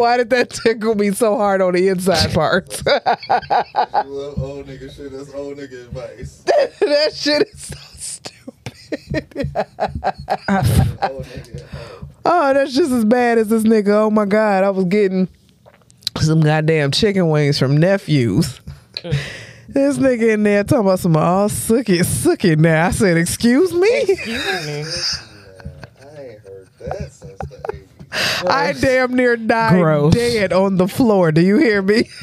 Why did that tickle me so hard on the inside parts? Well, old nigga shit. That's old nigga advice. that shit is so stupid. Oh, that's just as bad as this nigga. Oh my god, I was getting some goddamn chicken wings from nephews. This nigga in there talking about some all sooky, sooky. Now I said, "Excuse me." Excuse me. I ain't heard that since the 80s. I damn near died Gross. dead on the floor. Do you hear me?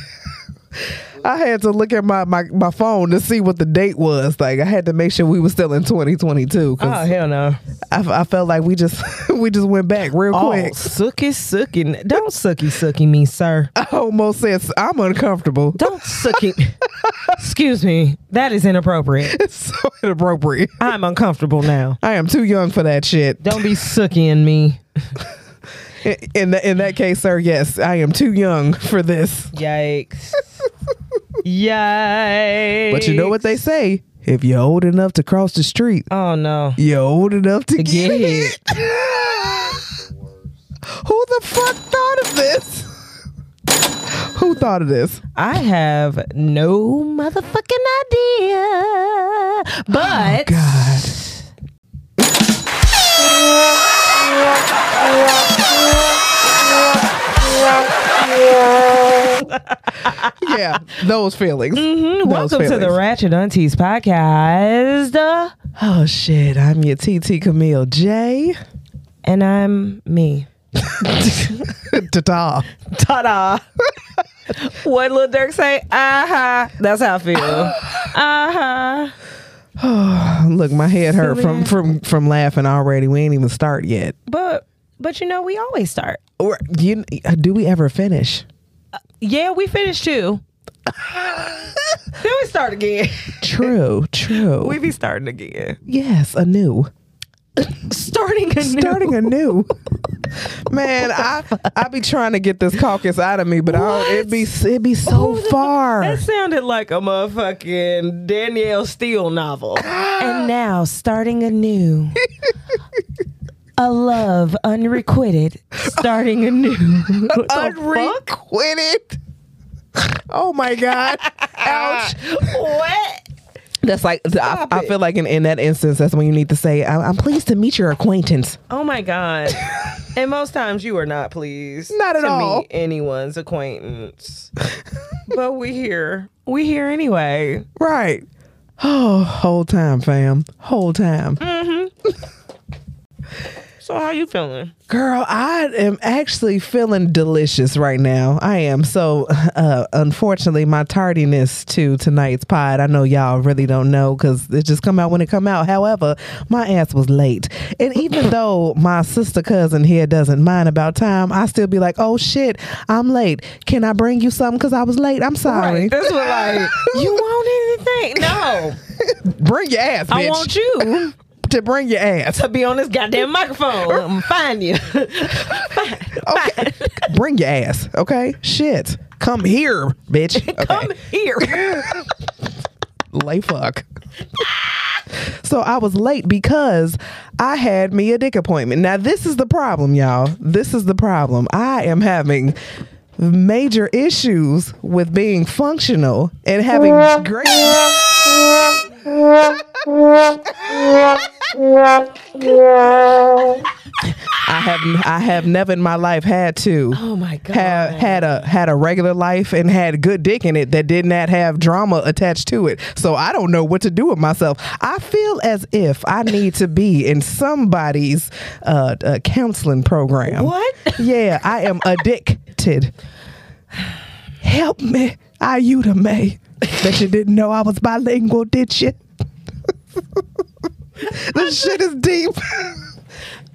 I had to look at my, my, my phone to see what the date was. Like I had to make sure we were still in 2022 Oh hell no! I, I felt like we just we just went back real Oh, quick. sooky sooky. Don't sooky sooky me, sir. I almost said I'm uncomfortable. Don't sooky. Excuse me. That is inappropriate. It's so inappropriate. I'm uncomfortable now. I am too young for that shit. Don't be sookying me. In the, in that case, sir, yes, I am too young for this. Yikes. Yikes. But you know what they say? If you're old enough to cross the street, Oh no. you're old enough to, To get, get hit. Who the fuck thought of this? Who thought of this? I have no motherfucking idea. Oh, but God. Yeah, those feelings. Those welcome to the feelings. Ratchet Aunties podcast. Oh shit! I'm your TT Camille J. And I'm me. Ta-ta. Ta-da. what Lil Durk say? Uh-huh. That's how I feel. Uh-huh. Look, my head hurt from from from laughing already. We ain't even start yet. But but you know, we always start. Or you, uh, do we ever finish? Uh, yeah, we finished too. then we start again. True, true. we be starting again. yes, anew. Starting anew. Starting anew. Man, I I be trying to get this caucus out of me, but I it be it be so oh, far. That sounded like a motherfucking Danielle Steel novel. and now, starting anew. a love unrequited, starting anew. What the fuck? Unrequited. Oh my god! Ouch. What? That's like I, I feel like in, in that instance, that's when you need to say, "I- "I'm pleased to meet your acquaintance." Oh my god. and most times you are not pleased. Not at to all. meet anyone's acquaintance. but we here. We here anyway. Right. Oh, whole time, fam. Whole time. Mm-hmm. So how you feeling? Girl, I am actually feeling delicious right now. I am. So, uh, unfortunately, my tardiness to tonight's pod, I know y'all really don't know because it just come out when it come out. However, my ass was late. And even though my sister cousin here doesn't mind about time, I still be like, oh shit, I'm late. Can I bring you something because I was late? I'm sorry. Right. That's what like you want anything? No. Bring your ass, bitch. I want you to bring your ass. to be on this goddamn microphone. I'm find you. Okay. Bring your ass, okay? Shit. Come here, bitch. Okay. Come here. Lay fuck. so I was late because I had me a dick appointment. Now this is the problem, y'all. This is the problem. I am having major issues with being functional and having great I have I have never in my life had to Oh my god. have had a had a regular life and had good dick in it that did not have drama attached to it. So I don't know what to do with myself. I feel as if I need to be in somebody's uh, uh counseling program. What? Yeah, I am addicted. Help me, Ayuda May. Bet you didn't know I was bilingual, did you? this shit is deep.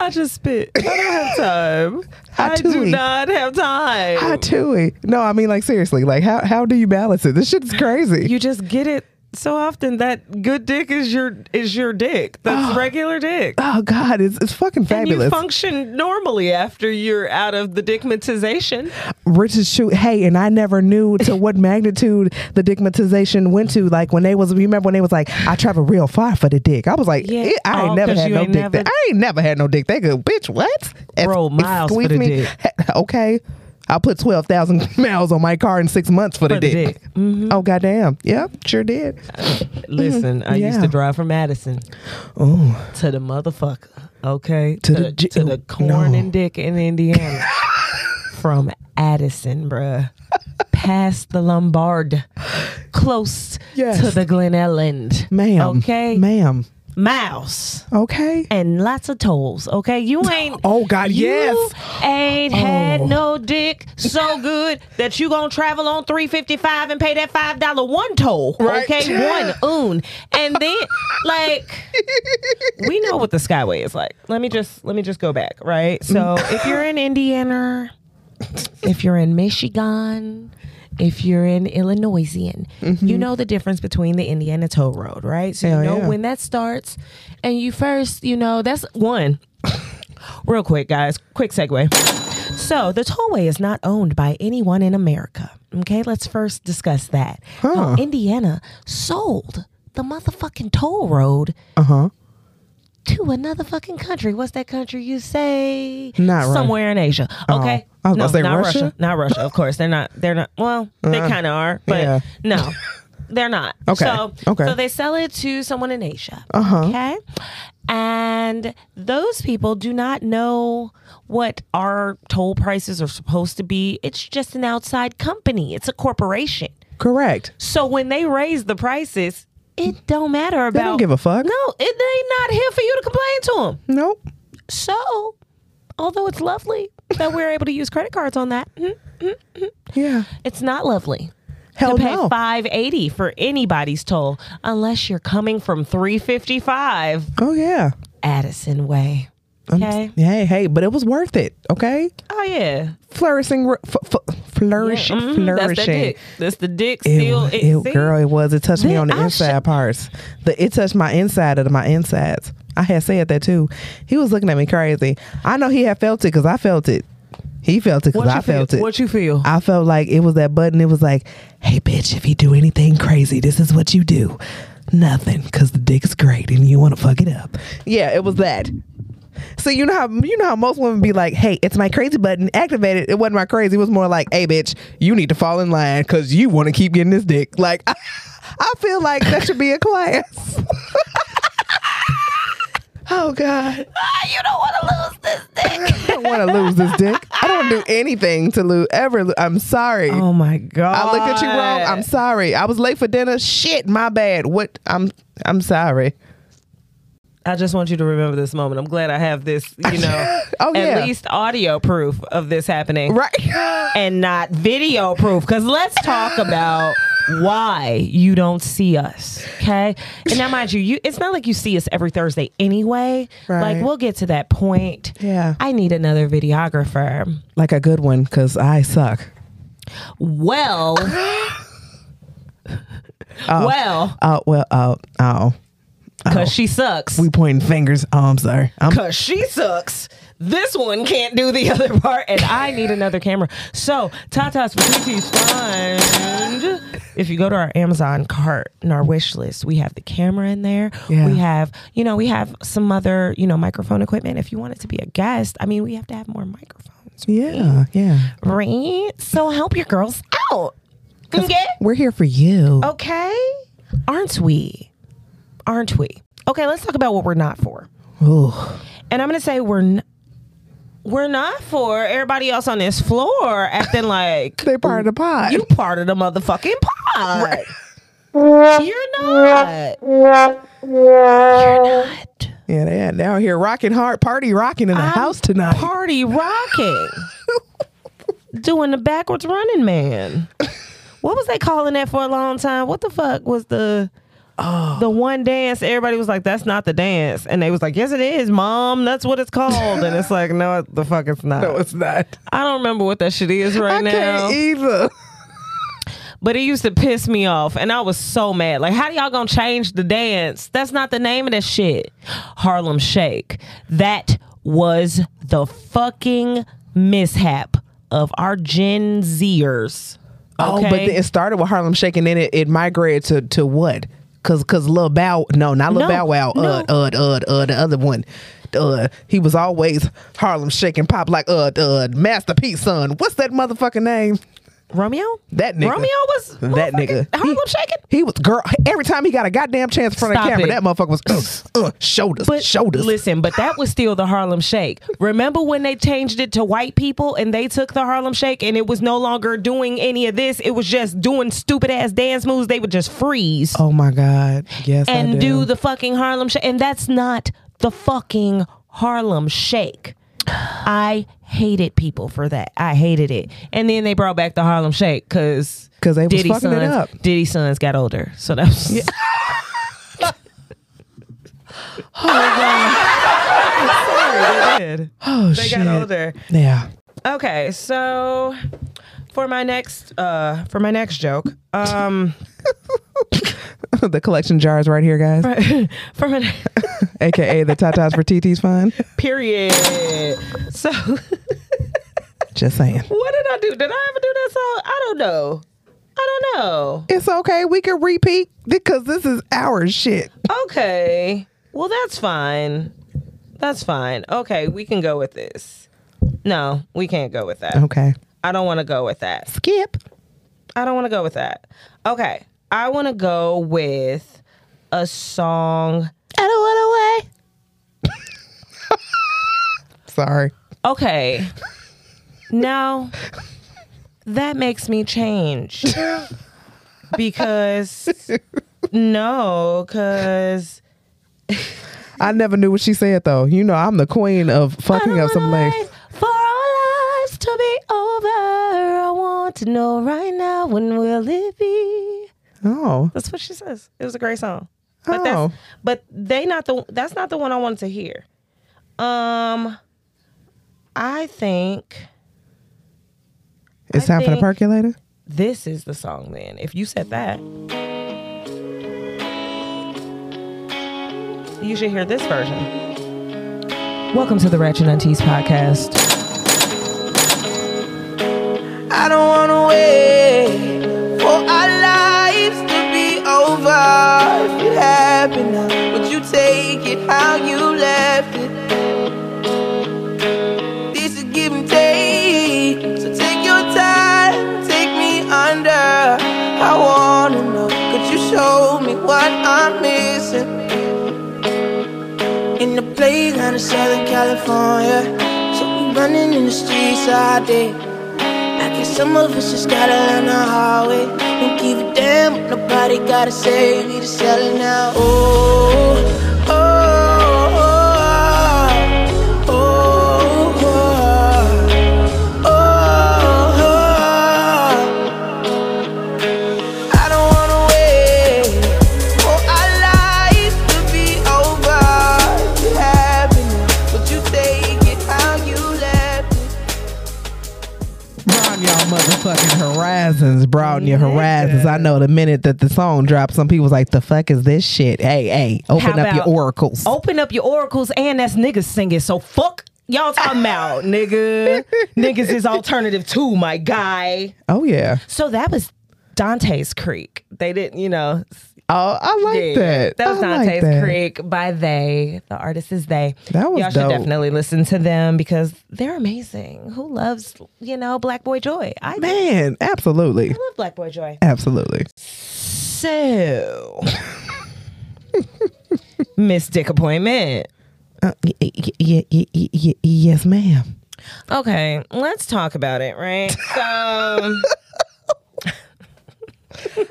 I just spit. I don't have time. I do not have time. How tooey? No, I mean like seriously, like how how do you balance it? This shit is crazy. you just get it so often that good dick is your is your dick. That's regular dick. oh God, it's it's fucking fabulous. And you function normally after you're out of the dickmatization. Richard shoot. Hey, and I never knew to what magnitude the digmatization went to. Like when they was, remember when they was like, I travel real far for the dick. I was like, Yeah. eh, I ain't Oh, never had no ain't dick. never- that- I ain't never had no dick. They go, bitch, what? Bro, miles for the me. dick. Okay. I put twelve thousand miles on my car in six months for the For the dick. dick. Mm-hmm. Oh goddamn! Yep, sure did. Listen, I used to drive from Madison Oh, to the motherfucker. Okay, To to, the the, to the corn no. and dick in Indiana. from Addison, bruh, past the Lombard, close Yes. to the Glen Ellyn. ma'am. Okay, ma'am. Mouse. Okay. and lots of tolls. Okay, you ain't. Oh God, you yes. ain't oh. had Oh. no dick so good that you gonna travel on three fifty five and pay that five dollar one toll. Right. Okay, one oon, and then like we know what the Skyway is like. Let me just let me just go back. Right. So if you're in Indiana, if you're in Michigan. If you're in Illinoisian, you know the difference between the Indiana toll road, right? So Mm-hmm. Hell you know yeah. when that starts, and you first, you know, that's one. Real quick, guys, quick segue. So the tollway is not owned by anyone in America. Okay, let's first discuss that. Huh. How Indiana sold the motherfucking toll road Uh huh. To another fucking country. What's that country you say? Not somewhere in Asia. Okay. I was no, gonna say not Russia? Not Russia. Of course, they're not. They're not. Well, they Uh, kind of are, but yeah. no, they're not. Okay, So, okay. so they sell it to someone in Asia. Uh-huh. Okay. And those people do not know what our toll prices are supposed to be. It's just an outside company. It's a corporation. Correct. So when they raise the prices, it don't matter about. They don't give a fuck. No, it, they not here for you to complain to them. Nope. So, although it's lovely that we're able to use credit cards on that, mhm, Yeah. it's not lovely Hell to pay no. five eighty for anybody's toll unless you're coming from three fifty five. Oh yeah. Addison Way. Okay. Hey, hey, but it was worth it. Okay. Oh yeah, Flourishing, f- f- flourishing, Mhm, That's the flourishing. dick. That's the dick. It, Still, wa- it, it- girl, it was. It touched me on the I inside should- parts. The it touched my inside of my insides. I had said that too. He was looking at me crazy. I know he had felt it because I felt it. He felt it because I feel? felt it. What you feel? I felt like it was that button. It was like, hey, bitch, if you do anything crazy, this is what you do. Nothing, because the dick's great and you want to fuck it up. Yeah, it was that. So you know how you know how most women be like, "Hey, it's my crazy button activated." It wasn't my crazy. It was more like, "Hey, bitch, you need to fall in line because you want to keep getting this dick." Like, I, feel like that should be a class. oh God, Ah, you don't want to lose this dick. I don't want to lose this dick. I don't do anything to lose ever. lo- I'm sorry. oh my god! I looked at you wrong. I'm sorry. I was late for dinner. Shit, my bad. What? I'm I'm sorry. I just want you to remember this moment. I'm glad I have this, you know, Oh, at yeah. least audio proof of this happening. Right. and not video proof. Because let's talk about why you don't see us. Okay. And now, mind you, you it's not like you see us every Thursday anyway. Right. Like we'll get to that point. Yeah. I need another videographer. like a good one because I suck. Well, oh. well, Oh well. Oh oh. Because oh. she sucks. We pointing fingers. Oh, I'm sorry. I'm Cause she sucks. This one can't do the other part, and I need another camera. So, Tata's TT's Fund. If you go to our Amazon cart and our wish list, we have the camera in there. Yeah. We have, you know, we have some other, you know, microphone equipment. If you wanted to be a guest, I mean, we have to have more microphones. yeah yeah. Right? So help your girls out. Okay? We're here for you. Okay? Aren't we? Aren't we? Okay, let's talk about what we're not for. Ooh. And I'm gonna say we're n- we're not for everybody else on this floor acting like They part of the pod. you part of the motherfucking pod. You're not. You're not. yeah, they they out here rocking hard, party rocking in the I'm house tonight. Party rocking. Doing the backwards running man. What was they calling that for a long time? What the fuck was the Oh. the one dance? Everybody was like, "That's not the dance," and they was like, "Yes, it is, mom. That's what it's called." and it's like, "No, the fuck, it's not." no, it's not. I don't remember what that shit is right I now. either. But it used to piss me off, and I was so mad. Like, how do y'all gonna change the dance? That's not the name of that shit. Harlem Shake. That was the fucking mishap of our Gen Zers. Oh, but it started with Harlem Shake, and then it, it migrated to to what? Cause cause Lil Bow no not Lil No, Bow Wow no. uh uh uh uh the other one. Uh he was always Harlem shaking pop like uh uh Master P's son. What's that motherfucking name Romeo? that nigga Romeo was that nigga Harlem he, shaking? he was girl every time he got a goddamn chance in front of Stop the camera it. that motherfucker was uh, uh shoulders But shoulders listen, but that was still the Harlem Shake. Remember when they changed it to white people and they took the Harlem Shake and it was no longer doing any of this? It was just doing stupid ass dance moves. They would just freeze oh my god yes and do. do the fucking Harlem Shake. And that's not the fucking Harlem Shake. I hated people for that. I hated it. And then they brought back the Harlem Shake because because they was Diddy fucking it sons, up. Diddy sons got older, so that was. Sorry, oh, they did. oh They shit got older. yeah Okay, so for my next uh for my next joke, um the collection jars right here guys for my aka the tatas for TT's fun period. So just saying what did I do? Did I ever do that song? I don't know. I don't know. It's okay. We can repeat because this is our shit. Okay. Well, that's fine. That's fine. Okay, we can go with this. No, we can't go with that. Okay. I don't want to go with that. Skip. I don't want to go with that. Okay. I want to go with a song. I don't want away. Sorry. Okay. now that makes me change. because no, because I never knew what she said though. You know, I'm the queen of fucking up some legs. Want to know right now when will it be? Oh. That's what she says. It was a great song. But Oh. that's but they not the that's not the one I wanted to hear. Um I think It's I time for the percolator. this is the song then. If you said that. You should hear this version. Welcome to the Ratchet Aunties podcast. I don't wanna wait for our lives to be over. If it happened now, would you take it how you left it? This is give and take, so take your time, take me under. I wanna know, could you show me what I'm missing? In the playground of Southern California, so we running in the streets all day. Guess some of us just gotta learn the hard way. Don't give a damn what nobody gotta say. We just sell it now. Oh, horizons. Broaden your horizons. I know the minute that the song drops, some people's like, the fuck is this shit? Hey, hey, open up your oracles. Open up your oracles and that's niggas singing. So fuck y'all talking about, nigga. niggas is alternative too, my guy. Oh, yeah. So that was Dante's Creek. They didn't, you know. Oh, I like yeah, that. That was like Dante's that. Creek by they. The artist is they. That was Y'all dope. should definitely listen to them because they're amazing. Who loves, you know, Black Boy Joy? I do. Man, absolutely. I love Black Boy Joy. Absolutely. So, Miss Dick Appointment. Uh, y- y- y- yes, ma'am. Okay, let's talk about it, right? So,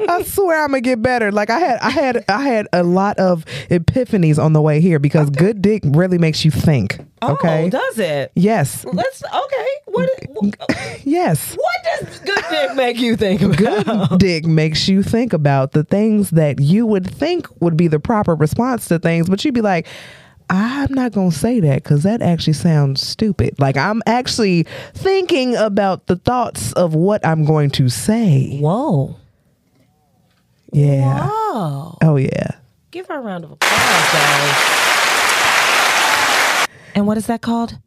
I swear I'm gonna get better. Like I had, I had, I had a lot of epiphanies on the way here because good dick really makes you think. Oh, okay. oh, does it? yes. Let's okay. What Yes. what does good dick make you think about? Good dick makes you think about the things that you would think would be the proper response to things, but you'd be like, I'm not going to say that because that actually sounds stupid. Like, I'm actually thinking about the thoughts of what I'm going to say. Whoa! Yeah. Oh, Oh, yeah. give her a round of applause, guys. And what is that called?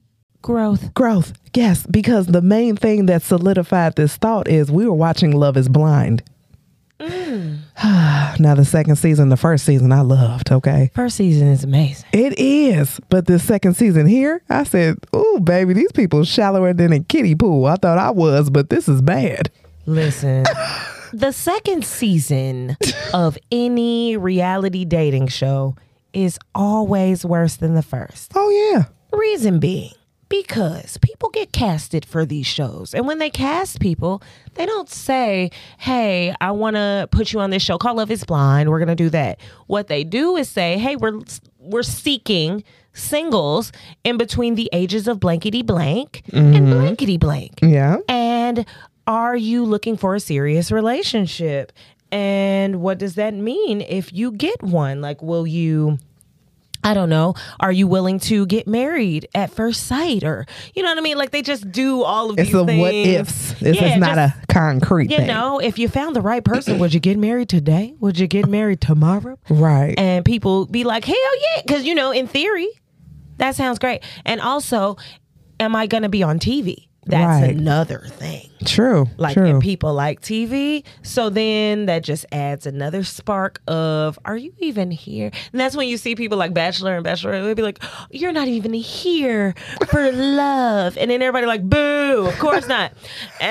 Growth. Growth. Yes, because the main thing that solidified this thought is we were watching Love is Blind. Mm. Now the second season, the first season, I loved. Okay, First season is amazing. it is, but the second season here, I said, "Ooh, baby, these people shallower than a kiddie pool." I thought I was, but this is bad. Listen, the second season of any reality dating show is always worse than the first. Oh yeah, Reason being, because people get casted for these shows. And when they cast people, they don't say, hey, I want to put you on this show called Love is Blind. We're going to do that. What they do is say, hey, we're, we're seeking singles in between the ages of blankety blank and mm-hmm. blankety blank. yeah. And are you looking for a serious relationship? And what does that mean if you get one? Like, will you? I don't know. Are you willing to get married at first sight, or you know what I mean? Like they just do all of It's these the things. what ifs. This Yeah, is not just- a concrete You thing. know, if you found the right person, would you get married today? Would you get married tomorrow? Right. And people be like, hell yeah, because you know, in theory, that sounds great. And also, am I going to be on TV? That's Right. another thing. True. Like, True. and people like TV. So then that just adds another spark of, are you even here? And that's when you see people like Bachelor and Bachelor, they'll be like, you're not even here for love. And then everybody like, boo, of course not.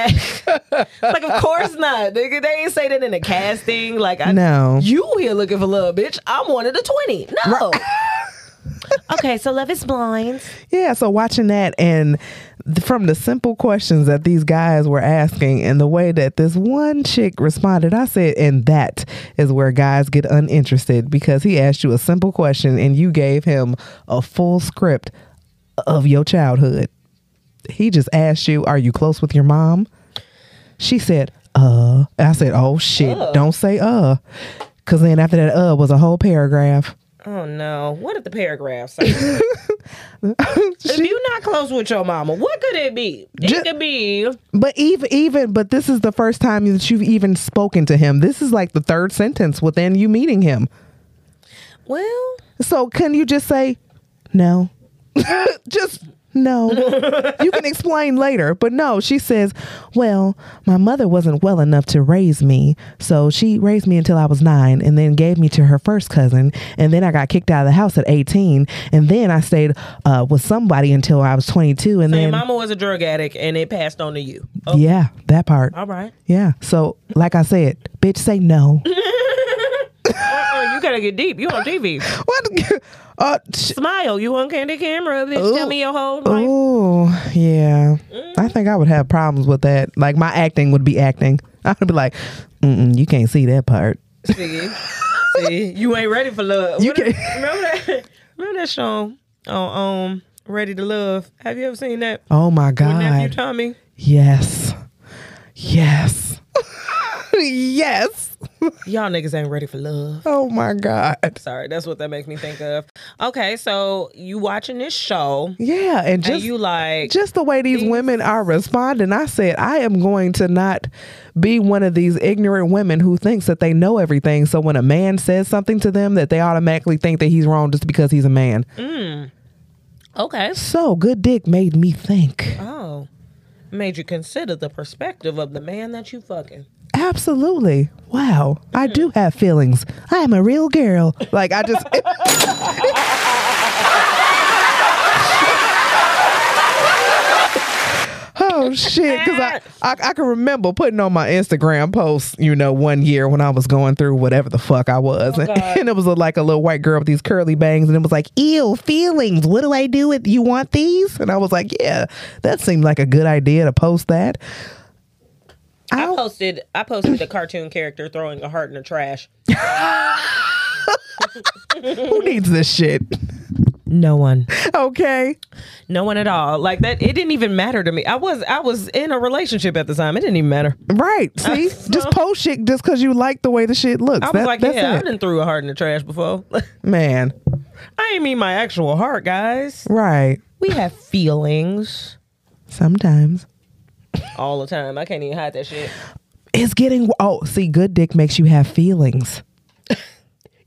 Like, of course not. They, they ain't say that in a casting. Like, I, know you here looking for love, bitch. I'm one of the 20. No. okay, so Love is Blind. Yeah, so watching that and from the simple questions that these guys were asking and the way that this one chick responded, I said, and that is where guys get uninterested because he asked you a simple question and you gave him a full script of your childhood. He just asked you, Are you close with your mom? She said, Uh. I said, Oh shit, don't say uh. Cause then after that uh was a whole paragraph. Oh no! What did the paragraph say? if you're not close with your mama, what could it be? It Ju- could be But even even but this is the first time that you've even spoken to him. This is like the third sentence within you meeting him. well, So can you just say no? just no. you can explain later, but no, she says, "Well, my mother wasn't well enough to raise me, so she raised me until I was 9 and then gave me to her first cousin, and then I got kicked out of the house at 18, and then I stayed uh, with somebody until I was 22 and so your then mama was a drug addict and it passed on to you. Oh, Yeah, that part. all right. Yeah. So, like I said, bitch, say no. Uh-uh, you gotta get deep. You on TV? what? Uh, sh- Smile. You on Candid Camera? Bitch, tell me your whole life. oh, yeah. I think I would have problems with that. Like my acting would be acting. I would be like, Mm-mm, you can't see that part. See, see, you ain't ready for love. You can- remember that? Remember that show on um Ready to Love? Have you ever seen that? Oh my god, With nephew. Tommy. Yes. Yes. yes. Y'all niggas ain't ready for love. Oh my god. Sorry, that's what that makes me think of. Okay, so you watching this show Yeah, and and just you like just the way these these- women are responding, I said, I am going to not be one of these ignorant women who thinks that they know everything. So when a man says something to them, that they automatically think that he's wrong just because he's a man. Mm. okay. So good dick made me think. Oh, made you consider the perspective of the man that you fucking. Absolutely. Wow. I do have feelings. I am a real girl. Like I just Oh shit! Because I, I I can remember putting on my Instagram post, you know, one year when I was going through whatever the fuck I was, oh, and, and it was a, like a little white girl with these curly bangs, and it was like, "Ew, feelings. What do I do with you? Want these?" And I was like, "Yeah, that seemed like a good idea to post that." I posted. I posted a cartoon character throwing a heart in the trash. Who needs this shit? No one. Okay. No one at all. Like that. It didn't even matter to me. I was. I was in a relationship at the time. It didn't even matter. Right. See, just post shit just because you like the way the shit looks. I was That- like, that's yeah, I it. didn't threw a heart in the trash before. Man. I ain't mean my actual heart, guys. Right. We have feelings Sometimes. All the time. I can't even hide that shit. It's getting. Oh, see, good dick makes you have feelings.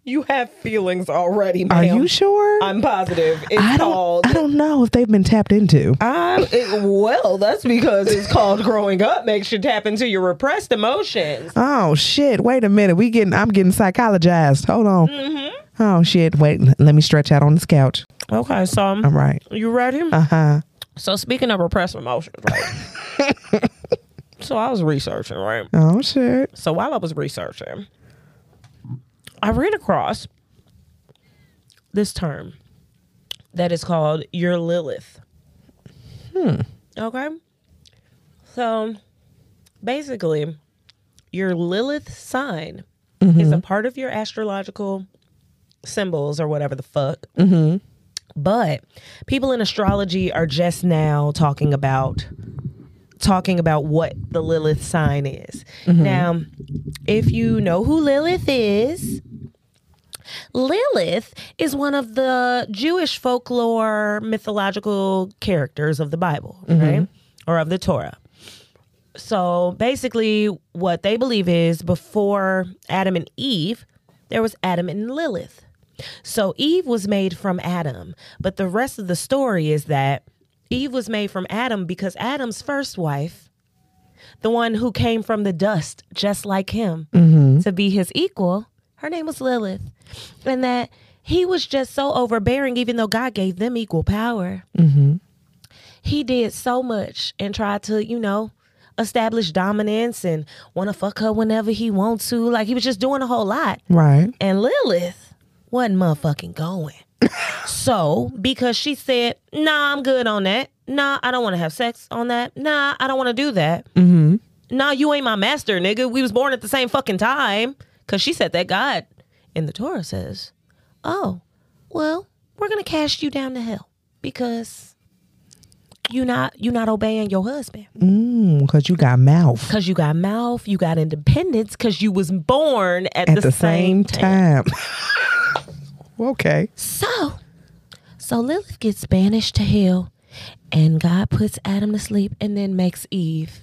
You have feelings already, ma'am. Are you sure? I'm positive. It's I don't. called. I don't know if they've been tapped into. I, it, well, that's because it's called growing up makes you tap into your repressed emotions. Oh shit! Wait a minute. We getting. I'm getting psychologized. Hold on. Mm-hmm. Oh shit! Wait. Let me stretch out on this couch. Okay, so I'm, All right. you ready? Uh huh. So speaking of repressed emotions, right? so I was researching, right? Oh shit. So while I was researching, I ran across this term that is called your Lilith. Hmm. Okay. So basically, your Lilith sign is a part of your astrological symbols or whatever the fuck. Mm-hmm. But people in astrology are just now talking about talking about what the Lilith sign is. Mm-hmm. Now, if you know who Lilith is, Lilith is one of the Jewish folklore mythological characters of the Bible, mm-hmm. right? Or of the Torah. So basically, what they believe is before Adam and Eve, there was Adam and Lilith. So Eve was made from Adam, but the rest of the story is that Eve was made from Adam because Adam's first wife, the one who came from the dust just like him mm-hmm. to be his equal, her name was Lilith. And that he was just so overbearing, even though God gave them equal power. Mm-hmm. He did so much and tried to, you know, establish dominance and want to fuck her whenever he wants to. Like he was just doing a whole lot. Right. And Lilith wasn't motherfucking going. so, because she said, nah, I'm good on that. Nah, I don't want to have sex on that. Nah, I don't want to do that. Mm-hmm. Nah, you ain't my master, nigga. We was born at the same fucking time. Because she said that God in the Torah says, oh, well, we're going to cast you down to hell because you not you not obeying your husband Mm, Cause you got mouth because you got mouth you got independence because you was born at, at the, same, time. okay. So, so Lilith gets banished to hell, and God puts Adam to sleep and then makes Eve,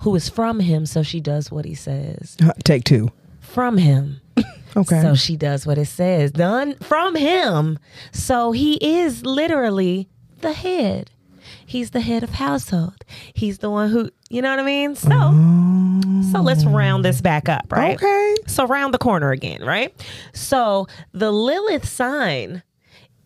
who is from him, so she does what he says. Uh, Take two. From him. Okay. So she does what it says. Done from him. So he is literally the head. He's the head of household. He's the one who, you know what I mean? So, so let's round this back up, right? Okay. So round the corner again, right? So the Lilith sign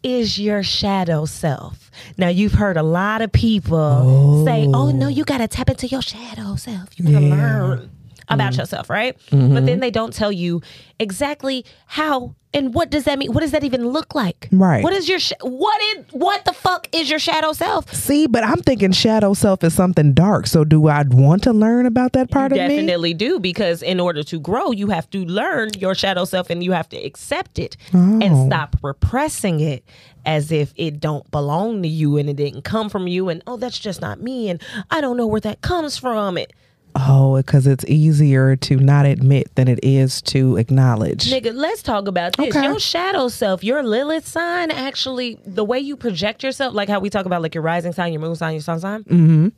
is your shadow self. Now you've heard a lot of people oh. say, "Oh no, you got to tap into your shadow self. You got to Yeah. learn about mm-hmm. yourself, right?" But then mm-hmm. they don't tell you exactly how and what does that mean? What does that even look like? Right. What is your sh- what is what the fuck is your shadow self? See, but I'm thinking shadow self is something dark. So do I want to learn about that part you of me? You definitely do because in order to grow you have to learn your shadow self and you have to accept it and Oh. stop repressing it as if it don't belong to you and it didn't come from you and oh that's just not me and i don't know where that comes from it Oh, because it's easier to not admit than it is to acknowledge. nigga let's talk about this Okay. your shadow self your lilith sign actually the way you project yourself like how we talk about like your rising sign your moon sign your sun sign mm-hmm.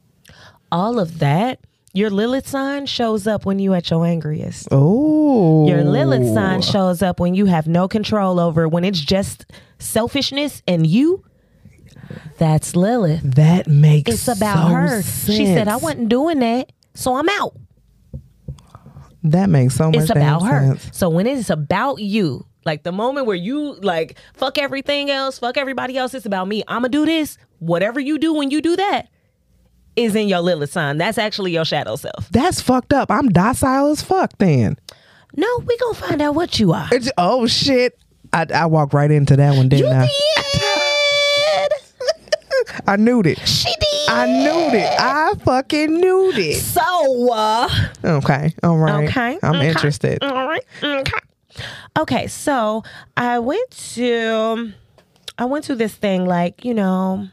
all of that your lilith sign shows up when you at your angriest Oh. Your Lilith sign shows up when you have no control over when it's just selfishness and you. That's Lilith. That makes It's about so her. She said, I wasn't doing that, so I'm out. That makes so much It's about her. sense. So when it's about you, like the moment where you like fuck everything else, fuck everybody else, it's about me. I'ma do this. Whatever you do when you do that is in your Lilith sign. That's actually your shadow self. That's fucked up. I'm docile as fuck then. No, we gonna find out what you are. It's- oh shit. I, I walked right into that one, didn't You I? did. I knew it. She did. I knew it. I fucking knew it. So, uh, Okay. All right. Okay. I'm okay. interested. All right. Okay. Okay. So I went to I went to this thing like, you know,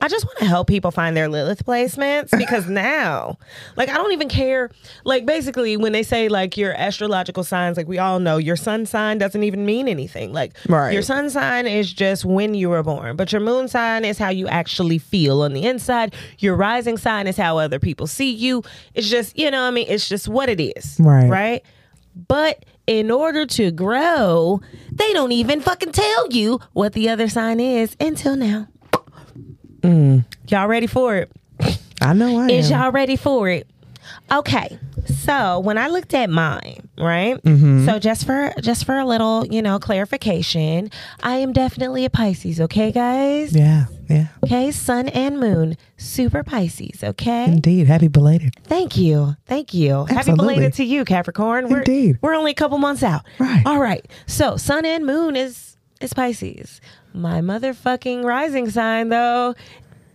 I just want to help people find their Lilith placements because now, like, I don't even care. Like, basically, when they say like your astrological signs, like we all know, your sun sign doesn't even mean anything. Like, Right. your sun sign is just when you were born, but your moon sign is how you actually feel on the inside. Your rising sign is how other people see you. It's just, you know, what I mean, it's just what it is, Right. Right. But in order to grow, they don't even fucking tell you what the other sign is until now. Y'all ready for it? I know I Is am. y'all ready for it? Okay. So when I looked at mine, right? Mm-hmm. So just for just for a little, you know, clarification, I am definitely a Pisces, okay, guys? Yeah, yeah. Okay, sun and moon, super Pisces, okay? Indeed. Happy belated. Thank you. Thank you. Absolutely. Happy belated to you, Capricorn. We're, Indeed. We're only a couple months out. Right. All right. So sun and moon is is Pisces. My motherfucking rising sign though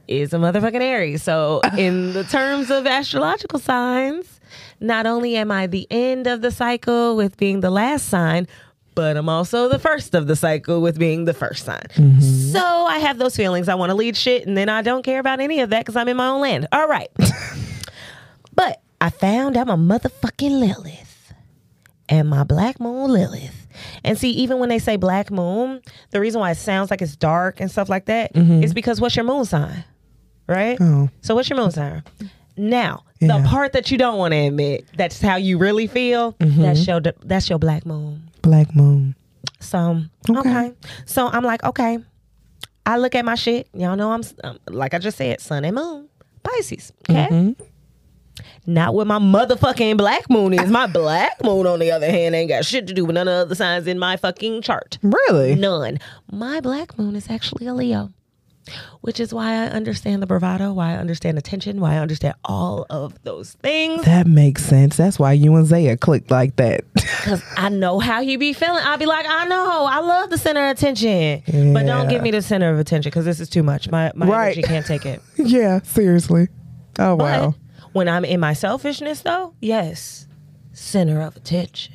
is a motherfucking Aries. So in the terms of astrological signs, not only am I the end of the cycle with being the last sign, but I'm also the first of the cycle with being the first sign. Mm-hmm. So I have those feelings. I want to lead shit, and then I don't care about any of that because I'm in my own land. All right. But I found I'm a motherfucking Lilith. And my black moon Lilith. And see, even when they say black moon, the reason why it sounds like it's dark and stuff like that is because what's your moon sign? Right? Oh. So what's your moon sign? Now, Yeah. the part that you don't want to admit, that's how you really feel, that's your that's your black moon. Black moon. So Okay. okay. So I'm like, okay. I look at my shit. Y'all know I'm um, like I just said, sun and moon, Pisces. Okay. Mm-hmm. Not what my motherfucking black moon is. My black moon, on the other hand, ain't got shit to do with none of the other signs in my fucking chart. Really? None. My black moon is actually a Leo, which is why I understand the bravado, why I understand attention, why I understand all of those things. That makes sense. That's why you and Zaya clicked like that. Because I know how you be feeling. I'll be like, I know, I love the center of attention. But don't give me the center of attention because this is too much. My, my Right. energy can't take it. yeah, seriously. Oh But wow. When I'm in my selfishness, though, yes, center of attention.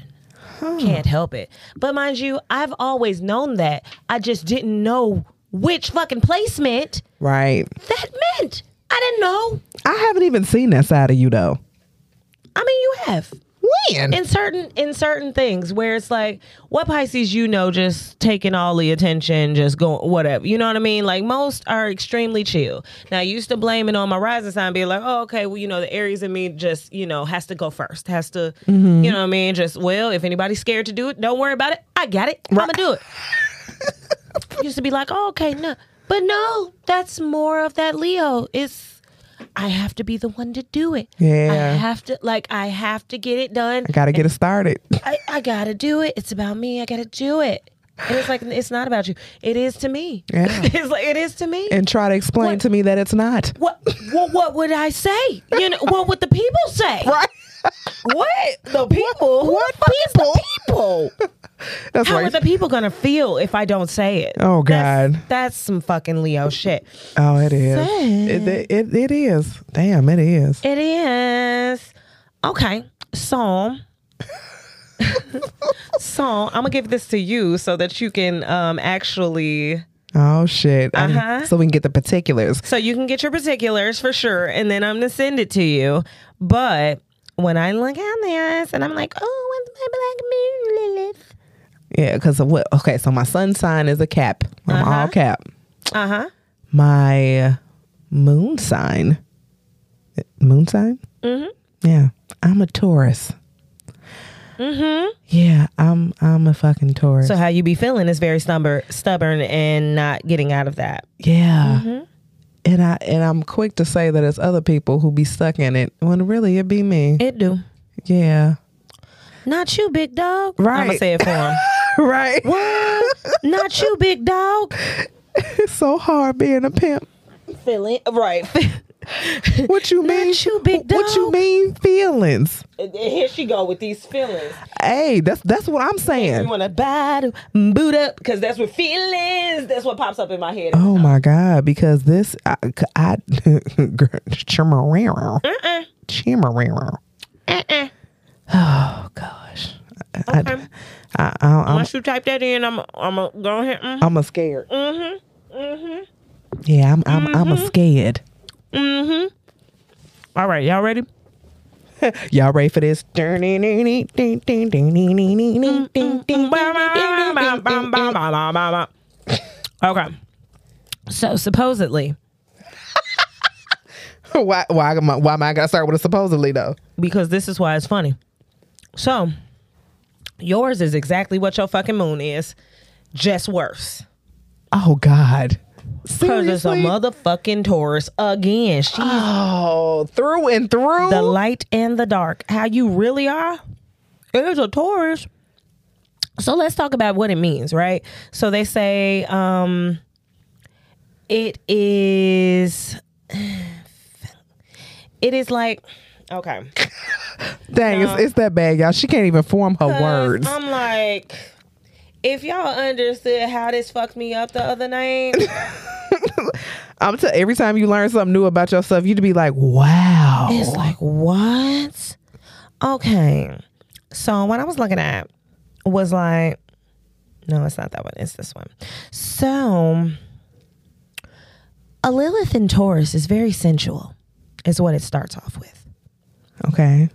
Can't help it. But mind you, I've always known that. I just didn't know which fucking placement Right. that meant. I didn't know. I haven't even seen that side of you though. I mean, you have. When? in certain in certain things where it's like what Pisces you know just taking all the attention just going whatever you know what I mean? Like most are extremely chill. Now I used to blame it on my rising sign being like oh okay well you know the Aries in me just you know has to go first has to mm-hmm. you know what I mean? Just well if anybody's scared to do it don't worry about it. I got it. I'm gonna do it. Used to be like oh okay no. But no that's more of that Leo. It's I have to be the one to do it Yeah. I have to like I have to get it done I gotta get it started. I, I gotta do it. It's about me. I gotta do it. And it's like it's not about you. It is to me. Yeah. it's like it is to me. and try to explain What? to me that it's not. what, what what would I say? You know what would the people say? Right. What the people? What is the people? That's How right. are the people gonna feel if I don't say it? Oh, God. that's, some fucking Leo shit. oh, it is. It, it, it, it is. Damn, it is. It is okay. So, so I'm gonna give this to you so that you can um actually Oh shit. Uh-huh. so we can get the particulars. So you can get your particulars for sure, and then I'm gonna send it to you. But when I look at this, and I'm like, oh, what's my black moon, Lilith? Yeah, because of what? Okay, so my sun sign is a cap. I'm Uh-huh. all cap. Uh huh. My moon sign. Moon sign? Mhm. Yeah, I'm a Taurus. Mm Mhm. Yeah, I'm I'm a fucking Taurus. So how you be feeling is very stubborn, stubborn, and not getting out of that. yeah. Mm-hmm. And I and I'm quick to say that it's other people who be stuck in it when really it be me. It do. yeah. Not you, big dog. Right. I'm gonna say it for him. right. what? Not you, big dog. It's so hard being a pimp. Feeling right. What you Not mean? you, big What you mean feelings? And Here she go with these feelings. Hey, that's that's what I'm saying. You want to battle, boot up, because that's what feelings. That's what pops up in my head. Oh my god! Because this, I, I chimarero, Uh-uh. chimarero. Uh-uh. Oh gosh, I, Okay. I, I, I'm Once you type that in, I'm I'm gonna go ahead. Mm-hmm. I'm a scared. Mm-hmm. Mm-hmm. Yeah, I'm I'm I'm a scared. Mm-hmm. All right, y'all ready? Y'all ready for this? Okay. So supposedly, why why am I, why am I gotta start with a supposedly though? because this is why it's funny. So, Yours is exactly what your fucking moon is, just worse. Oh God. Because it's a motherfucking Taurus again. She's Oh, through and through. the light and the dark. How you really are It's a Taurus. So let's talk about what it means, right? So they say um it is it is like okay. Dang, it's, it's that bad, y'all. She can't even form her words. I'm like if y'all understood how this fucked me up the other night, I'm t- every time you learn something new about yourself, you'd be like, "Wow." It's like, what? Okay. So what I was looking at was like, no, it's not that one. It's this one. So a Lilith in Taurus is very sensual, is what it starts off with. okay.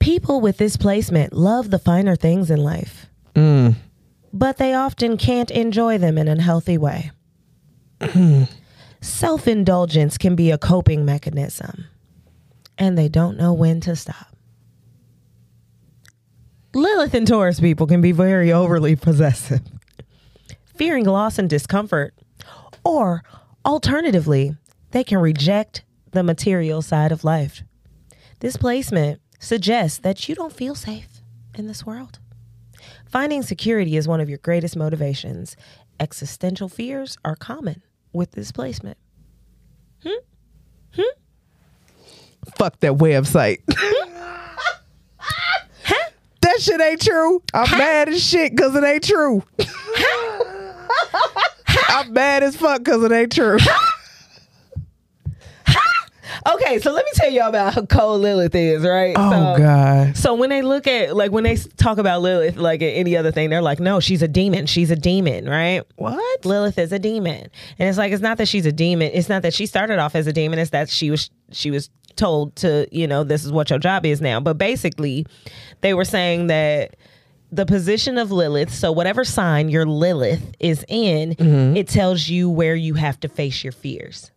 People with this placement love the finer things in life, Mm. but they often can't enjoy them in a healthy way. Self indulgence can be a coping mechanism, and they don't know when to stop. Lilith and Taurus people can be very overly possessive, fearing loss and discomfort, or alternatively, they can reject the material side of life. This placement suggests that you don't feel safe in this world. Finding security is one of your greatest motivations. Existential fears are common with this placement. Hmm? Hmm? Fuck that website. Huh? that shit ain't true. I'm mad as shit because it ain't true. I'm mad as fuck because it ain't true. Okay, so let me tell y'all about how cold Lilith is, right? Oh so, God. So when they look at like when they talk about Lilith like any other thing, they're like, no, she's a demon. She's a demon, right? What? Lilith is a demon, and it's like it's not that she's a demon. It's not that she started off as a demon. It's that she was she was told to you know this is what your job is now. But basically, they were saying that the position of Lilith, so whatever sign your Lilith is in, mm-hmm. it tells you where you have to face your fears.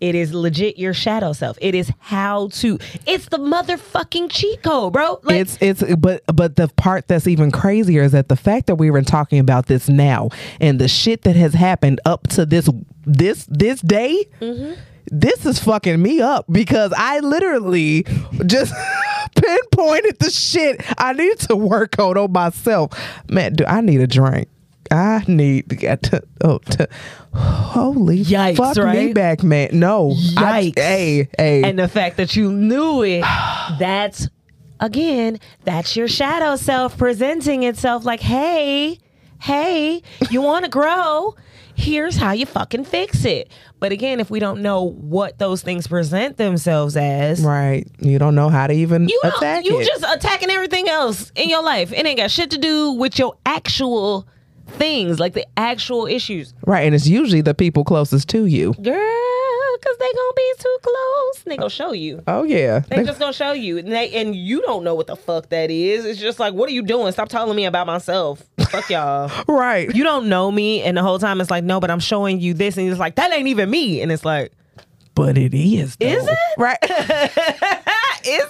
It is legit your shadow self. It is how to. It's the motherfucking cheat code, bro. Like, it's it's but but the part that's even crazier is that the fact that we were talking about this now and the shit that has happened up to this this this day mm-hmm. this is fucking me up because i literally just pinpointed the shit i need to work on on myself man do i need a drink I need to get to, oh, to holy Yikes, fuck me back, man. No, I- Yikes. hey, hey, and the fact that you knew it, that's again, that's your shadow self presenting itself like, hey, hey, you want to grow? Here's how you fucking fix it. But again, if we don't know what those things present themselves as, right. You don't know how to even you attack you it. just attacking everything else in your life. It ain't got shit to do with your actual things, like the actual issues. Right, and it's usually the people closest to you. Girl, because they're gonna be too close. They gonna show you. Oh yeah, They just gonna show you, and, they, and you don't know what the fuck that is. It's just like, what are you doing? Stop telling me about myself. Fuck y'all. right. You don't know me, and the whole time it's like, no, but I'm showing you this, and it's like that ain't even me, and it's like, but it is. though. Is it? right? is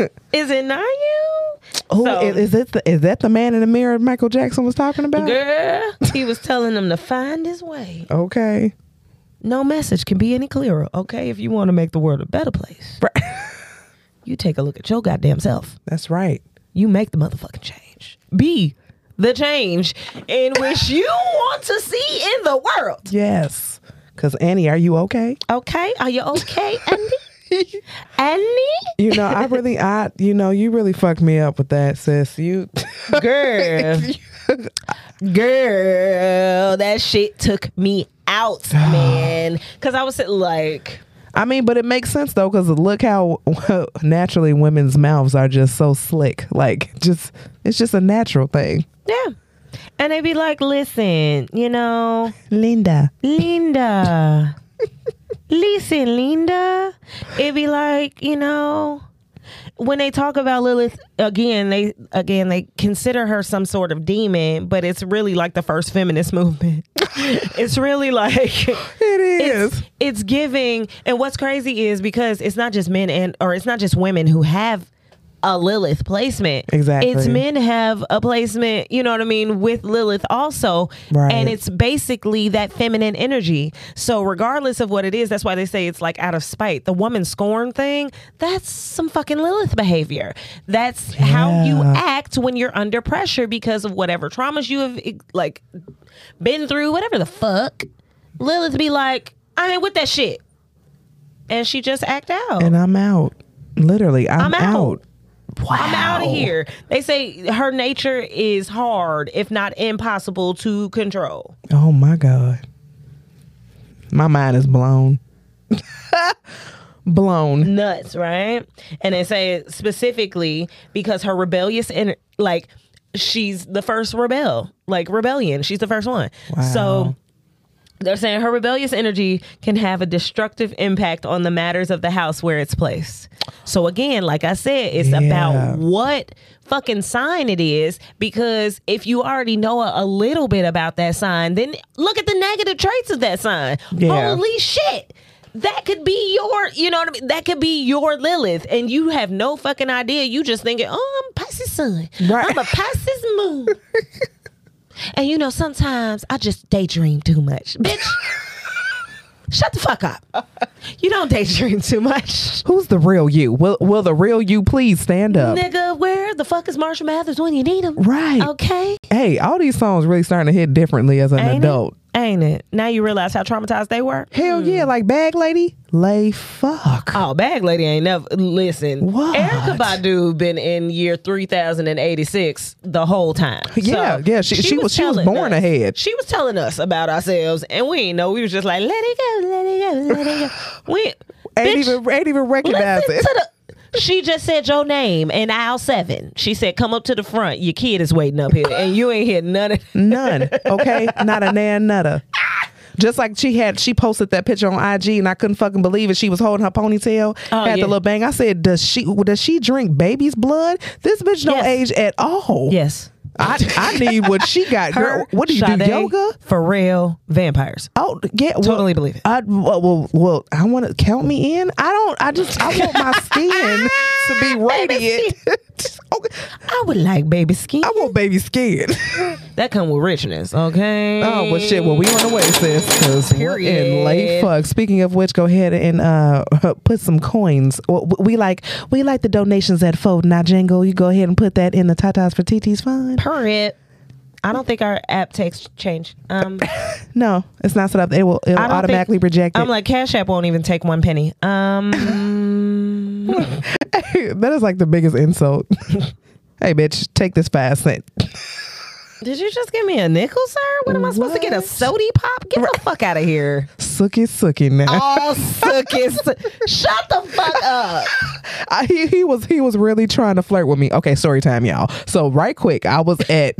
it? is it not you? Who So- is, is it? The, is that the man in the mirror Michael Jackson was talking about? Girl, he was telling them to find his way. Okay. No message can be any clearer. Okay, if you want to make the world a better place, Right. you take a look at your goddamn self. That's right. you make the motherfucking change. Be the change in which you want to see in the world. Yes. Because Annie, are you okay? Okay, are you okay, Andy? Andy, You know, I really, I, you know, you really fucked me up with that, sis. You, girl, girl, that shit took me out, man. Because I was sitting like, I mean, but it makes sense though, because look how naturally women's mouths are just so slick. Like, just it's just a natural thing. yeah. And they'd be like, listen, you know, Linda. Linda. Listen, Linda. It'd be like, you know, when they talk about Lilith again, they again they consider her some sort of demon, but it's really like the first feminist movement. it's really like It is. it's, it's giving and what's crazy is because it's not just men and or it's not just women who have a Lilith placement. Exactly. It's men have a placement, you know what I mean, with Lilith also. Right. And it's basically that feminine energy. So regardless of what it is, that's why they say it's like out of spite. The woman scorn thing, that's some fucking Lilith behavior. That's how you act when you're under pressure because of whatever traumas you have like been through, whatever the fuck. Lilith be like, I ain't with that shit. And she just act out. And I'm out. Literally, I'm, I'm out. Wow. I'm out of here. They say her nature is hard, if not impossible, to control. Oh my god. My mind is blown. blown. Nuts, right? And they say specifically because her rebellious and like she's the first rebel, like rebellion. She's the first one. So they're saying her rebellious energy can have a destructive impact on the matters of the house where it's placed. So again, like I said, it's Yeah. about what fucking sign it is because if you already know a, a little bit about that sign, then look at the negative traits of that sign. Yeah. Holy shit. That could be your, you know what I mean? That could be your Lilith, and you have no fucking idea. You just thinking, oh, I'm Pisces sun. Right. I'm a Pisces moon. And you know, sometimes I just daydream too much. Bitch, shut the fuck up. You don't daydream too much. Who's the real you? Will Will the real you please stand up? Nigga, where the fuck is Marshall Mathers when you need him? Right. Okay. Hey, all these songs really starting to hit differently as an Ain't adult. Ain't it? Now you realize how traumatized they were? Hell yeah, hmm. like Bag Lady, lay fuck. Oh, Bag Lady ain't never listen. What? Erykah Badu been in year three thousand and eighty six the whole time. Yeah, yeah, she- she was- she was born us- ahead. She was telling us about ourselves, and we ain't know. We was just like, let it go, let it go, let it go. We ain't bitch, even ain't even recognize it. She just said your name in aisle seven. She said, "Come up to the front. Your kid is waiting up here, and you ain't hear none of." None. Okay, not a nan nutter. Just like she had, she posted that picture on IG, and I couldn't fucking believe it. She was holding her ponytail, Oh, had yeah. the little bang. I said, "Does she? Does she drink baby's blood? This bitch don't Yes. age at all. Yes, I I need what she got. Girl, what do you Sade, do? Yoga? for real? Vampires. Oh yeah, well, Totally believe it. I well, well, well I want to count me in. I don't. I just I want my skin to be radiant. okay. I would like baby skin. I want baby skin. That come with richness, okay? Oh well, shit. Well, we on the way, sis. Because we're in late fuck. Speaking of which, go ahead and uh put some coins. Well, We like we like the donations at Fold Not Jingle. You go ahead and put that in the Tatas for TT's fund. Period. I don't think our app takes change. Um, No, it's not set up. It will it'll automatically think, reject it. I'm like Cash App won't even take one penny. Um, that is like the biggest insult. hey, bitch, take this five cent. did you just give me a nickel, sir? What am I supposed to get? A What? sody pop? Get the fuck out of here! Sookie sookie now. Oh, suckers! Shut the fuck up! I, he, he was he was really trying to flirt with me. Okay, story time, y'all. So right quick, I was at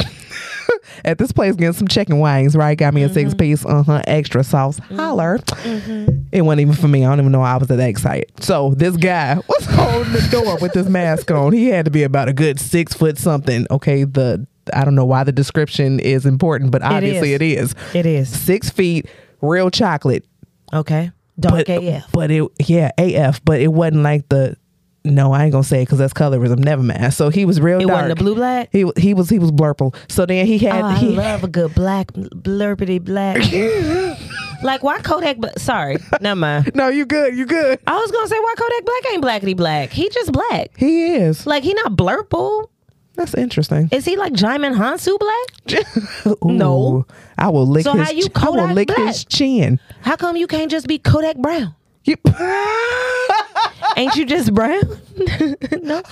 at this place getting some chicken wings. Right, got me a six mm-hmm. piece, uh huh, extra sauce. Mm-hmm. Holler. Mm-hmm. It wasn't even for me. I don't even know why I was that excited. So this guy was holding the door with this mask on. He had to be about a good six foot something. Okay, the I don't know why the description is important, but obviously is. it is. It is Six feet, real chocolate, okay. Dark but, AF. But it, yeah, AF. But it wasn't like the. No, I ain't gonna say it because that's colorism. Never mind. So he was real It dark. wasn't a blue black. He he was he was blurple. So then he had Oh, I he love a good black blurpity black. like why Kodak? Bla- Sorry, never mind. no, you good, you good. I was gonna say why Kodak Black ain't blackity black. He just black. He is. Like he not blurple. That's interesting. Is he like Djimon Hounsou black? No. I will lick So his. how you I will Kodak lick black? his chin. How come you can't just be Kodak Brown? You- Ain't you just brown? no.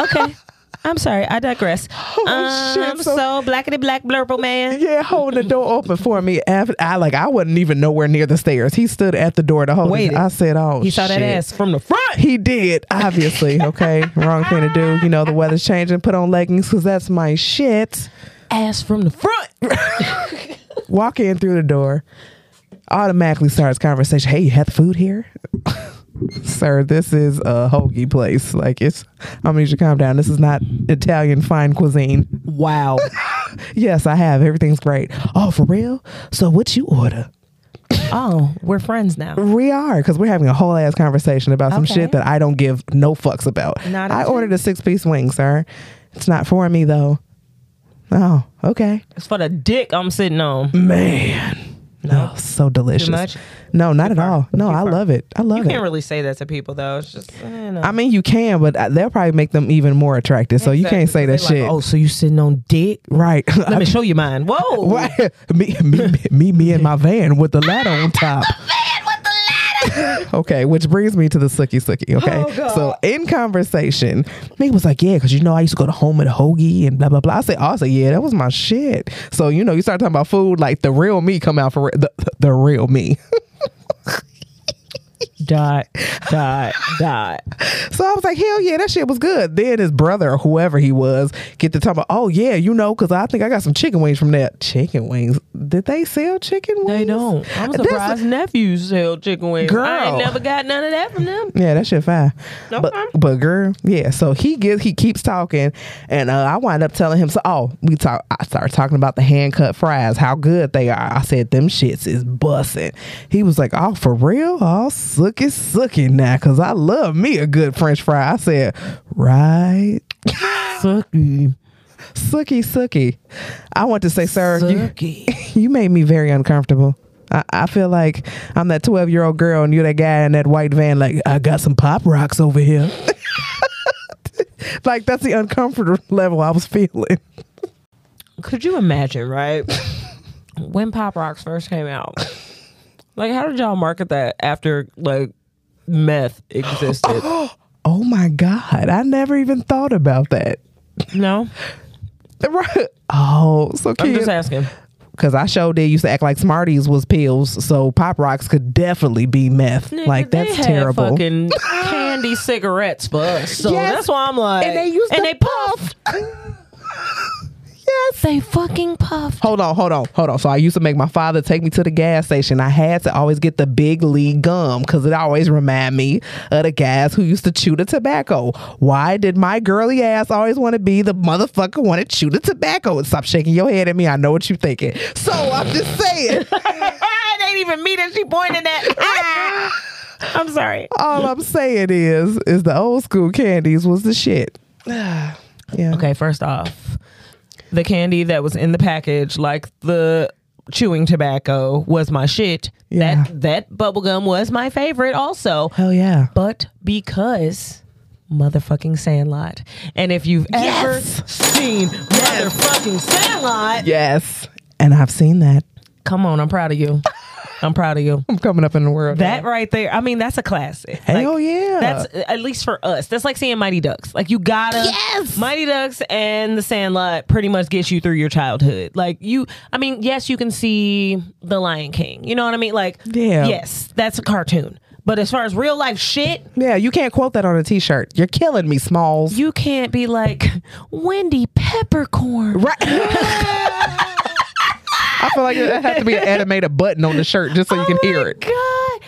Okay. I'm sorry. I digress. Oh, um, shit, I'm so- so, blackity black blurple man. yeah, holding the door open for me. After, I like I wasn't even nowhere near the stairs. He stood at the door to hold. it. Waited. I said, "Oh, He saw that ass from the front. He did, obviously. Okay, wrong thing to do. You know the weather's changing. Put on leggings because that's my shit. Ass from the front. Walk in through the door. Automatically starts conversation. Hey, you have food here, sir? This is a hoagie place. Like it's. I'm gonna need you to calm down. This is not Italian fine cuisine. Wow. Yes, I have. Everything's great. Oh, for real? So what you order? Oh, we're friends now. We are because we're having a whole ass conversation about some Okay. shit that I don't give no fucks about. Not I ordered a six piece wing, sir. It's not for me though. Oh, okay. It's for the dick I'm sitting on. Man. No, so delicious. much? No, not at all. No, Too I love it. I love it. You can't really say that to people though. It's just eh, no. I mean, you can, but uh, they'll probably make them even more attractive. So you can't say that shit. like, oh, so you sitting on dick? right. Let me show you mine. Whoa. Why- me, me, me, me, and my van with the ladder on top. Okay, which brings me to the sookie sookie. Okay, Oh, so in conversation, me was like, "Yeah, because you know I used to go to home at Hoagie and blah blah blah." I said, oh, "I said, yeah, that was my shit." So you know, you start talking about food, like the real me come out for re- the, the real me. Dot, dot, dot. So I was like, hell yeah, that shit was good. Then his brother or whoever he was get to talk about, oh yeah, you know, because I think I got some chicken wings from that. Chicken wings? Did they sell chicken wings? They don't. I'm That's- surprised nephews sell chicken wings. I ain't Girl. never got none of that from them. Yeah, that shit fine. Okay. But but girl, yeah. So he gets he keeps talking, and uh, I wind up telling him. So oh, we talk. I started talking about the hand cut fries, how good they are. I said them shits is bussin'. He was like, oh for real? Oh sucky sucky now, cause I love me a good French fry. I said right. Sucky. Sucky, sucky. I want to say, sir, you, you made me very uncomfortable. I, I feel like I'm that 12 year old girl and you're that guy in that white van, like, I got some pop rocks over here. like, that's the uncomfortable level I was feeling. Could you imagine, right? when Pop Rocks first came out, like, how did y'all market that after like meth existed? Oh my God. I never even thought about that. no, Right. Oh, so I'm just asking. Because I showed they used to act like Smarties was pills, so Pop Rocks could definitely be meth. Nigga, like, that's terrible. Fucking candy cigarettes for us. So Yes. that's why I'm like, And they used to and they puffed. yes. They fucking puffed. Hold on, hold on, hold on. So I used to make my father take me to the gas station. I had to always get the big league gum because it always remind me of the guys who used to chew the tobacco. Why did my girly ass always want to be the motherfucker want to chew the tobacco? And stop shaking your head at me. I know what you're thinking. So I'm just saying. it ain't even me that she pointed at. Ah! I'm sorry. all I'm saying is, is the old school candies was the shit. yeah. Okay, first off, the candy that was in the package, like the chewing tobacco, was my shit. Yeah. That that bubblegum was my favorite also. Hell yeah. But because motherfucking Sandlot. And if you've ever Yes. seen motherfucking Sandlot, Yes. And I've seen that. come on, I'm proud of you. I'm proud of you. I'm coming up in the world. That right there, I mean, that's a classic. Hell Like, yeah. That's at least for us. That's like seeing Mighty Ducks. Like you gotta Yes. Mighty Ducks and The Sandlot pretty much gets you through your childhood. Like you, I mean, yes, you can see The Lion King. You know what I mean? Like, Yeah. yes, that's a cartoon. But as far as real life shit, yeah, you can't quote that on a t-shirt. You're killing me, Smalls. you can't be like Wendy Peppercorn. Right. I feel like it had to be an animated button on the shirt just so you can Oh hear my it. God.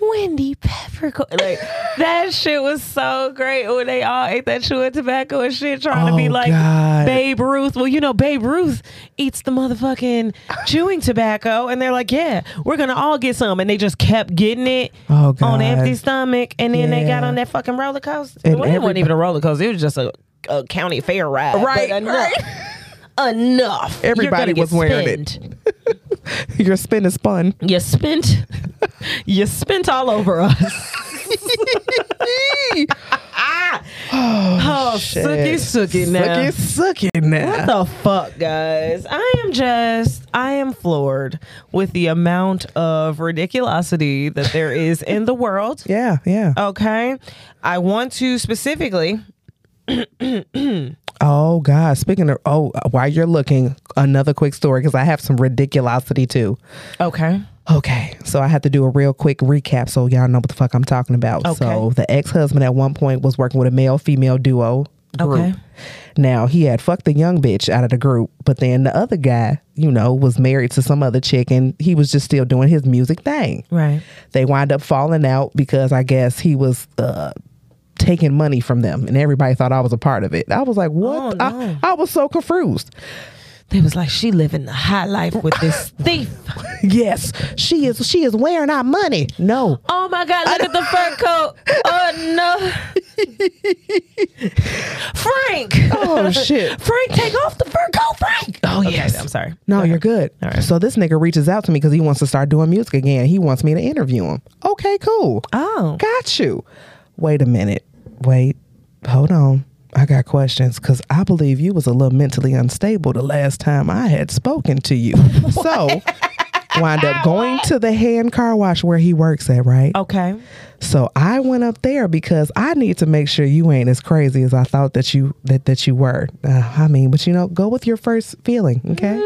Wendy Peppercorn. Like that shit was so great when they all ate that chewing tobacco and shit, trying to be Oh, like God. Babe Ruth. Well, you know, Babe Ruth eats the motherfucking chewing tobacco, and they're like, "Yeah, we're gonna all get some," and they just kept getting it Oh, on empty stomach, and then they got on that fucking roller coaster. And well, it wasn't even a roller coaster; it was just a, a county fair ride. Right, but enough, right. enough. Everybody was wearing it. Your spin is spun. You spent, you spent all over us. oh, oh shit. sookie, sookie now. Sucky, sucky now. What the fuck, guys? I am just, I am floored with the amount of ridiculosity that there is in the world. yeah, yeah. Okay. I want to specifically, Oh God! Speaking of, oh, while you're looking, another quick story because I have some ridiculosity too. okay. Okay, so I have to do a real quick recap so y'all know what the fuck I'm talking about. Okay. So the ex-husband at one point was working with a male-female duo group. Okay. Now he had fucked the young bitch out of the group, but then the other guy, you know, was married to some other chick and he was just still doing his music thing. Right. They wind up falling out because I guess he was uh taking money from them and everybody thought I was a part of it. I was like, oh, what? Oh, no. I, I was so confused. They was like, she living the high life with this thief. Yes, she is. She is wearing our money. No, Oh my God, look at the fur coat. Oh no. Frank. Oh, shit. Frank, take off the fur coat, Frank. Oh yes. I'm sorry. No, you're good. All right. So this nigga reaches out to me because he wants to start doing music again. He wants me to interview him. Okay, cool. Oh. Got you. Wait a minute. Wait. Hold on. I got questions because I believe you was a little mentally unstable the last time I had spoken to you. so wind up going to the hand car wash where he works at, right? Okay. So I went up there because I need to make sure you ain't as crazy as I thought that you that that you were. Uh, I mean, but you know, go with your first feeling, okay?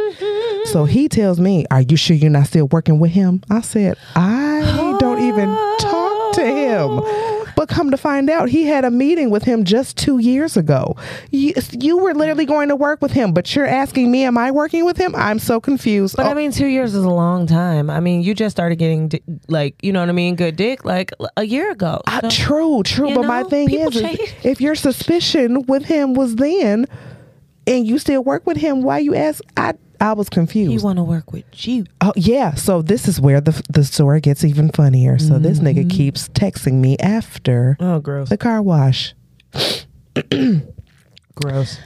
So he tells me, "Are you sure you're not still working with him?" I said, "I don't even talk to him." But come to find out, he had a meeting with him just two years ago. You, you were literally going to work with him, but you're asking me, "Am I working with him?" I'm so confused. But Oh, I mean, two years is a long time. I mean, you just started getting di- like, you know what I mean, good dick like a year ago. Uh, So- true, true. you But my thing is, is, if your suspicion with him was then, and you still work with him, why you ask? I I was he confused. want to work with you. oh yeah. So this is where the the story gets even funnier. So this Mm-hmm. nigga keeps texting me after Oh, gross. the car wash. Gross.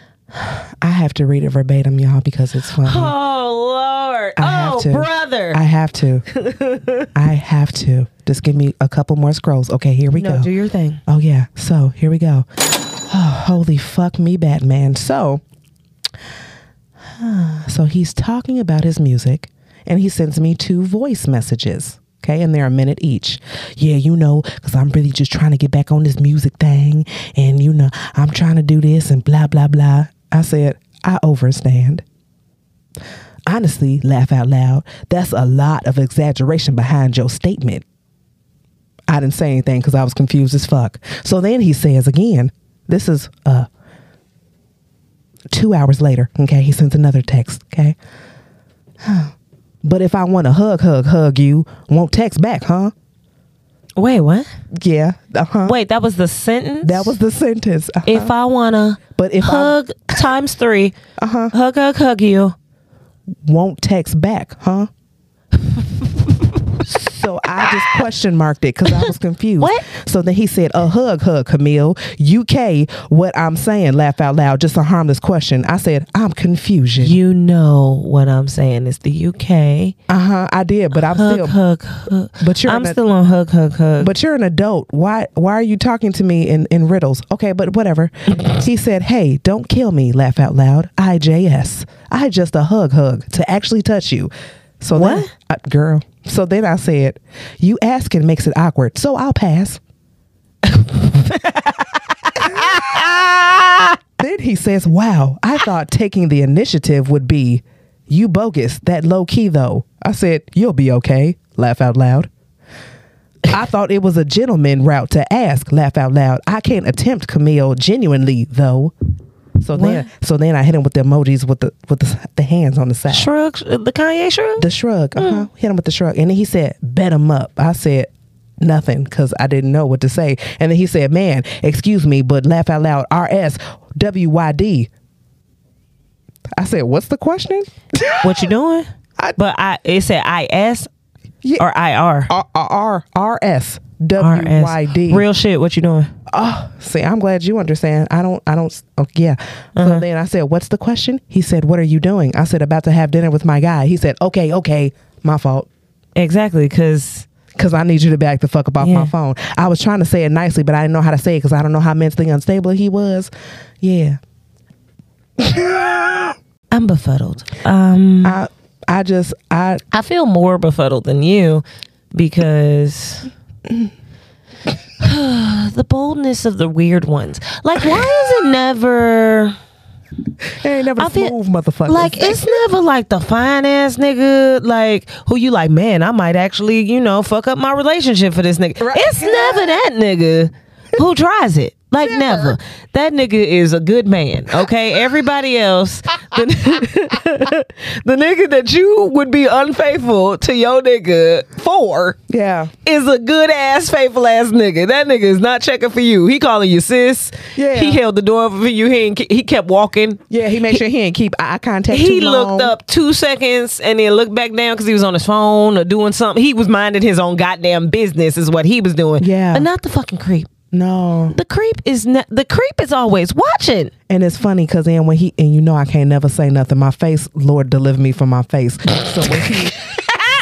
I have to read it verbatim, y'all, because it's funny. Oh Lord. I have oh to. brother. I have to. I have to. Just give me a couple more scrolls. Okay, here we no, go. do your thing. Oh yeah. So here we go. Oh, holy fuck me, Batman. So, so he's talking about his music, and he sends me two voice messages. Okay, and they're a minute each. Yeah, you know, because I'm really just trying to get back on this music thing, and you know, I'm trying to do this and blah blah blah. I said, I overstand. Honestly, laugh out loud. That's a lot of exaggeration behind your statement. I didn't say anything because I was confused as fuck. So then he says again, this is uh two hours later, okay, he sends another text, okay? but if I want to hug, hug, hug you, won't text back, huh? Wait, what? Yeah. Uh-huh. Wait, that was the sentence. That was the sentence. Uh-huh. If I wanna but if hug times three, Uh-huh. hug, hug, hug you. Won't text back, huh? So I just question marked it because I was confused. What? So then he said, "A hug, hug, Camille. UK, what I'm saying, laugh out loud, just a harmless question." I said, "I'm confusion." You know what I'm saying? It's the UK. uh huh. I did, but I'm Hug, still. hug, hug. But you're I'm an- still on hug, hug, hug. But you're an adult. Why? Why are you talking to me in in riddles? Okay, but whatever. he said, "Hey, don't kill me." Laugh out loud. IJS. I just a hug, hug to actually touch you. So then, What? uh, girl? So then I said, "You asking makes it awkward, so I'll pass." then he says, "Wow, I thought taking the initiative would be you bogus. That low key though." I said, "You'll be okay." Laugh out loud. I thought it was a gentleman route to ask. Laugh out loud. I can't attempt Camille genuinely though. So then, so then I hit him with the emojis with the with the, the hands on the side. shrug, the Kanye shrug. The shrug. Uh huh. Hit him with the shrug, and then he said, "Bet him up." I said nothing because I didn't know what to say, and then he said, "Man, excuse me, but laugh out loud." R S W Y D. I said, "What's the question?" what you doing? I- but I it said I S Yeah. or I R. R R R S R W S. Y D. Real shit. What you doing? Oh, see, I'm glad you understand. I don't, I don't, oh, yeah. So then I said, What's the question? He said, What are you doing? I said, About to have dinner with my guy. He said, Okay, okay, my fault. Exactly, because Cause I need you to back the fuck up off Yeah. my phone. I was trying to say it nicely, but I didn't know how to say it because I don't know how mentally unstable he was. Yeah. I'm befuddled. Um, I, I just, I, I feel more befuddled than you because the boldness of the weird ones. Like, why is it never I ain't never I feel- smooth motherfucker. like it's never like the fine ass nigga like who you like? Man, I might actually you know fuck up my relationship for this nigga. Right. It's never that nigga who tries it. Like never. That nigga is a good man. Okay. Everybody else, the, the nigga that you would be unfaithful to your nigga for Yeah. is a good ass, faithful ass nigga. That nigga is not checking for you. He calling you sis. Yeah. He held the door for you. He ain't, he kept walking. Yeah, he made sure he didn't keep eye contact. He too looked up two seconds and then looked back down because he was on his phone or doing something. He was minding his own goddamn business, is what he was doing. Yeah. but not the fucking creep. No, The creep is not. The creep is always watching. and it's funny because then when he and you know I can't never say nothing. My face, Lord deliver me from my face. So when he.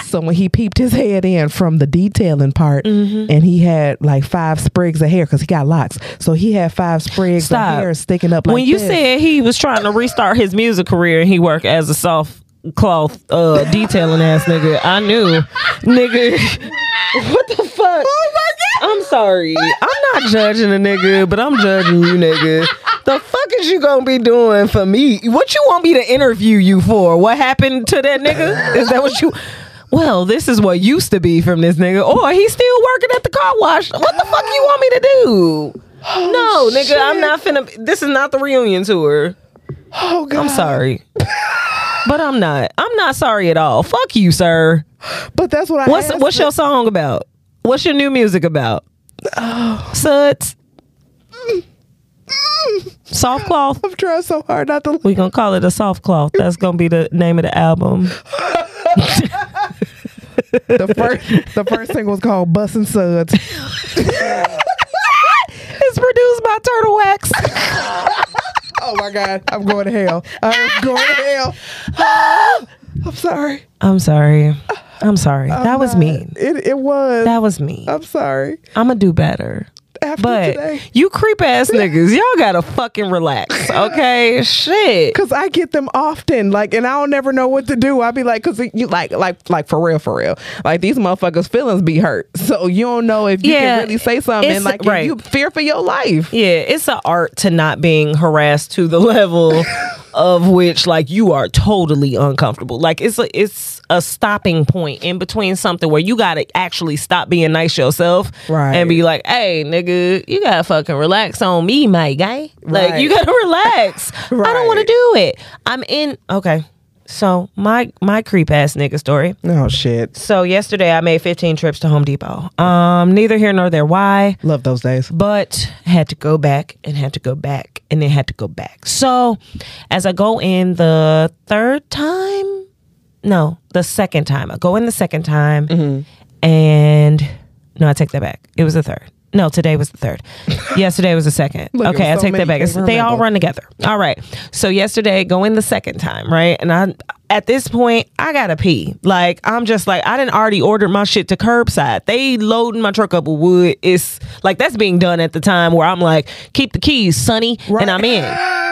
So when he peeped his head in from the detailing part, Mm-hmm. and he had like five sprigs of hair because he got locks, so he had five sprigs Stop. of hair sticking up. Like when you this. said he was trying to restart his music career and he worked as a soft cloth uh detailing ass nigga, I knew, nigga. what the fuck? Oh my god! I'm sorry. I'm not judging a nigga, but I'm judging you, nigga. The fuck is you gonna be doing for me? What you want me to interview you for? What happened to that nigga? Is that what you? Well, this is what used to be from this nigga. Or he's still working at the car wash. What the fuck you want me to do? no, nigga, I'm not finna. This is not the reunion tour. "Oh God," I'm sorry, but I'm not. I'm not sorry at all. Fuck you, sir. but that's what I. What's asked what's your song about? What's your new music about? Oh. Suds. Soft cloth. I'm trying so hard not to. We gonna call it a soft cloth. That's gonna be the name of the album. The first, the first thing was called "Bussin' Suds." It's produced by Turtle Wax. Oh my God, I'm going to hell. I'm going to hell. I'm sorry. I'm sorry. I'm sorry. I'm that was not- mean. It it was. That was mean. I'm sorry. I'm gonna do better. After But today, you creep ass niggas, y'all gotta fucking relax, okay? Shit. Cause I get them often, like, and I don't never know what to do. I be like, cause you like, like, like for real, for real. Like these motherfuckers' feelings be hurt, so you don't know if you Yeah, can really say something. And like, right. you fear for your life. Yeah, it's an art to not being harassed to the level of which like you are totally uncomfortable. Like it's a it's a stopping point in between something where you gotta actually stop being nice yourself Right. and be like, hey nigga, you gotta fucking relax on me, my guy. Like Right. you gotta relax. I don't wanna do it. I'm in okay. So my my creep ass nigga story. Oh shit, So yesterday I made 15 trips to Home Depot. Um, neither here nor there. Why? love those days. but had to go back and had to go back and then had to go back. So as I go in the third time, no, the second time, I go in the second time mm-hmm. and no, I take that back. It was the third. No, today was the third. yesterday was the second. Look, okay, I so take that back. you It's, can't they all run together. All right. So yesterday, go in the second time, right? And I, at this point, I gotta pee. Like I'm just like I didn't already ordered my shit to curbside. They loading my truck up with wood. It's like that's being done at the time where I'm like, keep the keys, Sonny, and I'm in.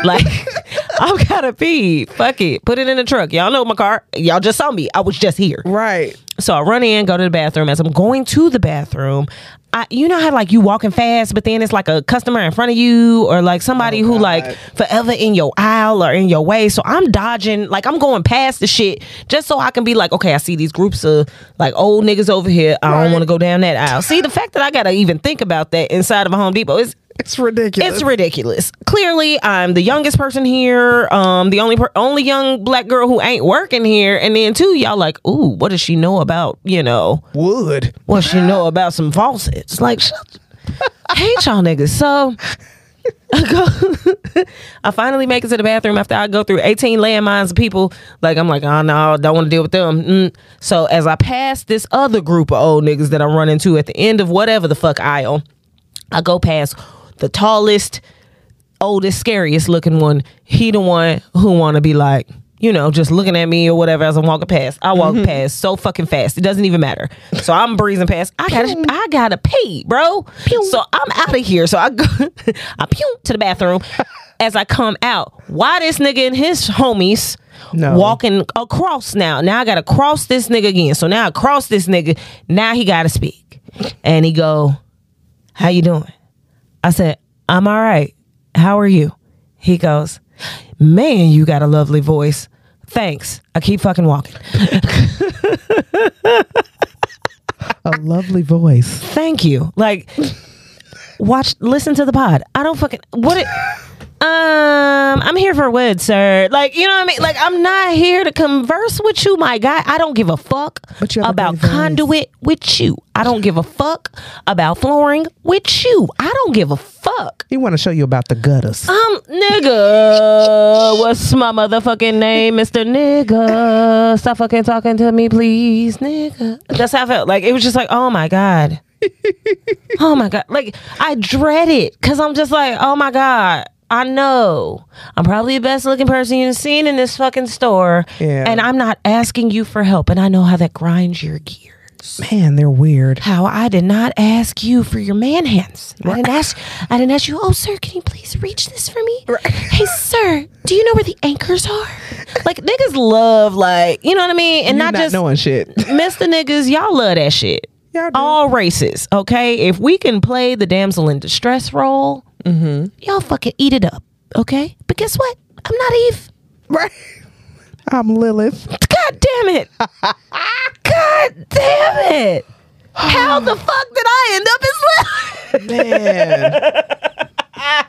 Like I gotta pee. Fuck it. Put it in the truck. Y'all know my car. Y'all just saw me. I was just here. Right. So I run in, go to the bathroom. As I'm going to the bathroom, I, you know how like you walking fast, but then it's like a customer in front of you, or like somebody oh, who like forever in your aisle or in your way. So I'm dodging, like I'm going past the shit just so I can be like, okay, I see these groups of like old niggas over here. I don't want to go down that aisle. See, the fact that I gotta even think about that inside of a Home Depot is It's ridiculous. it's ridiculous. Clearly, I'm the youngest person here. Um, the only per- only young black girl who ain't working here. And then two, y'all like, ooh, what does she know about? You know, Wood. what she know about some faucets? Like, shut, I hate y'all niggas. So. I go. I finally make it to the bathroom after I go through 18 landmines of people. Like I'm like, oh no, I don't want to deal with them. Mm. So as I pass this other group of old niggas that I run into at the end of whatever the fuck aisle, I go past the tallest, oldest, scariest looking one. He the one who want to be like, you know, just looking at me or whatever as I'm walking past. I walk mm-hmm. past so fucking fast. It doesn't even matter. So I'm breezing past. I gotta, I gotta pee, bro. So I'm out of here. So I go, I pew to the bathroom. As I come out, why this nigga and his homies No. walking across now? Now I gotta cross this nigga again. So now I cross this nigga. Now he gotta speak, and he go, "How you doing?" I said, I'm all right. How are you? He goes, Man, you got a lovely voice. Thanks. I keep fucking walking. A lovely voice. Thank you. Like, watch, listen to the pod. I don't fucking what it. Um, I'm here for wood, sir. Like, you know what I mean? Like, I'm not here to converse with you, my guy. I don't give a fuck about conduit with you. I don't give a fuck about flooring with you. I don't give a fuck. He want to show you about the gutters. Um, nigga, what's my motherfucking name, Mister Nigga? Stop fucking talking to me, please, nigga. That's how I felt. Like it was just like, oh my god, oh my god. Like I dread it because I'm just like, oh my god. I know I'm probably the best looking person you've seen in this fucking store, Yeah. and I'm not asking you for help, and I know how that grinds your gears Man, they're weird. how I did not ask you for your man hands. I didn't ask. I didn't ask you. Oh, sir, can you please reach this for me? Hey, sir, do you know where the anchors are? Like niggas love like you know what I mean, and not, not just knowing shit. Mr. Niggas. Y'all love that shit. Y'all do. All races, okay. If we can play the damsel in distress role, Mm-hmm. y'all fucking eat it up, okay? But guess what? I'm not Eve. Right. I'm Lilith. God damn it. God damn it. How the fuck did I end up as Lilith? Man.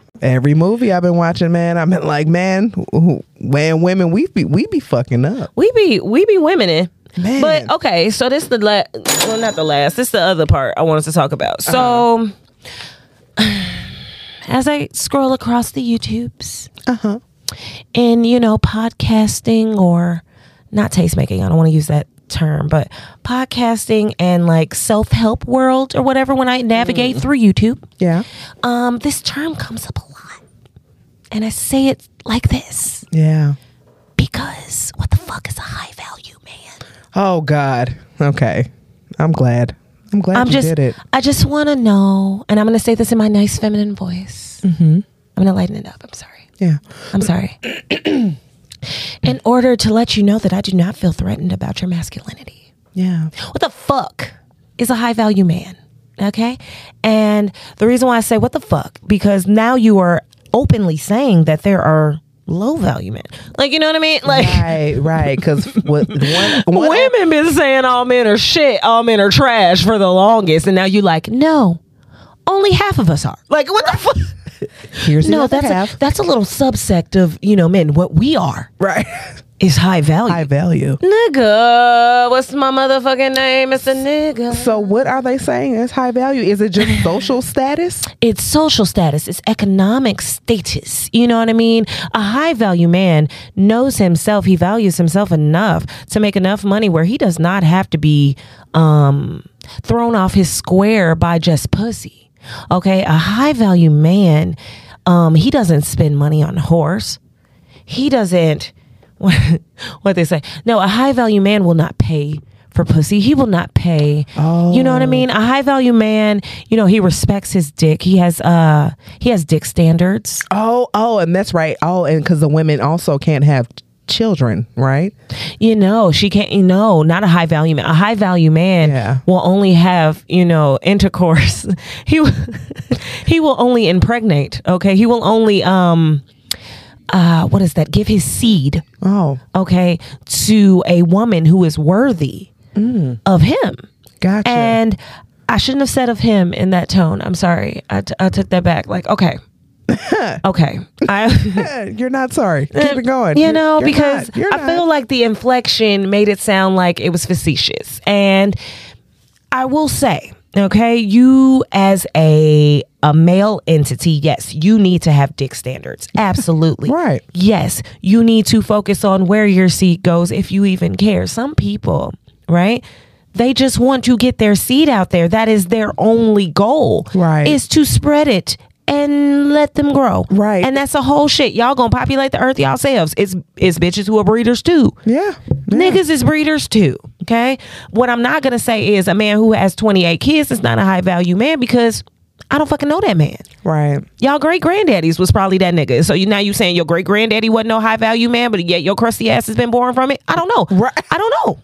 Every movie I've been watching, man, I've been like, man, man, women, we be we be fucking up. We be we be women in. Man. But okay, so this the la- well not the last. This the other part I wanted to talk about. So as I scroll across the YouTubes Uh huh. and you know podcasting or not tastemaking, I don't want to use that term, but podcasting and like self-help world or whatever when I navigate through YouTube, Yeah. um this term comes up a lot. And I say it like this Yeah. because what the fuck is a high value man? Oh God. Okay. I'm glad. I'm glad I'm you just, did it. I just want to know, and I'm going to say this in my nice feminine voice. Mm-hmm. I'm going to lighten it up. I'm sorry. Yeah. I'm sorry. in order to let you know that I do not feel threatened about your masculinity. Yeah. What the fuck is a high value man? Okay. And the reason why I say what the fuck, because now you are openly saying that there are low value men. Like, you know what I mean? Like, Right. Right. Because what one, one Women been saying all men are shit, all men are trash for the longest, and now you like, no, only half of us are. Like, what the fuck? Here's the No, other that's half. a, that's a little subsect of you know men. What we are right. Is high value. High value. nigga, what's my motherfucking name? It's a nigga. So what are they saying is high value? Is it just social status? it's social status, it's economic status. You know what I mean? A high value man knows himself, he values himself enough to make enough money where he does not have to be um, thrown off his square by just pussy. Okay, a high value man, um, he doesn't spend money on a horse. He doesn't what they say. No, a high value man will not pay for pussy. He will not pay. Oh. You know what I mean? A high value man, you know, he respects his dick. He has uh he has dick standards. Oh, oh, and that's right. Oh, and because the women also can't have children, right? You know, she can't you know, not a high value man. A high value man Yeah. will only have, you know, intercourse. he he will only impregnate, okay? He will only um uh what is that? Give his seed Oh, okay, to a woman who is worthy of him. gotcha. And I shouldn't have said of him in that tone. I'm sorry. I, t- I took that back. Like, okay. okay. I. You're not sorry. Keep it going. You know, you're because not. I feel like the inflection made it sound like it was facetious. And I will say, okay, you as a a male entity, yes, you need to have dick standards. Absolutely. Right. Yes, you need to focus on where your seed goes if you even care. Some people, right? They just want to get their seed out there. That is their only goal. Right. Is to spread it and let them grow. Right. And that's a whole shit. Y'all gonna populate the earth y'all yourselves. It's it's bitches who are breeders too. Yeah. Niggas is breeders too. Okay. What I'm not gonna say is a man who has 28 kids is not a high value man because I don't fucking know that man. Right. Y'all great granddaddies was probably that nigga. So you now you saying your great granddaddy wasn't no high value man, but yet your crusty ass has been born from it. I don't know. Right. I don't know.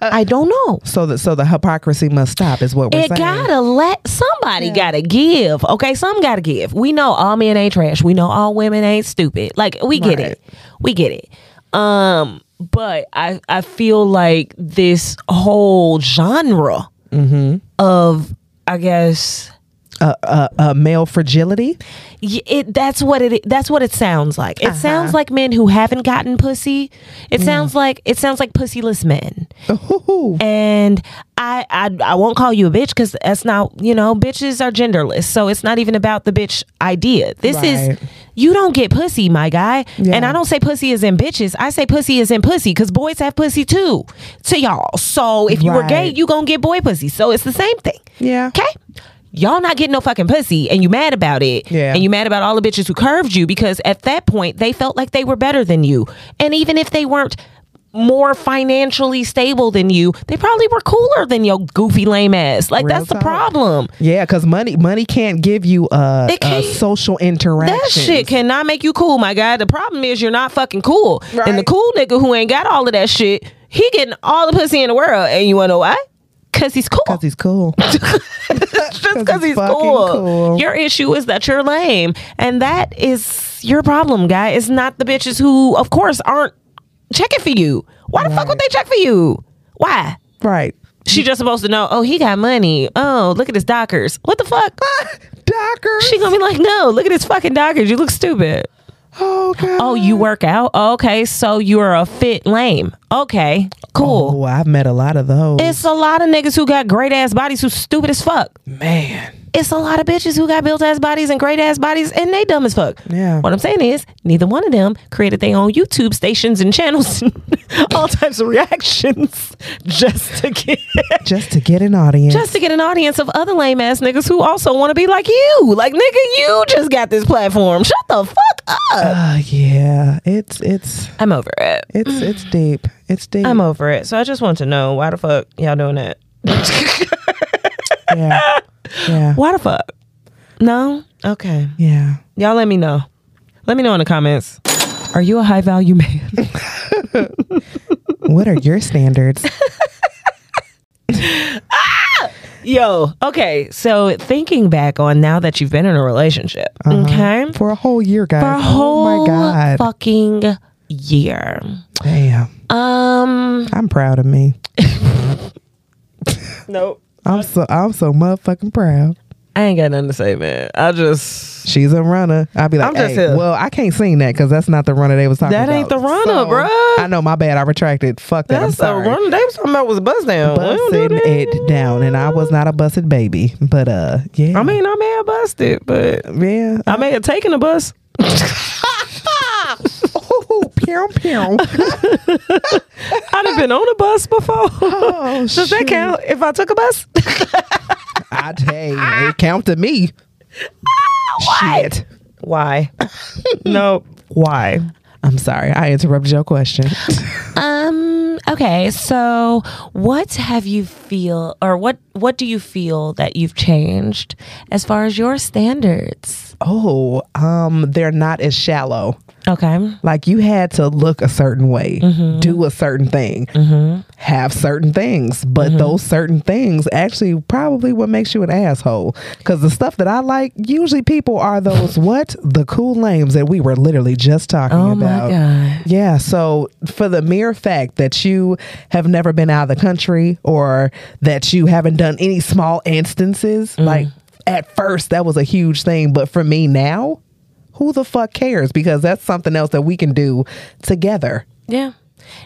I don't know. So that so the hypocrisy must stop is what we're saying. It saying. gotta let somebody gotta give. Okay, some gotta give. We know all men ain't trash. We know all women ain't stupid. Like we get Right. it. We get it. Um, but I I feel like this whole genre Mm-hmm. of I guess uh, uh, uh, male fragility. It that's what it that's what it sounds like. It sounds like men who haven't gotten pussy. It sounds like it sounds like pussyless men. Ooh. And I I, I won't call you a bitch because that's not you know bitches are genderless, so it's not even about the bitch idea. This is you don't get pussy, my guy. Yeah. And I don't say pussy is in bitches. I say pussy is in pussy because boys have pussy too to y'all. So if you were gay, Right. you gonna get boy pussy. So it's the same thing. Yeah. Okay. Y'all not getting no fucking pussy and you mad about it. Yeah. And you mad about all the bitches who curved you because at that point they felt like they were better than you. And even if they weren't more financially stable than you, they probably were cooler than your goofy lame ass. Like Real that's the problem. Yeah, because money money can't give you a, uh social interaction. That shit cannot make you cool, my guy. The problem is you're not fucking cool. And the cool nigga who ain't got all of that shit, he getting all the pussy in the world. And you wanna know why? Cause he's cool. Because he's cool. just because he's fucking cool. cool. Your issue is that you're lame, and that is your problem, guy. It's not the bitches who, of course, aren't checking for you. Why the fuck would they check for you? Why? right. She just supposed to know. Oh, he got money. Oh, look at his dockers. What the fuck? Dockers. She gonna be like, no, look at his fucking dockers. You look stupid. Oh, God. Oh, you work out. Okay, so you're a fit lame. Okay, cool. Oh, I've met a lot of those. It's a lot of niggas who got great ass bodies who stupid as fuck. Man. It's a lot of bitches who got built ass bodies and great ass bodies and they dumb as fuck. Yeah. What I'm saying is, neither one of them created their own YouTube stations and channels and all types of reactions just to get Just to get an audience. just to get an audience of other lame ass niggas who also want to be like you. Like nigga, you just got this platform. Shut the fuck up. uh, yeah. It's it's I'm over it. it's it's deep. It's deep. I'm over it. So I just want to know why the fuck y'all doing that? yeah. Yeah. Why the fuck? No? Okay. Yeah. Y'all let me know. Let me know in the comments. Are you a high value man? What are your standards? ah! Yo, okay. So thinking back on now that you've been in a relationship, Uh-huh. okay, For a whole year, guys. for a whole oh my God. fucking year. Damn. Um, I'm proud of me. nope. I'm so I'm so motherfucking proud. I ain't got nothing to say, man. I just She's a runner. I'll be like, I'm just hey, well, I can't sing that because that's not the runner they was talking That about. That ain't the runner, bro. I know, my bad. I retracted. Fuck that. that's the one they was talking about was a bus down. Don't do it down, and I was not a busted baby, but uh, yeah. I mean, I may have busted, but yeah. I may have taken a bus. pew pew. I'd have been on a bus before. Oh, Does that count if I took a bus? I hey, it counted me. Shit. Why? no. Why? I'm sorry. I interrupted your question. Um. Okay. So, what have you feel, or what what do you feel that you've changed as far as your standards? Oh, um, they're not as shallow. Okay. Like you had to look a certain way, mm-hmm. do a certain thing, mm-hmm. have certain things, but mm-hmm. those certain things actually probably what makes you an asshole. Because the stuff that I like, usually people are those what the cool lames that we were literally just talking Oh my about. God. Yeah. So for the mere fact that you have never been out of the country or that you haven't done any small instances, like at first that was a huge thing, but for me now, who the fuck cares? Because that's something else that we can do together. Yeah.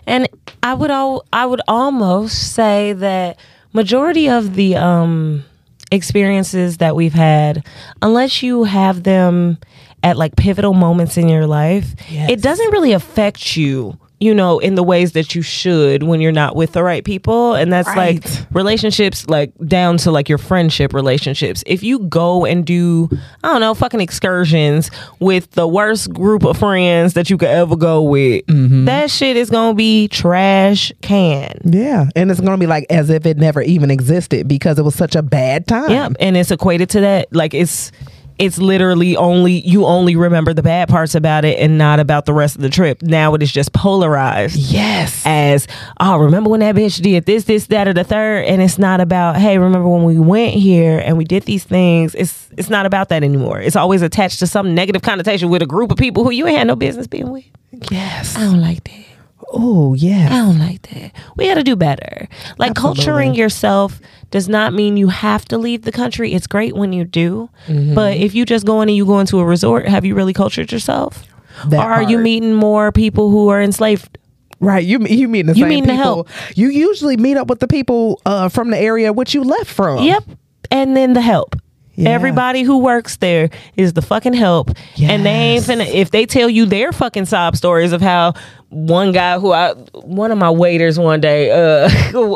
And I would all I would almost say that majority of the um experiences that we've had, unless you have them at like pivotal moments in your life, Yes. it doesn't really affect you, you know, in the ways that you should when you're not with the right people. And that's like relationships like down to like your friendship relationships. If you go and do, I don't know, fucking excursions with the worst group of friends that you could ever go with, mm-hmm. that shit is gonna be trash can. Yeah. And it's going to be like as if it never even existed because it was such a bad time. Yep. And it's equated to that. Like it's it's literally only you only remember the bad parts about it and not about the rest of the trip. Now it is just polarized. Yes. as oh remember when that bitch did this this that or the third and it's not about hey remember when we went here and we did these things it's it's not about that anymore it's always attached to some negative connotation with a group of people who you ain't had no business being with Yes. i don't like that Oh yeah I don't like that. We got to do better. Like Absolutely. culturing yourself does not mean you have to leave the country. It's great when you do, Mm-hmm. but if you just go in and you go into a resort, have you really cultured yourself? That or are you meeting more people who are enslaved? Right. You you meet the You same people. help. You usually meet up with the people uh, from the area which you left from. Yep. And then the help. Yeah. Everybody who works there is the fucking help. And they ain't Yes. finna if they tell you their fucking sob stories of how one guy who I one of my waiters one day, uh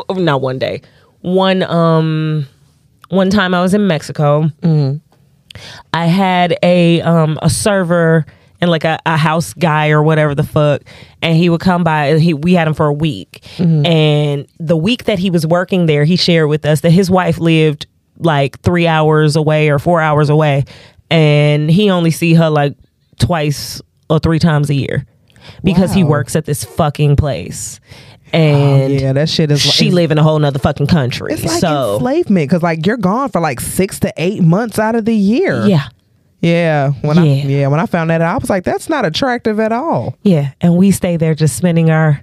not one day. One um one time I was in Mexico. I had a um a server and like a, a house guy or whatever the fuck and he would come by and he we had him for a week and the week that he was working there he shared with us that his wife lived like three hours away or four hours away and he only see her like twice or three times a year because he works at this fucking place Oh, and yeah, that shit is. she is- live in a whole nother fucking country It's like so enslavement because like you're gone for like six to eight months out of the year. yeah Yeah. When I Yeah. yeah when I found that out, I was like, that's not attractive at all. Yeah, and we stay there just spending our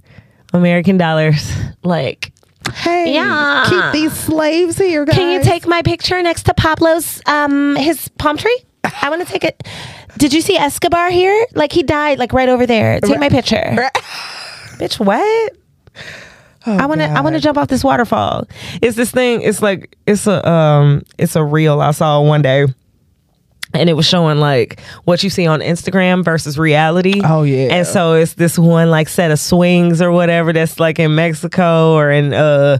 American dollars. Like, Hey, Yeah. keep these slaves here, guys. can you take my picture next to Pablo's um his palm tree? I want to take it. Did you see Escobar here? Like he died like right over there. Take my picture. Bitch, what? I want to I want to jump off this waterfall. It's this thing. It's like it's a um it's a reel I saw one day. And it was showing like what you see on Instagram versus reality. Oh, yeah. And so it's this one like set of swings or whatever that's like in Mexico or in uh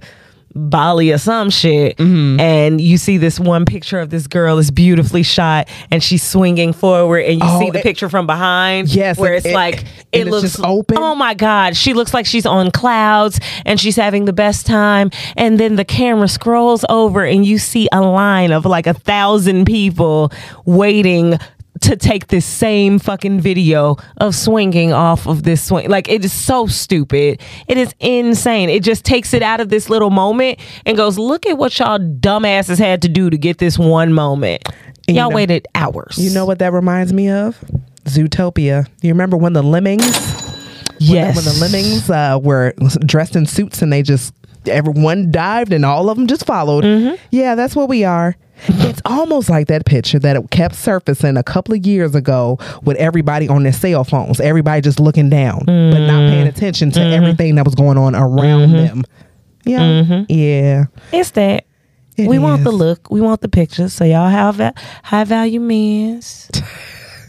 Bali or some shit. Mm-hmm. And you see this one picture of this girl is beautifully shot and she's swinging forward and you Oh, see the it- picture from behind. Yes, Where it's it- like and it looks open. Oh my God. She looks like she's on clouds and she's having the best time. And then the camera scrolls over and you see a line of like a thousand people waiting to take this same fucking video of swinging off of this swing. Like it is so stupid. It is insane. It just takes it out of this little moment and goes, look at what y'all dumbasses had to do to get this one moment. And you Y'all know- waited hours. You know what that reminds me of? Zootopia. You remember when the lemmings? Yes. When the lemmings uh, were dressed in suits and they just everyone dived and all of them just followed. Mm-hmm. Yeah, that's what we are. It's almost like that picture that it kept surfacing a couple of years ago with everybody on their cell phones, everybody just looking down but not mm-hmm. paying attention to mm-hmm. everything that was going on around mm-hmm. them. Yeah, yeah. It's that. It we want the look. We want the pictures. So y'all have va- high value men's.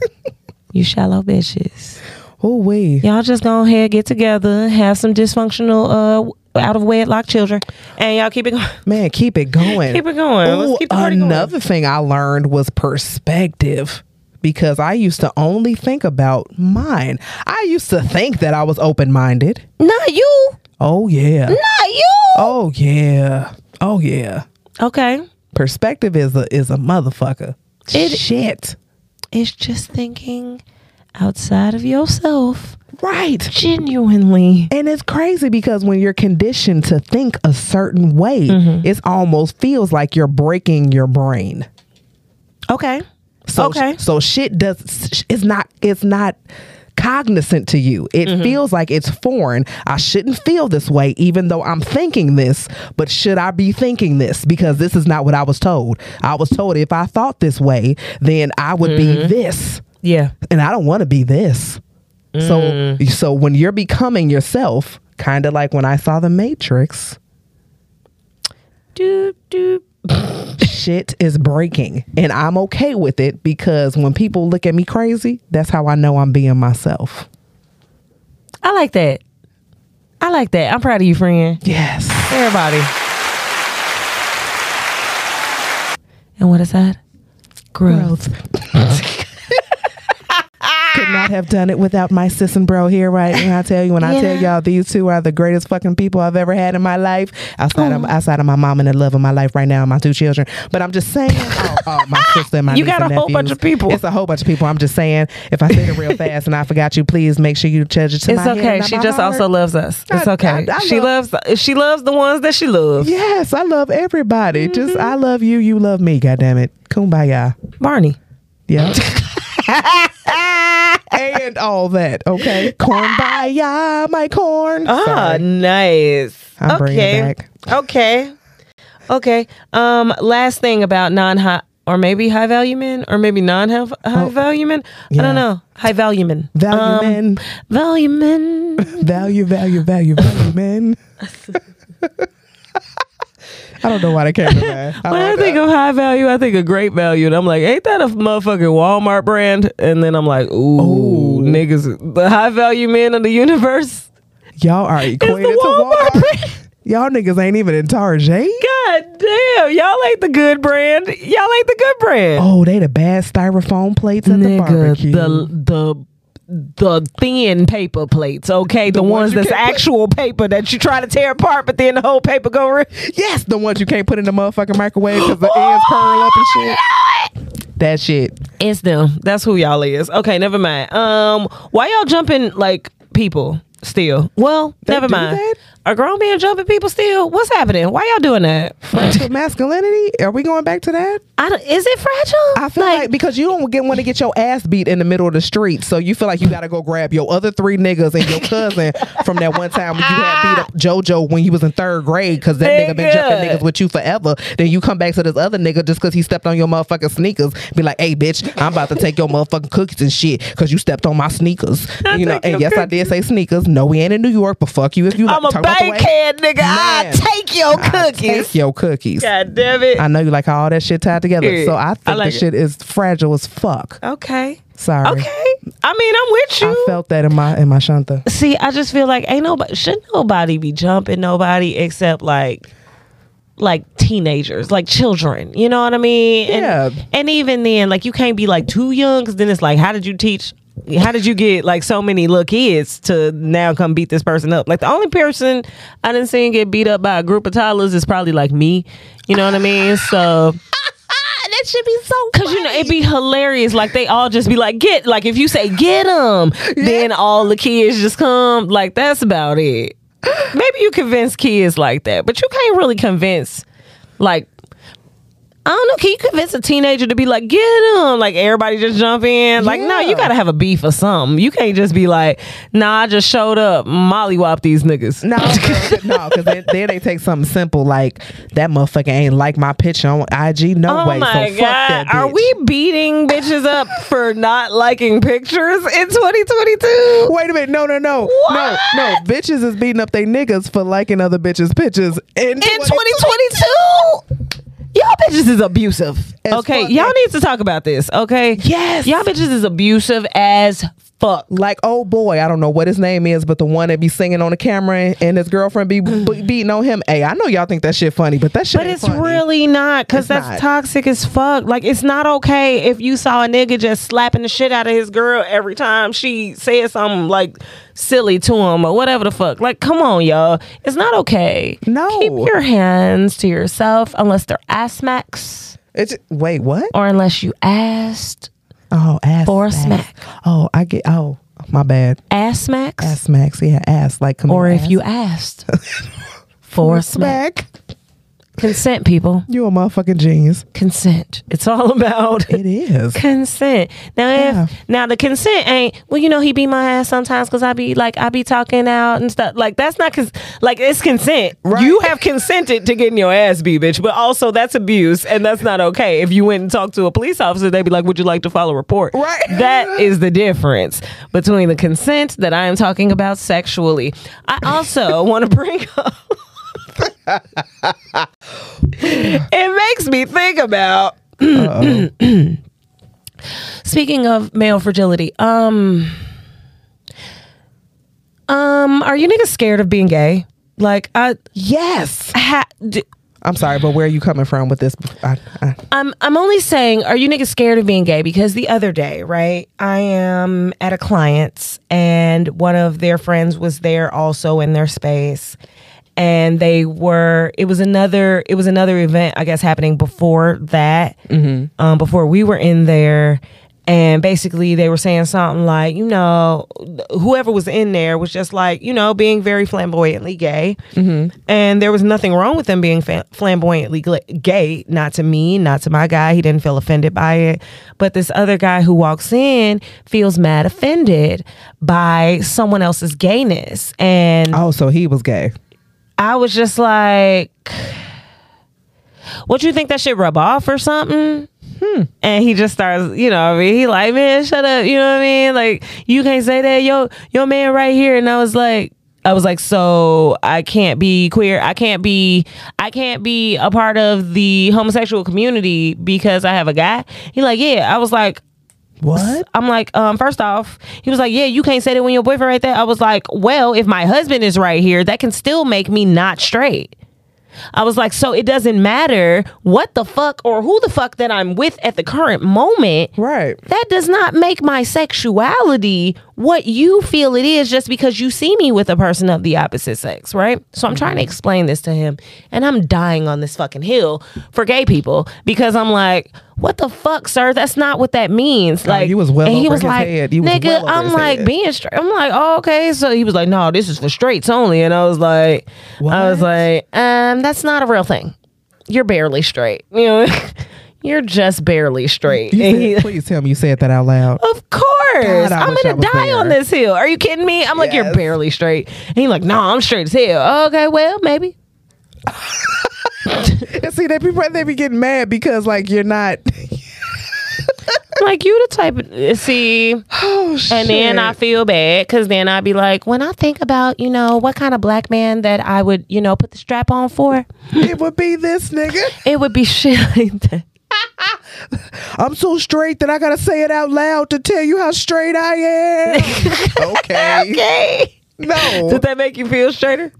you shallow bitches. Oh we. Y'all just go ahead, get together, have some dysfunctional, uh, out of wedlock children, and y'all keep it going. Man, keep it going. Keep it going. Let's Ooh, keep the party going. another thing I learned was perspective. Because I used to only think about mine. I used to think that I was open minded. Not you. Oh yeah. Not you. Oh yeah. Oh yeah. Okay. Perspective is a is a motherfucker. It- Shit. It's just thinking outside of yourself. Right. Genuinely. And it's crazy because when you're conditioned to think a certain way, Mm-hmm. it almost feels like you're breaking your brain. Okay. So Okay. so shit does it's not it's not cognizant to you. It Mm-hmm. feels like it's foreign. I shouldn't feel this way even though I'm thinking this, but should I be thinking this because this is not what I was told. I was told if I thought this way, then I would Mm-hmm. be this. Yeah. And I don't want to be this. So Mm. so when you're becoming yourself, kind of like when I saw the Matrix, Do do. shit is breaking and I'm okay with it because when people look at me crazy, that's how I know I'm being myself. I like that. I like that. I'm proud of you, friend. Yes. Everybody. And what is that? Growth. Could not have done it without my sis and bro here, right? And I tell you, when I tell y'all these two are the greatest fucking people I've ever had in my life, outside of outside of my mom and the love of my life right now, and my two children. But I'm just saying, oh, oh, my sister my You got a whole bunch of people. It's a whole bunch of people. I'm just saying, if I said it real fast and I forgot you, please make sure you judge it to It's okay. She just heart. also loves us. It's I- okay. I- I she love- loves she loves the ones that she loves. Yes, I love everybody. Just Mm-hmm. I love you, you love me. God damn it, kumbaya. Barney. Yeah. and all that. Okay, corn by ya, my corn. Ah, Sorry. nice. I'm okay. back. Okay. Okay. Um, last thing about non high or maybe high value men or maybe non high high value men. I don't know. High value men. Value Um, men, Value men. value, value, value, value, men. I don't know why they came to that. When I think of high value, I think of great value, and I'm like, ain't that a motherfucking Walmart brand? And then I'm like, ooh, Ooh. niggas, the high value men of the universe. y'all are equated to Walmart. Y'all niggas ain't even in Target. God damn, y'all ain't the good brand. Y'all ain't the good brand. Oh, they the bad styrofoam plates at the barbecue. the the the thin paper plates, okay, the, The ones ones that's can't put- actual paper that you try to tear apart, but then the whole paper go. Re- yes, the ones you can't put in the motherfucking microwave because the ends curl up and shit. That shit. it's them. That's who y'all is. Okay, never mind. Um, why y'all jumping like people still? Well, They never mind. that? Are grown men jumping people still? What's happening? Why y'all doing that? Fragile masculinity? Are we going back to that? I don't, is it fragile? I feel like, because you don't get want to get your ass beat in the middle of the street, so you feel like you got to go grab your other three niggas and your cousin from that one time when you had beat up JoJo when he was in third grade because that nigga been jumping niggas with you forever. Then you come back to this other nigga just because he stepped on your motherfucking sneakers. Be like, hey bitch, I'm about to take your motherfucking cookies and shit because you stepped on my sneakers. I you know, and yes, I did say sneakers. No, we ain't in New York, but fuck you if you. I'm a about the bankhead nigga. I take your I cookies. Take your cookies. God damn it. I know you like all that shit tied together. Yeah, So I think I like the it. shit is fragile as fuck. okay. Sorry. Okay. I mean, I'm with you. I felt that in my in my shanta. See, I just feel like ain't nobody should nobody be jumping nobody except like like teenagers, like children. You know what I mean? And, Yeah. And even then, like you can't be like too young because then it's like, how did you teach? How did you get like so many little kids to now come beat this person up? Like the only person I didn't see get beat up by a group of toddlers is probably like me. You know what I mean? So that should be so Cause you know it'd be hilarious. Like they all just be like, "Get!" Like if you say "Get them," then all the kids just come. Like that's about it. Maybe you convince kids like that, but you can't really convince like. I don't know. Can you convince a teenager to be like, get him? Like everybody just jump in? Like, no, you gotta have a beef or something. You can't just be like, nah, I just showed up, mollywop these niggas. No, no, because then, then they take something simple like that motherfucker ain't like my picture on IG. No Oh way. my so fuck that god! Are we beating bitches up for not liking pictures in 2022? Wait a minute. No, no, no. No, no. Bitches is beating up they niggas for liking other bitches' pictures. In, In 2022, y'all bitches is abusive. As okay, fuck. y'all need to talk about this. Okay, Yes. y'all bitches is abusive as fuck. Like, oh boy, I don't know what his name is, but the one that be singing on the camera and his girlfriend be be- beating on him. Hey, I know y'all think that shit funny, but that shit But it's funny. really not, cause It's that's not. toxic as fuck. Like it's not okay if you saw a nigga just slapping the shit out of his girl every time she said something like silly to him or whatever the fuck. Like, come on, y'all. It's not okay. No. Keep your hands to yourself unless they're ass smacks It's wait, what? or unless you asked Oh, ass For a smacks. smack. Oh, I get. Oh, my bad. ass smacks. Ass smacks. Yeah, ass like come or if ass. you asked for a smack. smack, Consent, people. you a motherfucking genius. Consent. It's all about It is. consent. Now, Yeah. if now the consent ain't well, you know, he beat my ass sometimes because I be like I be talking out and stuff. Like that's not cons- like it's consent. Right. You have consented to getting your ass beat, bitch. But also that's abuse, and that's not okay. If you went and talked to a police officer, they'd be like, "Would you like to file a report?" Right. That is the difference between the consent that I am talking about sexually. I also want to bring up. it makes me think about speaking of male fragility um um are you niggas scared of being gay like i Yes. ha, d- I'm sorry, but where are you coming from with this? I, I, I'm I'm only saying, are you niggas scared of being gay? Because the other day, right, I am at a client's and one of their friends was there also in their space. And they were it was another it was another event, I guess, happening before that. Um, before we were in there. and basically they were saying something like, you know, whoever was in there was just like, you know, being very flamboyantly gay, and there was nothing wrong with them being fa- flamboyantly gay. Not to me, not to my guy. He didn't feel offended by it, but this other guy who walks in feels mad offended by someone else's gayness, and Oh, so he was gay. I was just like, "What you think that shit rub off or something?" Hmm. And he just starts, you know, I mean, he like, man, shut up, you know what I mean? Like, you can't say that, yo, your man right here. And I was like, I was like, so I can't be queer. I can't be, I can't be a part of the homosexual community because I have a guy. He like, yeah. I was like, What? I'm like, um, first off, he was like, yeah, you can't say that when your boyfriend right there. I was like, well, if my husband is right here, that can still make me not straight. I was like, so it doesn't matter what the fuck or who the fuck that I'm with at the current moment. Right. That does not make my sexuality what you feel it is just because you see me with a person of the opposite sex, right? So I'm trying to explain this to him and I'm dying on this fucking hill for gay people because I'm like, what the fuck, sir? That's not what that means. Like he was well and he was like, head. You was nigga, well I'm like head. being straight. I'm like, oh, okay. So he was like, no, this is for straights only. And I was like, I was like, um, that's not a real thing. You're barely straight. You know, you're just barely straight. Said- he- please tell me you said that out loud. of course. God, I'm gonna die on this hill. Are you kidding me? I'm like, you're barely straight. And he's like, no, I'm straight as hell. Okay, well, maybe. And see, they be they be getting mad because like you're not. Like, you the type of see, Oh shit. and then I feel bad because then I'd be like, when I think about, you know, what kind of black man that I would, you know, put the strap on for, it would be this nigga. it would be shit like that. I'm so straight that I gotta say it out loud to tell you how straight I am. okay. Okay. No. Does that make you feel straighter?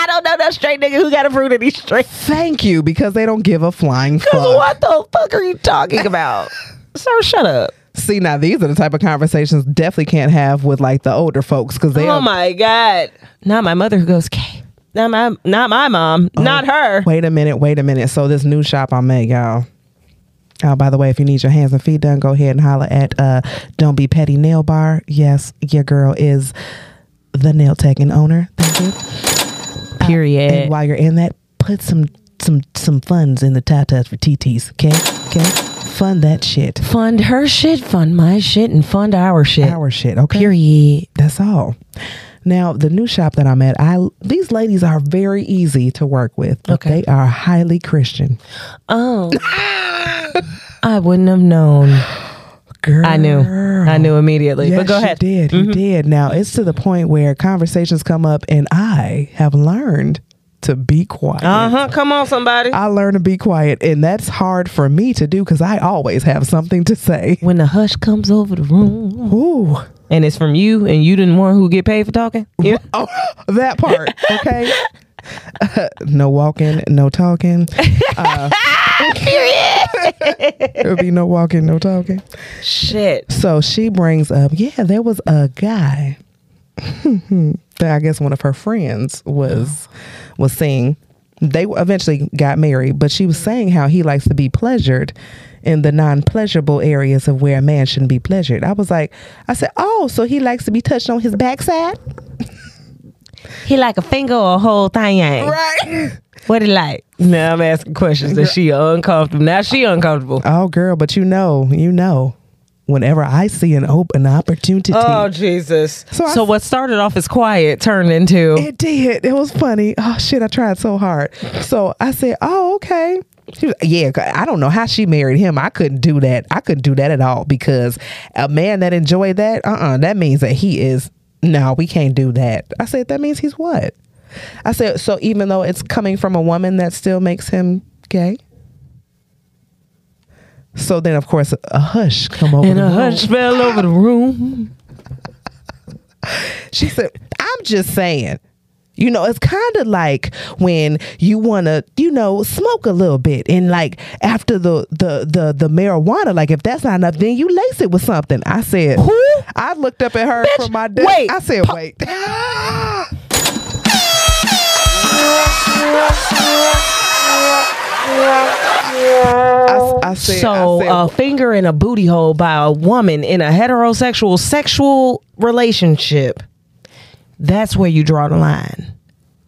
I don't know that straight nigga who got a prove that he's straight. Thank you because they don't give a flying fuck. What the fuck are you talking about? Sir, shut up. See, now these are the type of conversations definitely can't have with like the older folks because they. Oh my god! Not my mother who goes gay. Not my, not my mom. Not her. Wait a minute, wait a minute. So this new shop I made, y'all. Oh, by the way, if you need your hands and feet done, go ahead and holler at uh Don't Be Petty Nail Bar. Yes, your girl is the nail tech and owner. Thank you. Uh, Period. And while you're in that, put some some some funds in the tatas for TTs. Okay, okay. Fund that shit. fund her shit, fund my shit, and fund our shit. Our shit. Okay. Period. That's all. Now, the new shop that I'm at, I these ladies are very easy to work with. But Okay. They are highly Christian. Oh. I wouldn't have known. Girl. I knew. I knew immediately. Yes, but go ahead. You did. You did. Now it's to the point where conversations come up, and I have learned to be quiet. Uh huh. Come on, somebody. I learned to be quiet, and that's hard for me to do because I always have something to say. when the hush comes over the room, Ooh, and it's from you, and you didn't want who get paid for talking. Yeah. oh, that part. Okay. no walking, no talking. Uh, There'll be no walking, no talking. Shit. So she brings up, yeah, there was a guy that I guess one of her friends was was saying they eventually got married, but she was saying how he likes to be pleasured in the non-pleasurable areas of where a man shouldn't be pleasured. I was like, I said, oh, so he likes to be touched on his backside, He like a finger or a whole thing. right? What he like? Now I'm asking questions. Is she uncomfortable? Now she uncomfortable. Oh, girl, but you know, you know, whenever I see an open opportunity, Oh Jesus! So So, I- what started off as quiet turned into It did. It was funny. Oh shit! I tried so hard. So I said, "Oh, okay." She was, yeah, 'cause I don't know how she married him. I couldn't do that. I couldn't do that at all because a man that enjoyed that, uh, uh that means that he is. No, we can't do that. I said that means he's what? I said so. Even though it's coming from a woman, that still makes him gay. So then, of course, a hush come over. and a room. hush fell over the room. She said, I'm just saying. You know, it's kind of like when you want to, you know, smoke a little bit and like after the the the the marijuana, like if that's not enough, then you lace it with something. I said, Who? I looked up at her Bitch, from my desk. wait. I said, wait. I, I said, so said, a finger in a booty hole by a woman in a heterosexual sexual relationship, that's where you draw the line.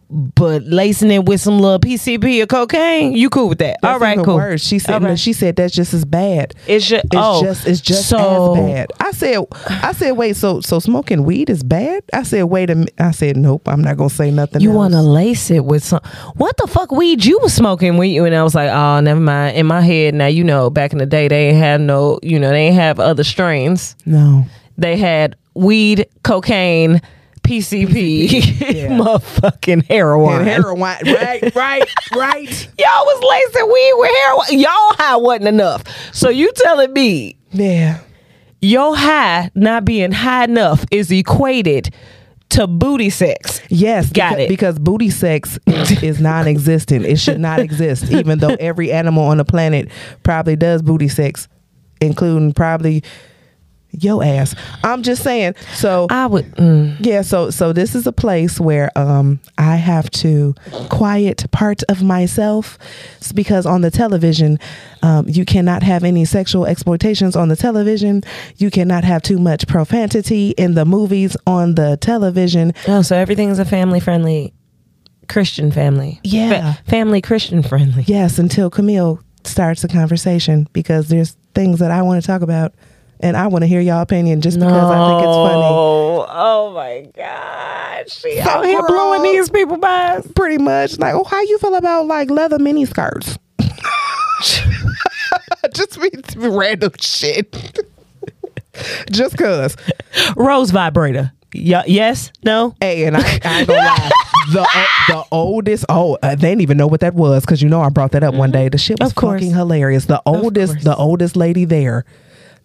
But lacing it with some little PCP or cocaine, you cool with that? That's All right, cool. Worse. She said, no, right. she said that's just as bad. It's just, It's oh, just it's just so, as bad. I said I said wait so so smoking weed is bad? I said wait a minute. I said nope. I'm not gonna say nothing. You else. to lace it with some? What the fuck weed you was smoking when you? And I was like, oh, never mind. In my head, now you know, back in the day, they ain't had no, you know, they ain't have other strains. no. They had weed, cocaine, PCP, yeah. motherfucking heroin. And heroin, right, right, right. Y'all was lacing weed with heroin. Y'all high wasn't enough. So you telling me Yeah. your high not being high enough is equated to booty sex? Yes, Got beca- it. Because booty sex is, is non-existent. It should not exist, even though every animal on the planet probably does booty sex, including probably your ass. I'm just saying. So I would. Mm. yeah, so so this is a place where um I have to quiet part of myself because on the television um you cannot have any sexual exploitations on the television. You cannot have too much profanity in the movies on the television. Oh, so everything's a family friendly Christian family. Yeah. family Christian friendly. Yes, until Camille starts a conversation because there's things that I want to talk about and I want to hear y'all opinion just because I think it's funny. Oh, my God. She So out here blowing these people by. Pretty much like, oh, how you feel about like leather mini skirts? just be random shit. just cause. Rose vibrator. Y- yes? No? Hey, and I, I ain't gonna lie. The the oldest oh uh, they didn't even know what that was because you know I brought that up one day. The shit was fucking hilarious. The oldest the oldest lady there,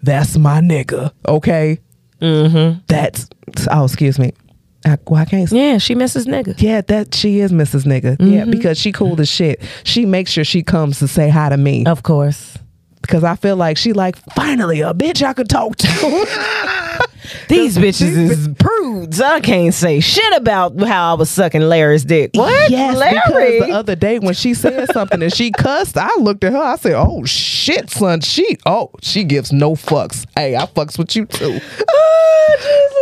that's my nigga. Okay, Mm-hmm. that's oh excuse me. I, well, I can't. Yeah, she misses nigga. Yeah, that she is Mrs. Nigga. Yeah, Mm-hmm. because she cool as shit. She makes sure she comes to say hi to me Of course. Because I feel like she like finally a bitch I could talk to. These bitches is prudes. I can't say shit about how I was sucking Larry's dick. What? Yes, Larry? because the other day when she said something and she cussed, I looked at her. I said, "Oh shit, son, she oh she gives no fucks. Hey, I fucks with you too." oh,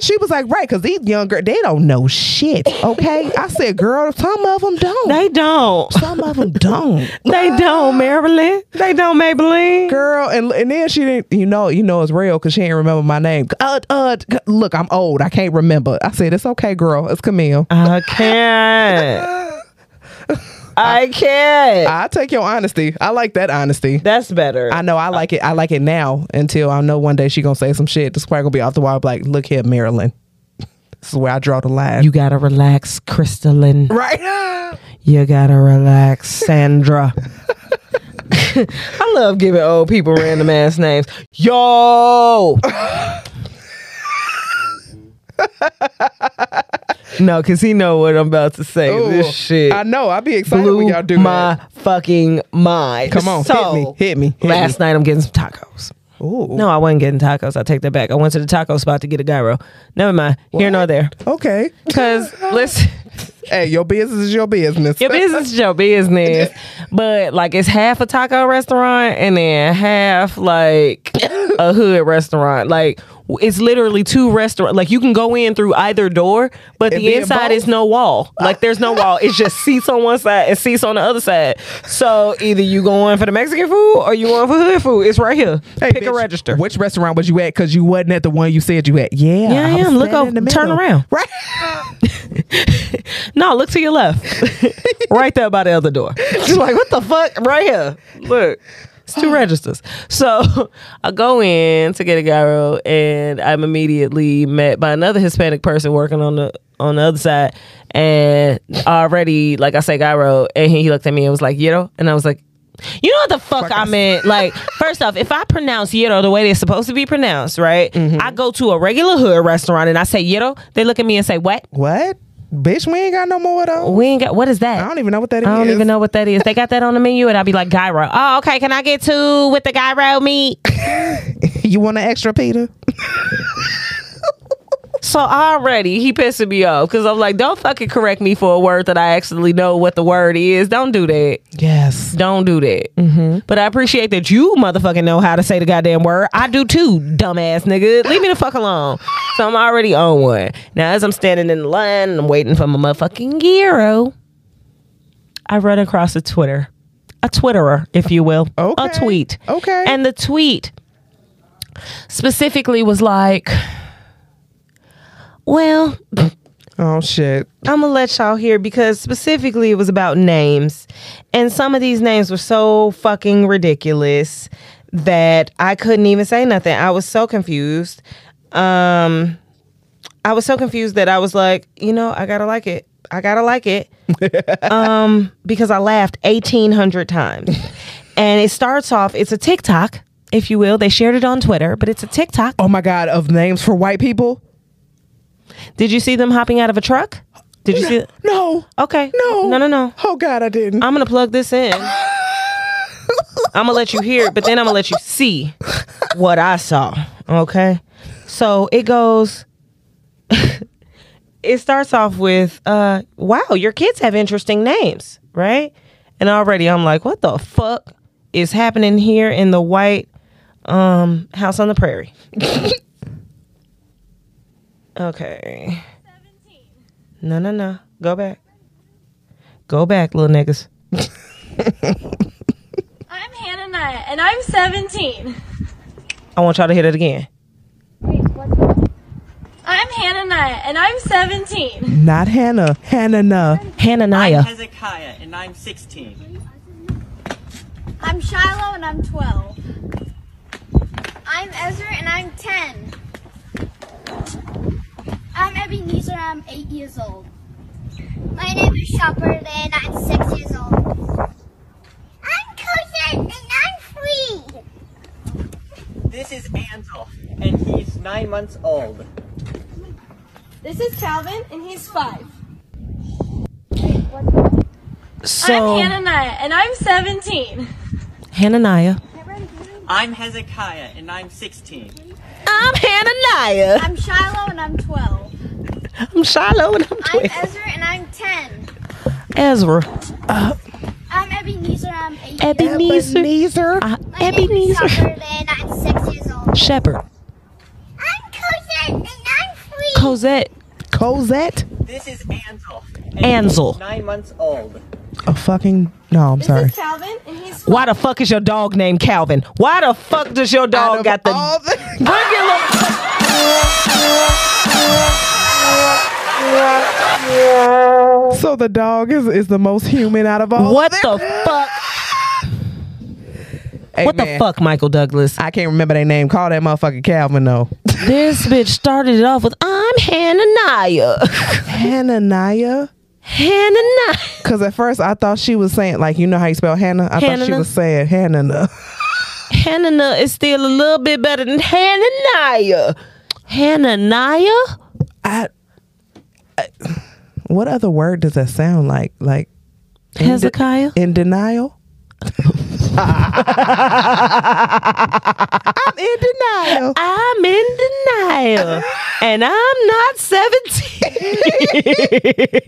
She was like, "Right, because these young girls they don't know shit." Okay, I said, "Girl, some of them don't. They don't. some of them don't." They don't, Marilyn. They don't, Maybelline. Girl, and and then she didn't, you know, you know it's real because she ain't remember my name. Uh, uh, look, I'm old. I can't remember. I said, it's okay, girl. It's Camille. I can't. I can't. I take your honesty. I like that honesty. That's better. I know I like it. I like it now until I know one day she gonna say some shit. This probably gonna be off the wall. Like, look here, Marilyn. This is where I draw the line. you gotta relax, Crystalline. right? You gotta relax, Sandra. I love giving old people random ass names. Yo. No, cause he know what I'm about to say. Ooh, this shit I know. I'll be excited blew when y'all do my that. fucking mind. Come on, hit me, hit me, hit last me. night I'm getting some tacos. Ooh. No, I wasn't getting tacos. I take that back. I went to the taco spot to get a gyro. Never mind. Here nor there. Okay. Cause listen. Hey, your business is your business. Your business is your business. But like it's half a taco restaurant and then half like a hood restaurant. Like it's literally two restaurants. Like you can go in through either door, but the inside is no wall. Like there's no wall. It's just seats on one side and seats on the other side. So either you going for the Mexican food or you going for hood food. It's right here. Hey, Pick a register. Which restaurant was you at? Because you wasn't at the one you said you at. Yeah, Yeah, I am. Look over- turn around. Right. No, look to your left. right there by the other door. She's like, what the fuck? Right here. Look. It's two registers. So I go in to get a gyro and I'm immediately met by another Hispanic person working on the on the other side. And already, like I said, gyro, and he looked at me and was like, Yero. And I was like, you know what the fuck I meant? Like, first off, if I pronounce Yero the way they're supposed to be pronounced, right? Mm-hmm. I go to a regular hood restaurant and I say Yero, they look at me and say, What? What? Bitch, we ain't got no more of those. We ain't got what is that? I don't even know what that is. I don't even know what that is. They got that on the menu, and I'll be like, gyro. Oh, okay. Can I get two with the gyro meat? You want an extra, Peter? So already he pissing me off because I'm like, don't fucking correct me for a word that I actually know what the word is. Don't do that. Yes. Don't do that. Mm-hmm. But I appreciate that you motherfucking know how to say the goddamn word. I do too, dumbass nigga. Leave me the fuck alone. So I'm already on one. Now, as I'm standing in the line and I'm waiting for my motherfucking gyro, I run across a Twitter, a Twitterer, if you will, a tweet. Okay. And the tweet specifically was like, well, Oh shit. I'm gonna let y'all hear because specifically it was about names, and some of these names were so fucking ridiculous that I couldn't even say nothing. I was so confused. Um, I was so confused that I was like, you know, I gotta like it. I gotta like it. um, because I laughed 1,800 times, and it starts off. It's a TikTok, if you will. They shared it on Twitter, but it's a TikTok. Oh my god, of names for white people? Did you see them hopping out of a truck? Did you see? No. Okay. No. No. No. No. Oh god, I didn't. I'm gonna plug this in. I'm gonna let you hear it, but then I'm gonna let you see what I saw. Okay. So it goes. it starts off with, uh, "Wow, your kids have interesting names, right?" And already I'm like, "What the fuck is happening here in the white um, house on the prairie?" okay. No, no, no. Go back. Go back, little niggas. I'm Hannah Naya, and I'm 17. I want y'all to hit it again. I'm Hannah Naya, and I'm 17. Not Hannah. Hannah. nah. Hananiah. I'm Hezekiah, and I'm 16. I'm Shiloh and I'm 12. I'm Ezra and I'm 10. I'm Ebenezer and I'm 8 years old. My name is Shepherd and I'm 6 years old. I'm Cosette and I'm 3. This is Ansel, and he's nine months old. This is Calvin, and he's 5. So I'm Hannah Naya, and I'm 17. Hananiah. I'm Hezekiah, and I'm 16. I'm Hananiah. I'm Shiloh and I'm 12. I'm Shiloh and I'm 12. I'm Ezra and I'm 10. Ezra. I'm Ebenezer and I'm 8 years old. Ebenezer. Ebenezer. Uh, My name is Ebenezer. Shepherd and I'm 6 years old. Shepherd. I'm Cosette and I'm 3. Cosette. Cosette. This is Ansel. and Ansel. he's Nine months old. A fucking no. I'm This sorry. is Calvin, and he's Why the fuck is your dog named Calvin? Why the fuck does your Out dog of got the all the- regular? so the dog is is the most human out of all. What the fuck? Hey, What the fuck, Michael Douglas? I can't remember their name. Call that motherfucker Calvin though. This bitch started it off with I'm Hananiah. Hananiah. Hananiah. Because at first I thought she was saying like you know how you spell Hannah. I thought she was saying Hannah. Hananiah is still a little bit better than Hananiah. Hananiah? I, I. What other word does that sound like? Like in de- Hezekiah? in denial. I'm in denial. I'm in denial. and I'm not 17.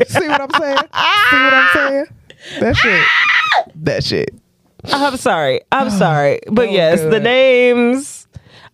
See what I'm saying? See what I'm saying? That shit. Ah! That shit. I'm sorry. I'm sorry. But was yes, the names.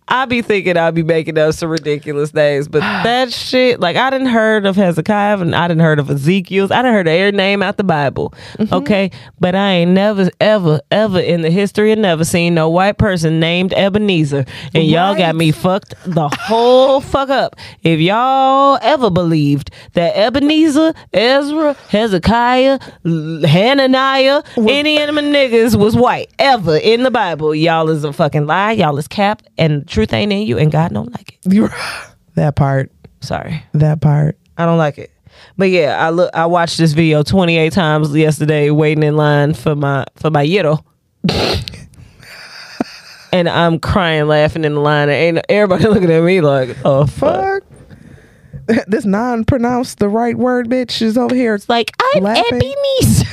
I be thinking I'll be making up some ridiculous names, but that shit, like I didn't heard of Hezekiah and I didn't heard of Ezekiel's. I didn't heard of every name out the Bible. Mm-hmm. Okay. But I ain't never, ever, ever in the history of never seen no white person named Ebenezer. And y'all got me fucked the whole fuck up. If y'all ever believed that Ebenezer, Ezra, Hezekiah, Hananiah, any of them niggas was white ever in the Bible, y'all is a fucking lie. Y'all is cap, and truth ain't in you, and God don't like it. That part. Sorry, That part. I don't like it. But yeah, I look. I watched this video 28 times yesterday, waiting in line for my for my yiddo. and I'm crying, laughing in the line, and ain't everybody looking at me like, "Oh fuck!" Fuck. This non-pronounced the right word bitch is over here. It's like I'm Laughing. Ebenezer.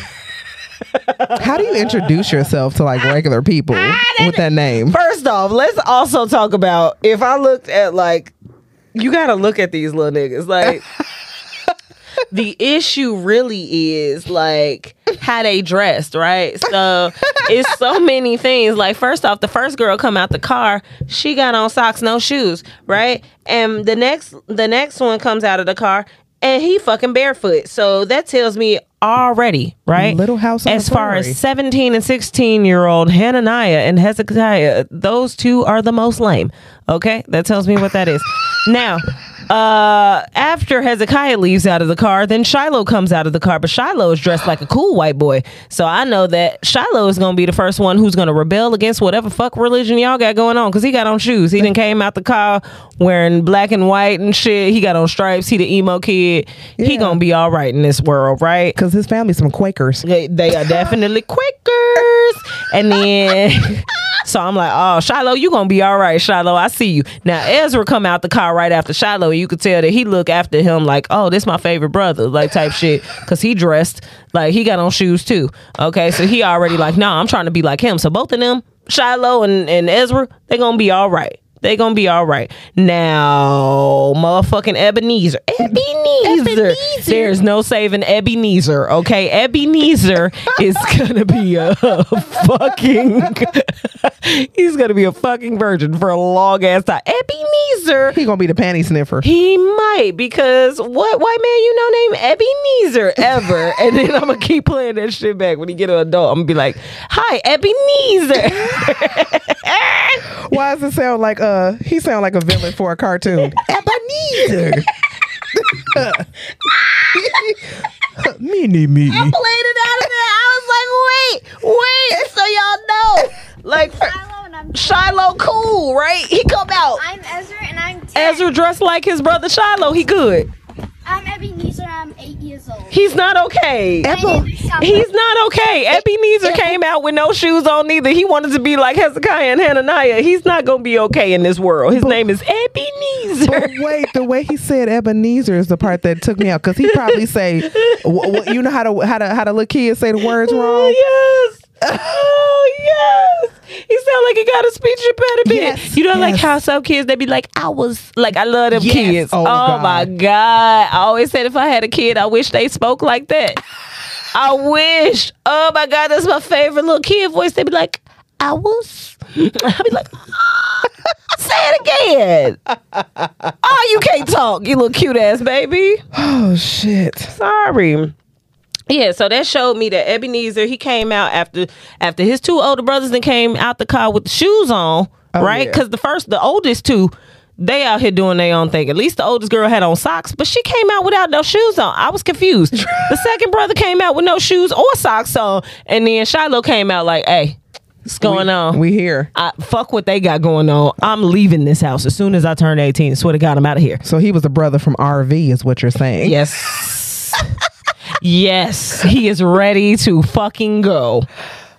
How do you introduce yourself to like regular people with that name? First off, let's also talk about if I looked at like you gotta look at these little niggas. Like the issue really is like how they dressed, right? So it's so many things. Like first off, the first girl come out the car, she got on socks, no shoes, right? And the next the next one comes out of the car and he fucking barefoot. So that tells me already, right? Little House As far Prairie. as 17 and 16 year old Hananiah and Hezekiah, those two are the most lame. Okay? That tells me what that is. now, uh, after Hezekiah leaves out of the car, then Shiloh comes out of the car, but Shiloh is dressed like a cool white boy. So I know that Shiloh is going to be the first one who's going to rebel against whatever fuck religion y'all got going on because he got on shoes. He didn't came out the car wearing black and white and shit. He got on stripes. He the emo kid. He going to be all right in this world, right? Because his family's some Quakers. They, they are definitely Quakers. And then, so I'm like, oh, Shiloh, you gonna be all right, Shiloh. I see you. Now Ezra come out the car right after Shiloh. And you could tell that he look after him like, oh, this my favorite brother, like type shit, because he dressed like he got on shoes too. Okay, so he already like, nah, I'm trying to be like him. So both of them, Shiloh and, and Ezra, they gonna be all right. They gonna be all right. Now, motherfucking Ebenezer. Ebenezer. Ebenezer. There's no saving Ebenezer. Okay, Ebenezer is gonna be a fucking. he's gonna be a fucking virgin for a long ass time. Ebenezer. He gonna be the panty sniffer. He might because what white man you know named Ebenezer ever, and then I'm gonna keep playing that shit back when he get an adult. I'm gonna be like, "Hi, Ebenezer." Why does it sound like uh he sound like a villain for a cartoon? Ebenezer. Mini me. I played it out of there. I was like, wait, wait, so y'all know. Like Shiloh and I'm Shiloh cool, right? He come out. I'm Ezra and I'm 10. Ezra dressed like his brother Shiloh. He good. I'm Ebenezer. I'm eight years old. He's not okay. My name is Shopper. He's not okay. Ebenezer came out with no shoes on either. He wanted to be like Hezekiah and Hananiah. He's not gonna be okay in this world. His name is Ebenezer. But wait, the way he said Ebenezer is the part that took me out because he probably say, w- w- you know how to how to how to little kids say the words wrong. yes. Yes. He sound like he got a speech impediment. Yes, You know, like how some kids they be like, I was like, I love them Yes. kids. Oh, Oh, my God. God. I always said if I had a kid, I wish they spoke like that. I wish. Oh my God, that's my favorite little kid voice. They be like, I was. I be like, "Ah, say it again. oh, you can't talk, you little cute ass baby. Oh shit. Sorry. Yeah, so that showed me that Ebenezer he came out after after his two older brothers and came out the car with the shoes on, Oh, right? yeah. Because the first, the oldest two, they out here doing their own thing. At least the oldest girl had on socks, but she came out without no shoes on. I was confused. the second brother came out with no shoes or socks on, and then Shiloh came out like, "Hey, what's going on?" We here. I, fuck what they got going on. I'm leaving this house as soon as I turn 18. Swear to God, I'm out of here. So he was a brother from RV, is what you're saying. Yes. yes, he is ready to fucking go.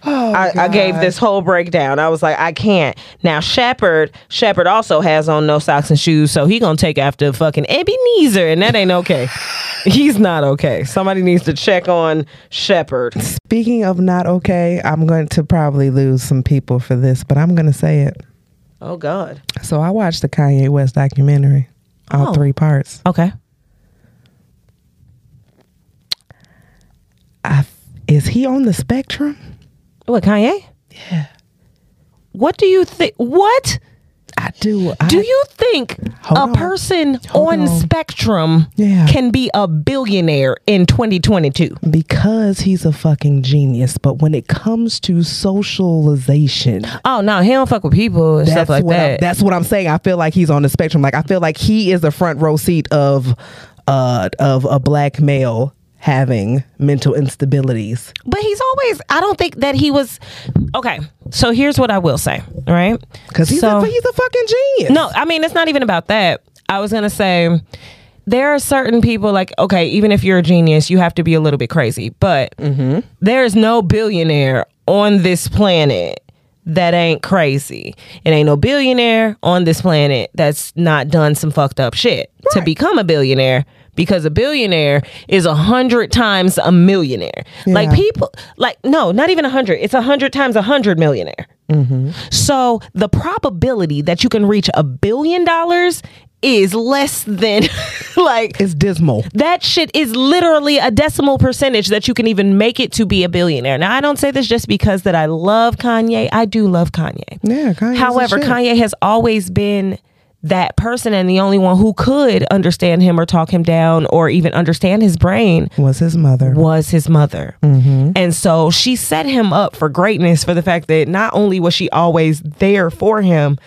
Oh, I, I gave this whole breakdown. I was like, I can't. Now Shepard, Shepard also has on no socks and shoes, so he gonna take after fucking Ebenezer, and that ain't okay. He's not okay. Somebody needs to check on Shepard. Speaking of not okay, I'm going to probably lose some people for this, but I'm going to say it. Oh God. So I watched the Kanye West documentary, all Oh. three parts. Okay. I, is he on the spectrum? What Kanye? Yeah. What do you think? What I do. I, do you think a on. person on, on. Spectrum Yeah. can be a billionaire in 2022? because he's a fucking genius. But when it comes to socialization, Oh no, he don't fuck with people and stuff like that. that's what I'm saying. I feel like he's on the spectrum. Like I feel like he is the front row seat of uh of a black male having mental instabilities. but he's always. I don't think that he was. Okay, so here's what I will say. Right? Because he's So- a, he's a fucking genius. No, I mean it's not even about that. I was gonna say there are certain people like okay, even if you're a genius, you have to be a little bit crazy. But mm-hmm. there is no billionaire on this planet that ain't crazy. It ain't no billionaire on this planet that's not done some fucked up shit to become a billionaire. Because a billionaire is a hundred times a millionaire. Like people, like no, not even a hundred. It's a hundred times a hundred millionaire. Mm-hmm. So the probability that you can reach a billion dollars is less than like It's dismal. that shit is literally a decimal percentage that you can even make it to be a billionaire. Now, I don't say this just because that I love Kanye. I do love Kanye. Yeah, Kanye's However. Kanye has always been that person and the only one who could understand him or talk him down or even understand his brain Was his mother. was his mother. Mm-hmm. And so she set him up for greatness for the fact that not only was she always there for him,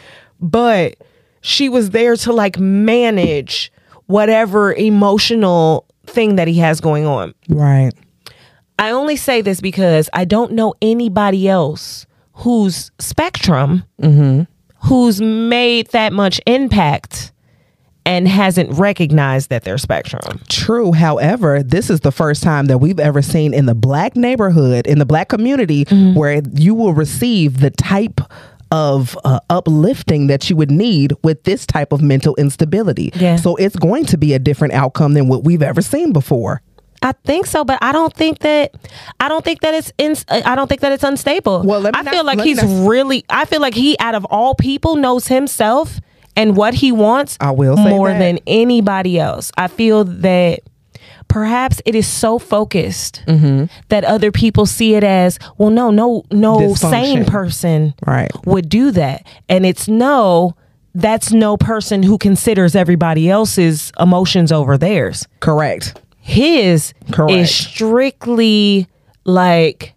but she was there to like manage whatever emotional thing that he has going on. Right. I only say this because I don't know anybody else whose spectrum who's made that much impact and hasn't recognized that they're spectrum. True. However, this is the first time that we've ever seen in the black neighborhood, in the black community, Mm-hmm. where you will receive the type of uh, uplifting that you would need with this type of mental instability. Yeah. So it's going to be a different outcome than what we've ever seen before. I think so, but I don't think that I don't think that it's in, I don't think that it's unstable. Well, let me I not- feel like he's not- really I feel like he out of all people knows himself and what he wants I will more that. than anybody else. I feel that perhaps it is so focused Mm-hmm. that other people see it as, well no, no no sane person Right. would do that. And it's no that's no person who considers everybody else's emotions over theirs Correct. His Correct. is strictly like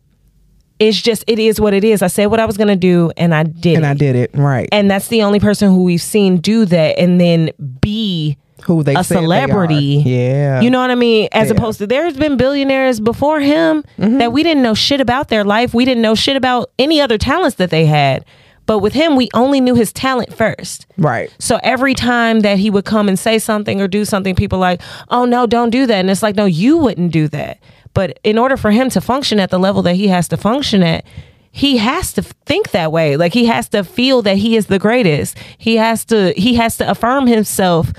it's just it is what it is. I said what I was gonna do and I did it. And it. I did it. Right. And that's the only person who we've seen do that and then be Who they a said they celebrity. Yeah. You know what I mean? As Yeah. opposed to there's been billionaires before him Mm-hmm. that we didn't know shit about their life. We didn't know shit about any other talents that they had. But with him, we only knew his talent first. Right. So every time that he would come and say something or do something, people like, oh no, don't do that. And it's like, no, you wouldn't do that. But in order for him to function at the level that he has to function at, he has to think that way. Like he has to feel that he is the greatest. He has to he has to affirm himself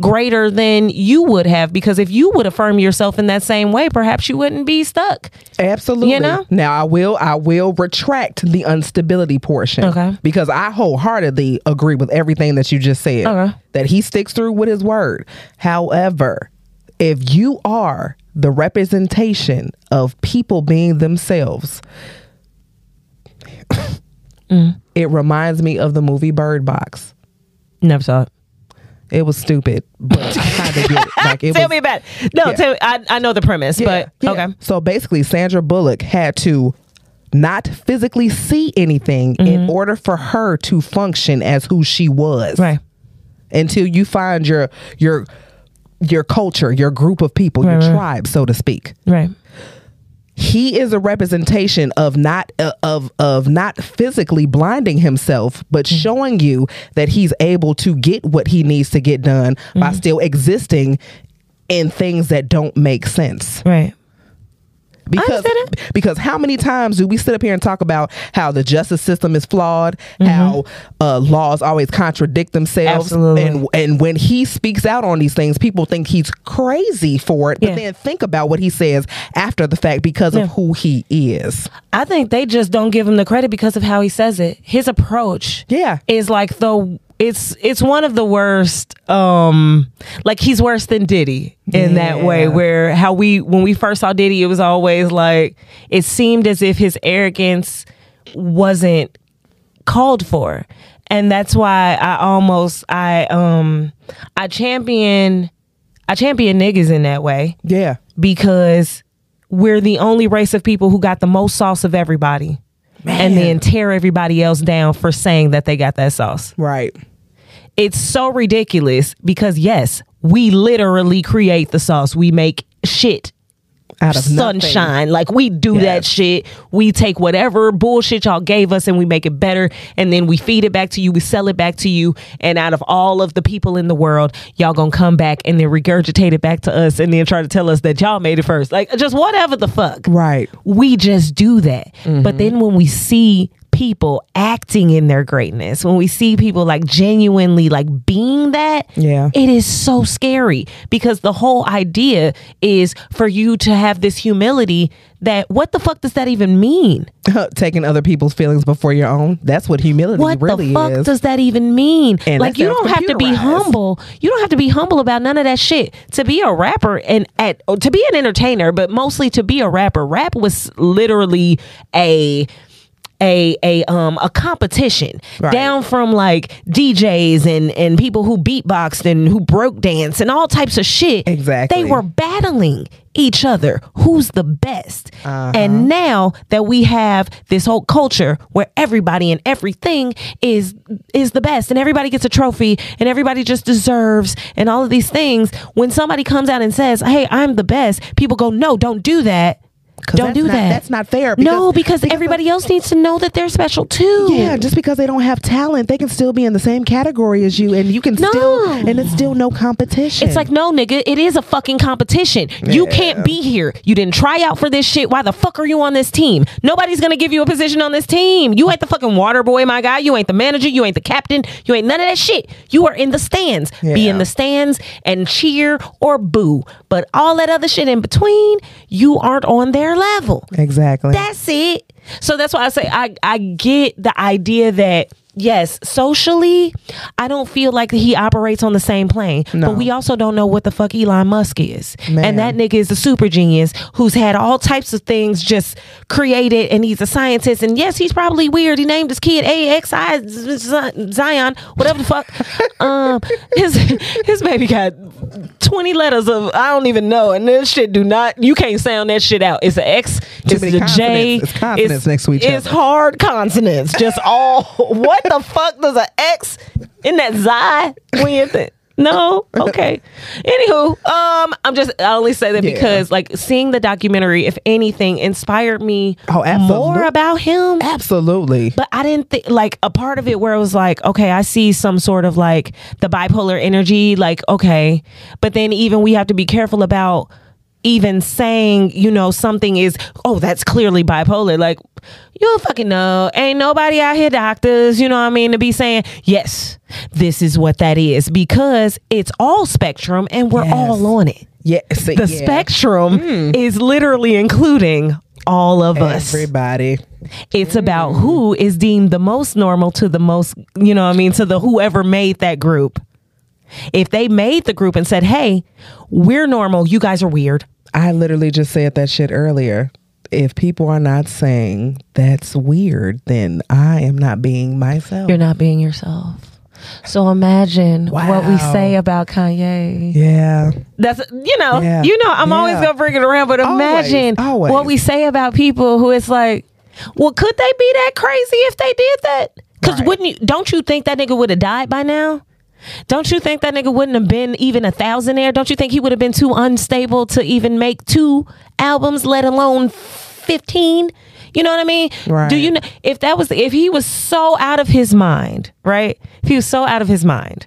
greater than you would have because if you would affirm yourself in that same way, perhaps you wouldn't be stuck. Absolutely. You know? Now I will I will retract the instability portion. Okay. Because I wholeheartedly agree with everything that you just said. Okay. That he sticks through with his word. However, if you are the representation of people being themselves, Mm. it reminds me of the movie Bird Box. Never saw it. It was stupid, but I kind of get it. Like it Tell was, me about it. No, Yeah. tell me, I, I know the premise, but yeah. okay. So basically, Sandra Bullock had to not physically see anything in order for her to function as who she was. Mm-hmm. Right. Until you find your your your culture, your group of people, your Right, right. tribe, so to speak. Right. He is a representation of not uh, of of not physically blinding himself, but Mm-hmm. showing you that he's able to get what he needs to get done Mm-hmm. by still existing in things that don't make sense. Right. Because because how many times do we sit up here and talk about how the justice system is flawed, how uh, laws always contradict themselves, Absolutely. and and when he speaks out on these things, people think he's crazy for it. But Yeah. then think about what he says after the fact because Yeah. of who he is. I think they just don't give him the credit because of how he says it. His approach Yeah. is like the it's it's one of the worst um like he's worse than Diddy in that way where how we when we first saw Diddy it was always like it seemed as if his arrogance wasn't called for. And that's why I almost I um I champion I champion niggas in that way Yeah. because we're the only race of people who got the most sauce of everybody and then tear everybody else down for saying that they got that sauce. Right. It's so ridiculous because yes, we literally create the sauce. We make shit Out of nothing. sunshine. Like we do that shit. We take whatever bullshit y'all gave us and we make it better and then we feed it back to you. We sell it back to you. And out of all of the people in the world, y'all gonna come back and then regurgitate it back to us and then try to tell us that y'all made it first. Like just whatever the fuck. Right. We just do that. But mm-hmm. then when we see people acting in their greatness, when we see people like genuinely like being that, Yeah. it is so scary because the whole idea is for you to have this humility that what the fuck does that even mean? Taking other people's feelings before your own. That's what humility really is. What really the fuck is. does that even mean? And like you don't have to be humble. You don't have to be humble about none of that shit. To be a rapper and at to be an entertainer, but mostly to be a rapper. Rap was literally a a a um a competition Right. down from like DJs and and people who beatboxed and who broke dance and all types of shit. Exactly. They were battling each other. Who's the best? Uh-huh. And now that we have this whole culture where everybody and everything is is the best and everybody gets a trophy and everybody just deserves and all of these things, when somebody comes out and says, "Hey, I'm the best," people go, "No, don't do that." Don't do not- that. that's not fair no, because- because, everybody else needs to know that they're special too. Yeah, just because they don't have talent, they can still be in the same category as you, and you can No. still, and it's still no competition. It's like, no, nigga, it is a fucking competition. You can't be here. You didn't try out for this shit. Why the fuck are you on this team? Nobody's gonna give you a position on this team. You ain't the fucking water boy, my guy. You ain't the manager. You ain't the captain. You ain't none of that shit. You are in the stands. Be in the stands and cheer or boo. But all that other shit in between, you aren't on their level. exactly. That's it. So that's why I say I I get the idea that yes, socially, I don't feel like he operates on the same plane. No. But we also don't know what the fuck Elon Musk is. Man. And that nigga is a super genius who's had all types of things just created and he's a scientist. And yes, he's probably weird. He named his kid AXI Zion, whatever the fuck. um his his baby got 20 letters of I don't even know. And this shit do not you can't sound that shit out. It's an X, it's many a J. consonants. It's consonants next to each It's other. hard consonants. Just all what the fuck does an X in that Zi when you think? No, okay. Anywho, um, I'm just I only say that Yeah. because like seeing the documentary, if anything, inspired me Oh, absolutely. more about him. Absolutely. But I didn't think like a part of it where it was like, okay, I see some sort of like the bipolar energy, like, okay. But then even we have to be careful about even saying, you know, something is, oh, that's clearly bipolar. Like, you don't fucking know. Ain't nobody out here, doctors, you know what I mean, to be saying, yes, this is what that is because it's all spectrum and we're Yes. all on it. see, The yeah. spectrum mm. is literally including all of us Everybody. it's mm. about who is deemed the most normal to the most you know what i mean to the whoever made that group if they made the group and said hey we're normal you guys are weird I literally just said that shit earlier. If people are not saying that's weird, then I am not being myself. you're not being yourself so imagine what we say about kanye yeah. that's you know Yeah. you know i'm always gonna bring it around but Always, imagine always. what we say about people who it's like well could they be that crazy if they did that because Right. wouldn't you don't you think that nigga would have died by now don't you think that nigga wouldn't have been even a thousandaire don't you think he would have been too unstable to even make two albums let alone 15 you know what i mean Right. do you know if that was if he was so out of his mind right if he was so out of his mind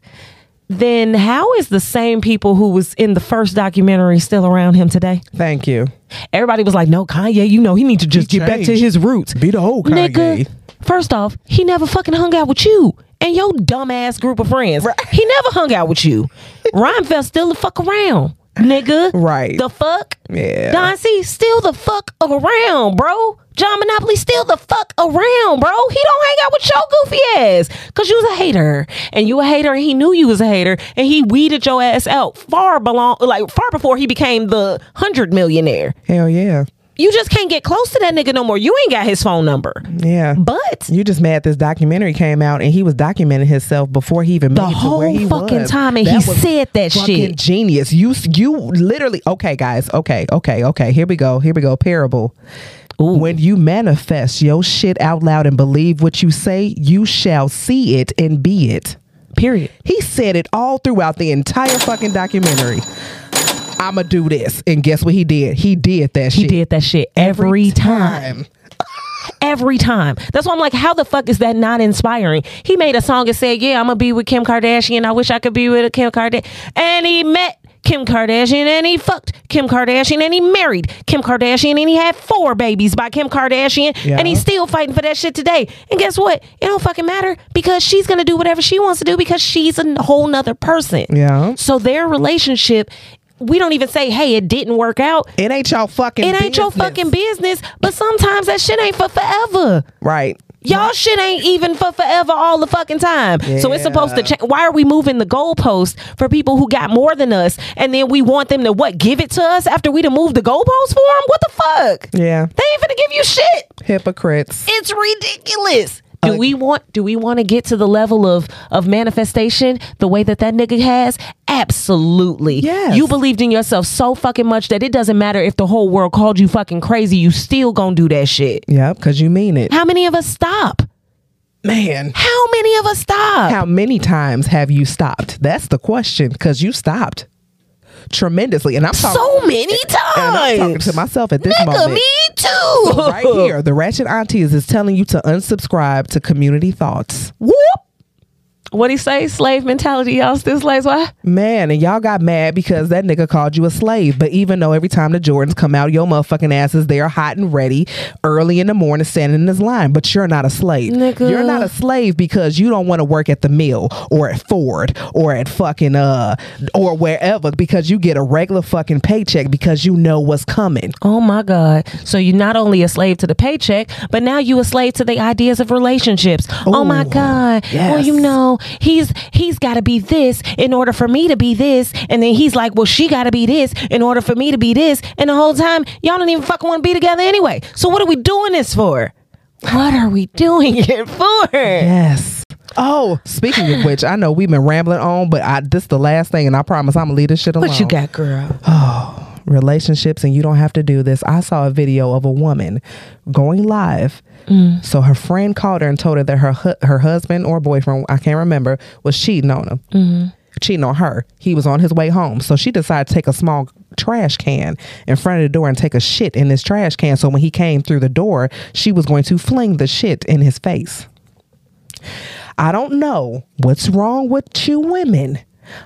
then how is the same people who was in the first documentary still around him today? Thank you. Everybody was like, "No, Kanye, you know he need to just He get back to his roots." Be the old Kanye. Nigga, first off, he never fucking hung out with you and your dumbass group of friends. He never hung out with you. Rhymefest still the fuck around, nigga. Right. The fuck. Yeah. Don C still the fuck around, bro. John Monopoly still the fuck around, bro. He don't hang out with your goofy ass because you was a hater and you a hater and he knew you was a hater and he weeded your ass out far belong like far before he became the hundred millionaire. Hell yeah. You just can't get close to that nigga no more. You ain't got his phone number. Yeah. But You just mad this documentary came out and he was documenting himself before he even The made it to where whole he fucking was. time, and he was said that fucking shit. Genius. You you literally okay, guys. Okay, okay, okay. Here we go. Here we go. Parable. When you manifest your shit out loud and believe what you say, you shall see it and be it. period. He said it all throughout the entire fucking documentary. I'ma do this, and guess what he did? He did that He shit He did that shit every, time. Every time. That's why I'm like, how the fuck is that not inspiring? He made a song and said, Yeah, I'm gonna be with Kim Kardashian. I wish I could be with Kim Kardashian. And he met Kim Kardashian and he fucked Kim Kardashian and he married Kim Kardashian and he had four babies by Kim Kardashian Yeah. and he's still fighting for that shit today. And guess what? It don't fucking matter because she's gonna do whatever she wants to do because she's a whole nother person. Yeah. So their relationship, we don't even say, hey, it didn't work out. It ain't your fucking. It ain't your fucking business. But sometimes that shit ain't for forever. Right. Y'all shit ain't even for forever all the fucking time. So it's supposed to change. Why are we moving the goalpost for people who got more than us, and then we want them to what give it to us after we done moved the goalpost for them? What the fuck? Yeah. They ain't finna give you shit. Hypocrites. It's ridiculous. Do we want do we want to get to the level of of manifestation the way that that nigga has? Absolutely. Yes. You believed in yourself so fucking much that it doesn't matter if the whole world called you fucking crazy, you still gonna do that shit. Yep, because you mean it. How many of us stop? Man. How many of us stop? How many times have you stopped? That's the question, because you stopped tremendously. And I'm talking, so many and I'm talking to myself at this Nigga, moment. me too. So right here, the Ratchet Aunties is telling you to unsubscribe to Community Thoughts. Whoop. What he say? Slave mentality. Y'all still slaves? Why? Man, and y'all got mad because that nigga called you a slave. But even though every time the Jordans come out, your motherfucking asses they are hot and ready early in the morning standing in this line. But you're not a slave. Nigga. You're not a slave because you don't want to work at the mill or at Ford or at fucking uh or wherever because you get a regular fucking paycheck because you know what's coming. Oh my God. So you're not only a slave to the paycheck, but now you a slave to the ideas of relationships. oh my Ooh, God. Well, you know, he's he's gotta be this in order for me to be this. And then he's like, Well, she gotta be this in order for me to be this. And the whole time, y'all don't even fucking want to be together anyway. So what are we doing this for? What are we doing it for? Yes. Oh, speaking of which, I know we've been rambling on, but I this the last thing, and I promise I'm gonna leave this shit alone. What you got, girl? Oh. Relationships and you don't have to do this. I saw a video of a woman going live. Mm. So her friend called her and told her that her hu- her husband or boyfriend, I can't remember, was cheating on him. Mm-hmm. Cheating on her. He was on his way home. So she decided to take a small trash can in front of the door and take a shit in this trash can. So when he came through the door, she was going to fling the shit in his face. I don't know what's wrong with you women,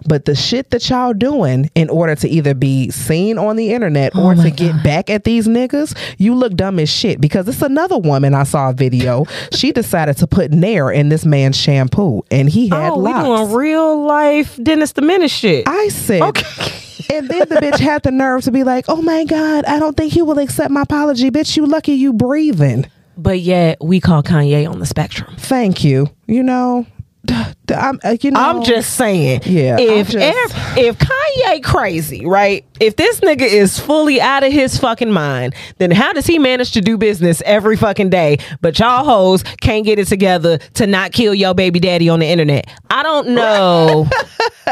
but the shit that y'all doing in order to either be seen on the internet oh or to get back at these niggas, you look dumb as shit. Because it's another woman I saw a video. she decided to put Nair in this man's shampoo, and he had Oh, we doing real life Dennis the Menace shit. I said. Okay. And then the bitch had the nerve to be like, "Oh my god, I don't think he will accept my apology, bitch. You lucky you breathing." But yet we call Kanye on the spectrum. Thank you. You know, I'm. uh, You know, I'm just saying. Yeah, If just- if, if Kanye crazy, right? If this nigga is fully out of his fucking mind, then how does he manage to do business every fucking day? But y'all hoes can't get it together to not kill your baby daddy on the internet. I don't know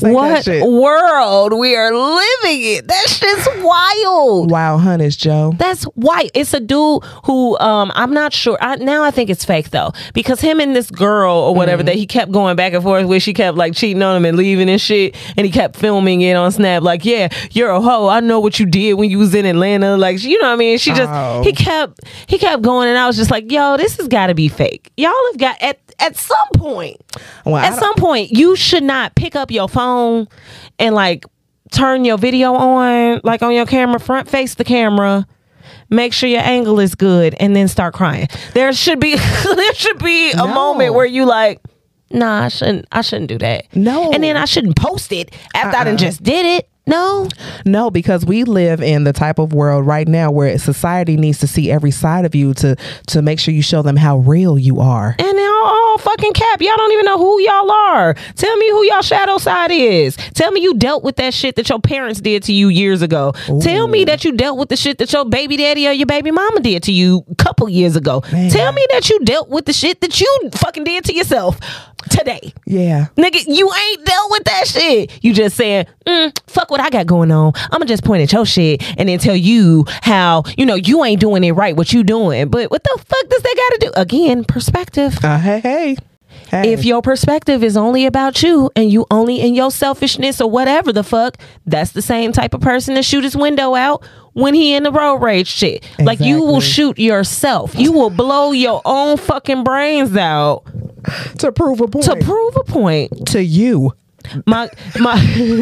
what world we are living in. That shit's wild. Wow, honeys, Joe. That's white. It's a dude who um I'm not sure. I, now I think it's fake though because him and this girl or whatever that he kept going back and forth where she kept like cheating on him and leaving and shit, and he kept filming it on Snap. Like, yeah, you're a hoe. I know what you did when you was in Atlanta. Like, you know what I mean? She just Oh. he kept he kept going, and I was just like, yo, this has got to be fake. Y'all have got at at some point. Well, At some point, you should not pick up your phone and like turn your video on, like on your camera, front face the camera. Make sure your angle is good, and then start crying. There should be there should be a No. moment where you like, nah, I shouldn't I shouldn't do that. No. and then I shouldn't post it after I done Uh-uh. just did it. No, No, because we live in the type of world right now where society needs to see every side of you to to make sure you show them how real you are. And y'all all fucking cap. Y'all don't even know who y'all are. Tell me who y'all shadow side is. Tell me you dealt with that shit that your parents did to you years ago. Tell me that you dealt with the shit that your baby daddy or your baby mama did to you a couple years ago. Man. Tell me that you dealt with the shit that you fucking did to yourself today. Yeah. Nigga, you ain't dealt with that shit. You just saying, mm, fuck what I got going on. I'ma just point at your shit and then tell you how, you know, you ain't doing it right, what you doing. But what the fuck does that gotta do? Again, perspective. Uh, hey, hey. Hey. If your perspective is only about you and you only in your selfishness or whatever the fuck, that's the same type of person to shoot his window out when he in the road rage shit. Like you will shoot yourself. You will blow your own fucking brains out to prove a point to prove a point. to you. My my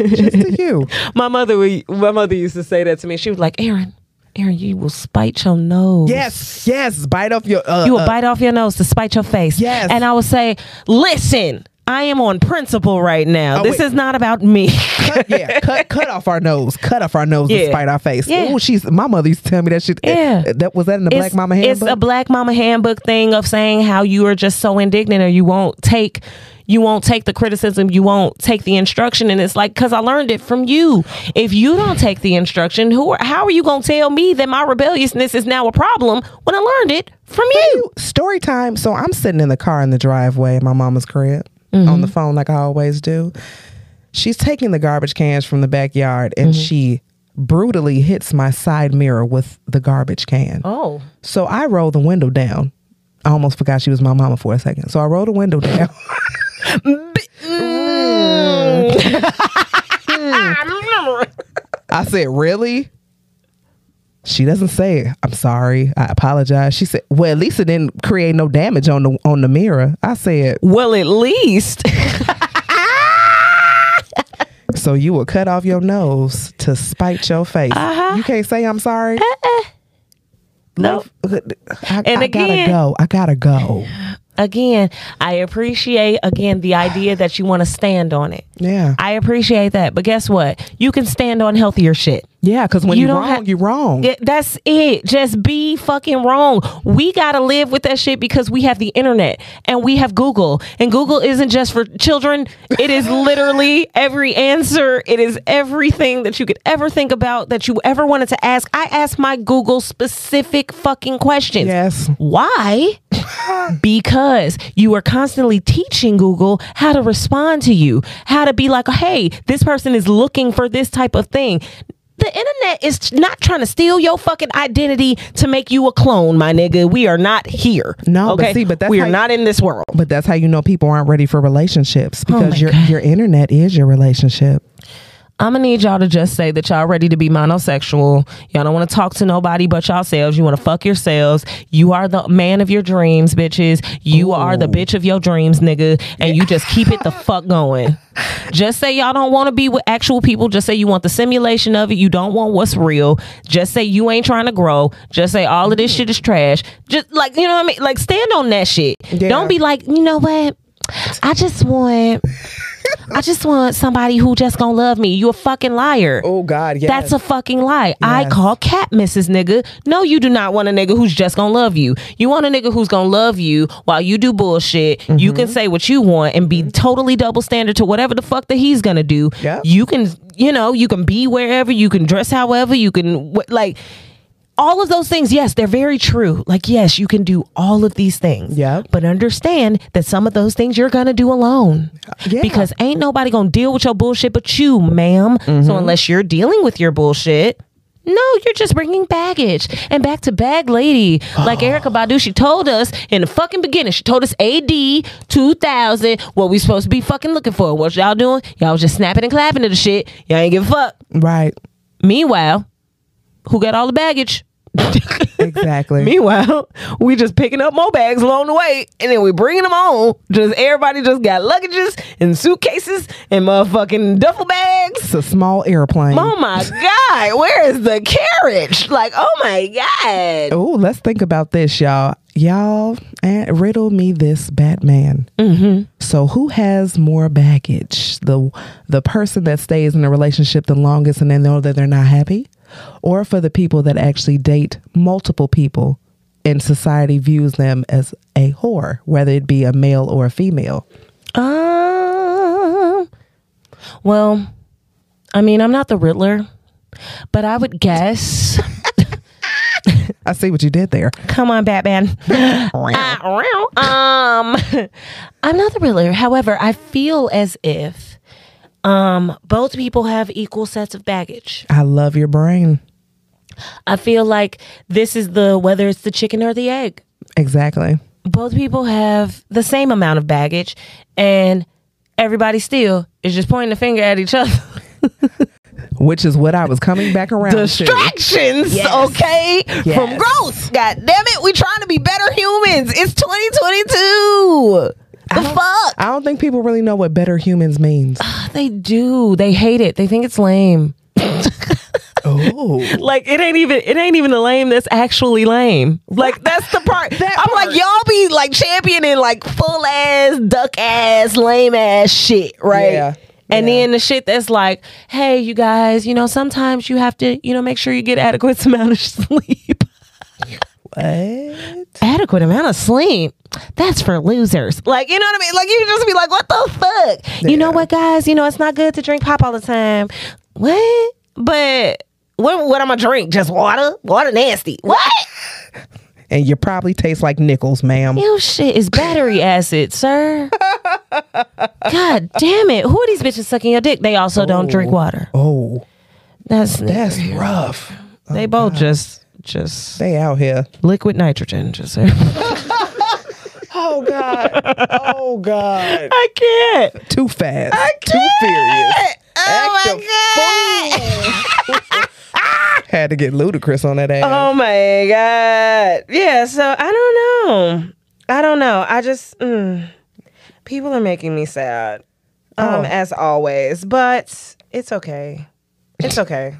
just to you. my mother my mother used to say that to me. She was like, Aaron, Aaron, you will spite your nose. Yes, yes. Bite off your. Uh, You will uh, bite off your nose to spite your face. Yes. And I will say, listen, I am on principle right now. Oh, this wait. is not about me. cut, yeah, cut, cut off our nose. Cut off our nose Yeah. to spite our face. Yeah. Oh, she's my mother used to tell me that shit. Yeah. that was that in the Black it's, Mama It's a Black Mama handbook thing of saying how you are just so indignant or you won't take you won't take the criticism, you won't take the instruction, and it's like because I learned it from you. If you don't take the instruction, who are, how are you gonna tell me that my rebelliousness is now a problem when I learned it from you? Story time. So I'm sitting in the car in the driveway at my mama's crib Mm-hmm. on the phone like I always do. She's taking the garbage cans from the backyard and Mm-hmm. she brutally hits my side mirror with the garbage can. Oh, So I roll the window down. I almost forgot she was my mama for a second. So I roll the window down. I said, "Really?" She doesn't say, "I'm sorry. I apologize." She said, "Well, at least it didn't create no damage on the on the mirror." I said, well, at least "So you will cut off your nose to spite your face? Uh-huh. You can't say I'm sorry." no. I, And I gotta go. I gotta go. Again, I appreciate again the idea that you want to stand on it. Yeah, I appreciate that, but guess what? You can stand on healthier shit. yeah. Because when You are wrong, have- you're wrong. That's it. Just be fucking wrong. We gotta live with that shit because we have the internet and we have Google. And Google isn't just for children. It is literally every answer. It is everything that you could ever think about that you ever wanted to ask. I asked my Google specific fucking questions. Yes. Why? Because you are constantly teaching Google how to respond to you, how to be like, hey, this person is looking for this type of thing. The internet is not trying to steal your fucking identity to make you a clone, my nigga. We are not here. No, but okay? see, but that's we are you- not in this world. But that's how you know people aren't ready for relationships Oh because your God. your internet is your relationship. I'm gonna need y'all to just say that y'all ready to be monosexual. Y'all don't want to talk to nobody but y'all yourselves. You want to fuck yourselves. You are the man of your dreams, bitches. You are the bitch of your dreams, nigga. And you just keep it the fuck going. Just say y'all don't want to be with actual people. Just say you want the simulation of it. You don't want what's real. Just say you ain't trying to grow. Just say all of this shit is trash. Just like you know what I mean. Like stand on that shit. Yeah. Don't be like you know what. I just want. I just want somebody who just gonna love me. You a fucking liar. Oh God, yes. That's a fucking lie. I call cat Mrs. Nigga. No, you do not want a nigga who's just gonna love you. You want a nigga who's gonna love you while you do bullshit. You Mm-hmm. can say what you want and be totally double standard to whatever the fuck that he's gonna do. Yep. You can, you know, you can be wherever, you can dress however, you can, like, all of those things, yes, they're very true. Like, yes, you can do all of these things. Yeah. But understand that some of those things you're gonna do alone. Yeah. Because ain't nobody gonna deal with your bullshit but you, ma'am. Mm-hmm. So unless you're dealing with your bullshit, no, you're just bringing baggage. And back to bag lady, like Erykah Badu, she told us in the fucking beginning, she told us AD 2000, what we supposed to be fucking looking for. What y'all doing? Y'all was just snapping and clapping to the shit. Y'all ain't give a fuck. right. Meanwhile, who got all the baggage? Exactly. Meanwhile, we just picking up more bags along the way, and then we bringing them on. Just everybody just got luggages and suitcases and motherfucking duffel bags. it's a small airplane. Oh my god, where is the carriage? Like, oh my god. Oh, let's think about this, y'all. Y'all, riddle me this, Batman. Mm-hmm. So, who has more baggage? The the person that stays in a relationship the longest and they know that they're not happy, or for the people that actually date multiple people and society views them as a whore, whether it be a male or a female? Um, well, I mean, I'm not the Riddler, but I would guess. I see what you did there. Come on, Batman. Uh, um, I'm not the Riddler. However, I feel as if um both people have equal sets of baggage. I love your brain. I feel like this is the whether it's the chicken or the egg. Exactly. Both people have the same amount of baggage, and everybody still is just pointing the finger at each other. Which is what I was coming back around to. distractions, Yes. okay? From Yes. growth. God damn it, we trying to be better humans. It's 2022. The fuck? I don't think people really know what better humans means. They do. They hate it. They think it's lame. oh. Like it ain't even it ain't even the lame that's actually lame. Like that's the part. That I'm part. like y'all be like championing like full ass duck ass lame ass shit, right? Yeah. And Yeah. then the shit that's like, hey, you guys, you know, sometimes you have to, you know, make sure you get adequate amount of sleep. What? adequate amount of sleep. That's for losers. Like, you know what I mean? Like, you just be like, what the fuck? You know what, guys? You know, it's not good to drink pop all the time. What? But what, what going to drink? Just water? Water nasty. What? And you probably taste like nickels, ma'am. Your shit is battery acid, sir. God damn it. Who are these bitches sucking your dick? They also don't drink oh. water. Oh, That's, that's rough. they oh, both just, just They out here. liquid nitrogen. Just Oh God. Oh God. I can't. Too fast. Too furious. Oh my god. Had to get ludicrous on that ass. Oh my god. Yeah. So I don't know. I don't know. I just mm, people are making me sad, um, Oh. as always. But it's okay. It's okay.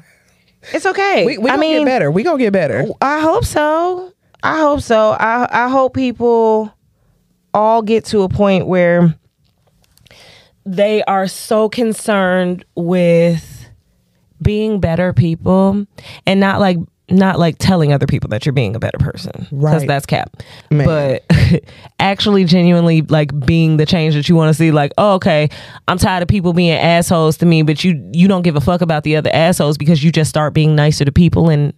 It's okay. we we I gonna mean, get better. We gonna get better. I hope so. I hope so. I I hope people all get to a point where they are so concerned with being better people and not like not like telling other people that you're being a better person because Right. that's cap Man. but actually genuinely like being the change that you want to see like oh, okay i'm tired of people being assholes to me but you you don't give a fuck about the other assholes because you just start being nicer to people and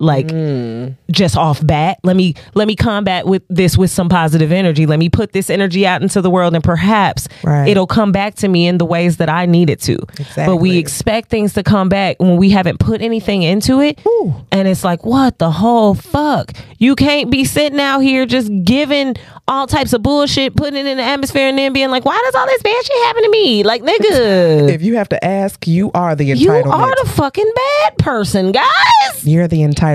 like mm. just off bat let me let me combat with this with some positive energy. Let me put this energy out into the world and perhaps Right. it'll come back to me in the ways that i need it to. But we expect things to come back when we haven't put anything into it. Ooh. and it's like what the whole fuck? You can't be sitting out here just giving all types of bullshit putting it in the atmosphere and then being like why does all this bad shit happen to me? Like nigga. If you have to ask, you are the you are the fucking bad person guys. You're the entitlement.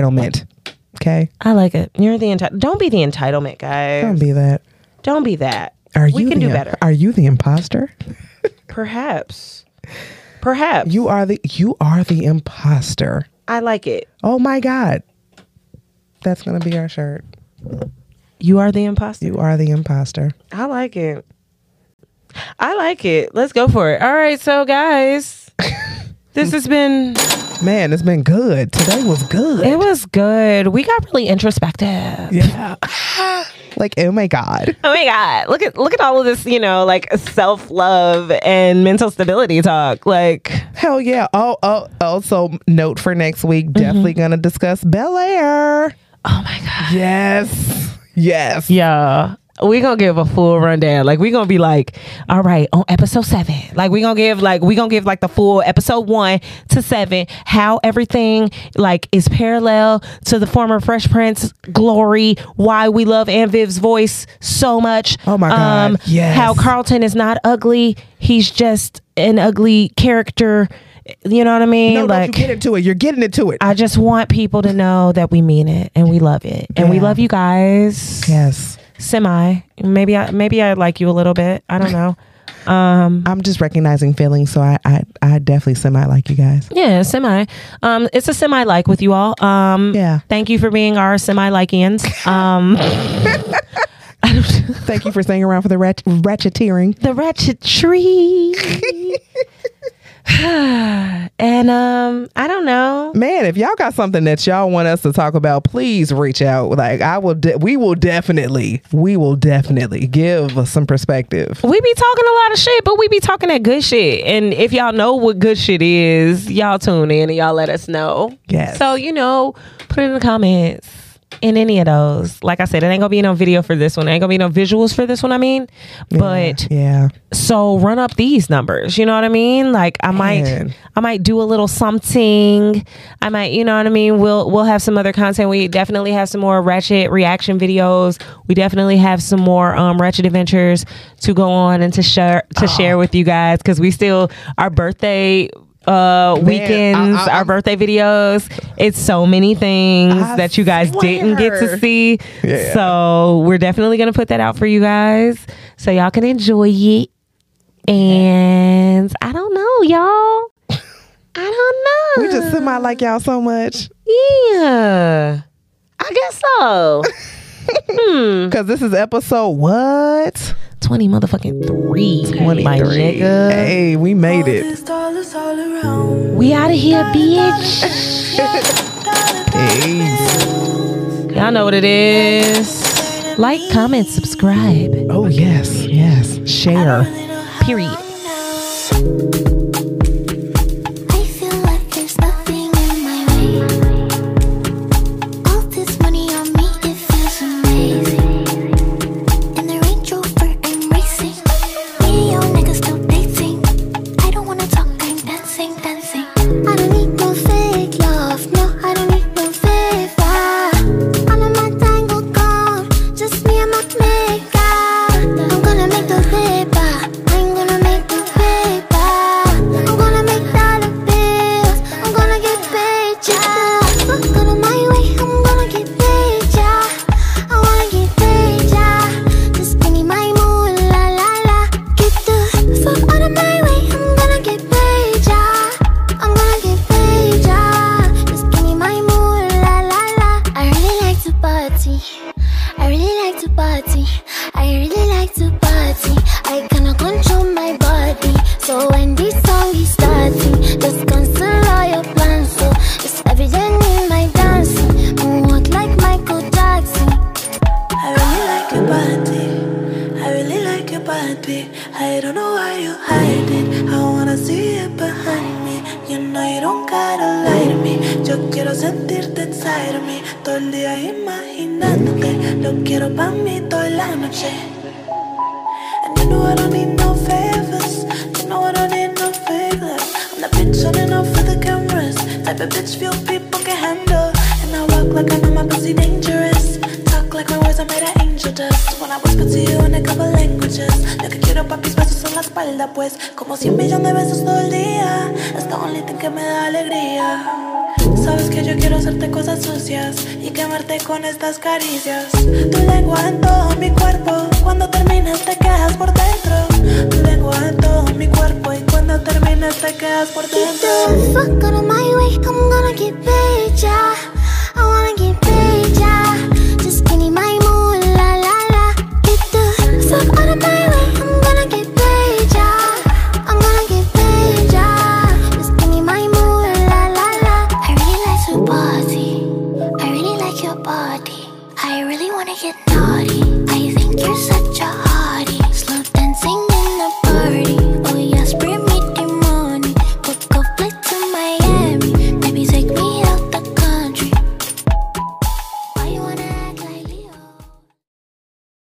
Okay, I like it. You're the entitled. Don't be the entitlement, guys. don't be that. Don't be that. Are we you can the, do better. Are you the imposter? Perhaps. Perhaps. You are the you are the imposter. I like it. Oh my God, that's gonna be our shirt. You are the imposter. You are the imposter. I like it. I like it. Let's go for it. All right, so guys, this has been. Man, it's been good. Today was good. It was good. We got really introspective. yeah. like oh my God. Oh my god! Look at look at all of this. You know, like self love and mental stability talk. Like, Hell yeah. Oh oh. Also, note for next week. Mm-hmm. Definitely gonna discuss Bel Air. oh my god. Yes. Yes. Yeah. We gonna give a full rundown. Like we gonna be like, all right, on episode seven. Like we gonna give like we gonna give like the full episode one to seven, how everything like is parallel to the former Fresh Prince glory, why we love Aunt Viv's voice so much. Um, Oh my God, yes. How Carlton is not ugly. He's just an ugly character. You know what I mean? No, like don't you get into it. You're getting into it. I just want people to know that we mean it and we love it. And we love you guys yes. Semi. Maybe i maybe i like you a little bit. I don't know. Um, I'm just recognizing feelings, so I I, I definitely semi like you guys. yeah semi. Um it's a semi like with you all. Um Yeah. thank you for being our semi likeians um Thank you for staying around for the rat- ratcheteering. the ratchet tree and um i don't know Man, if y'all got something that y'all want us to talk about, please reach out. Like I will, de- we will definitely, we will definitely give some perspective. we be talking a lot of shit, but we be talking that good shit. And if y'all know what good shit is, y'all tune in and y'all let us know. Yes. So, you know, put it in the comments in any of those. Like I said, it ain't gonna be no video for this one. It ain't gonna be no visuals for this one, I mean. But Yeah, so run up these numbers. You know what I mean? Like I might I might do a little something. I might, you know what I mean? We'll we'll have some other content. We definitely have some more ratchet reaction videos. We definitely have some more um ratchet adventures to go on and to share to share with you guys cuz we still our birthday uh, weekends, I, I, our birthday videos. It's so many things I that you guys swear. didn't get to see. Yeah. So we're definitely gonna put that out for you guys, so y'all can enjoy it. And I don't know, y'all. I don't know. We just semi like y'all so much. Yeah, I guess so. Because hmm. this is episode what? twenty motherfucking three. Twenty my nigga. Hey, we made it. We out of here, bitch. hey. Y'all know what it is. Like, comment, subscribe. Oh yes, yes. Share. Period. con estas caricias. Tu lengua en todo mi cuerpo, cuando terminas te quedas por dentro. Tu lengua en todo mi cuerpo y cuando terminas te quedas por dentro.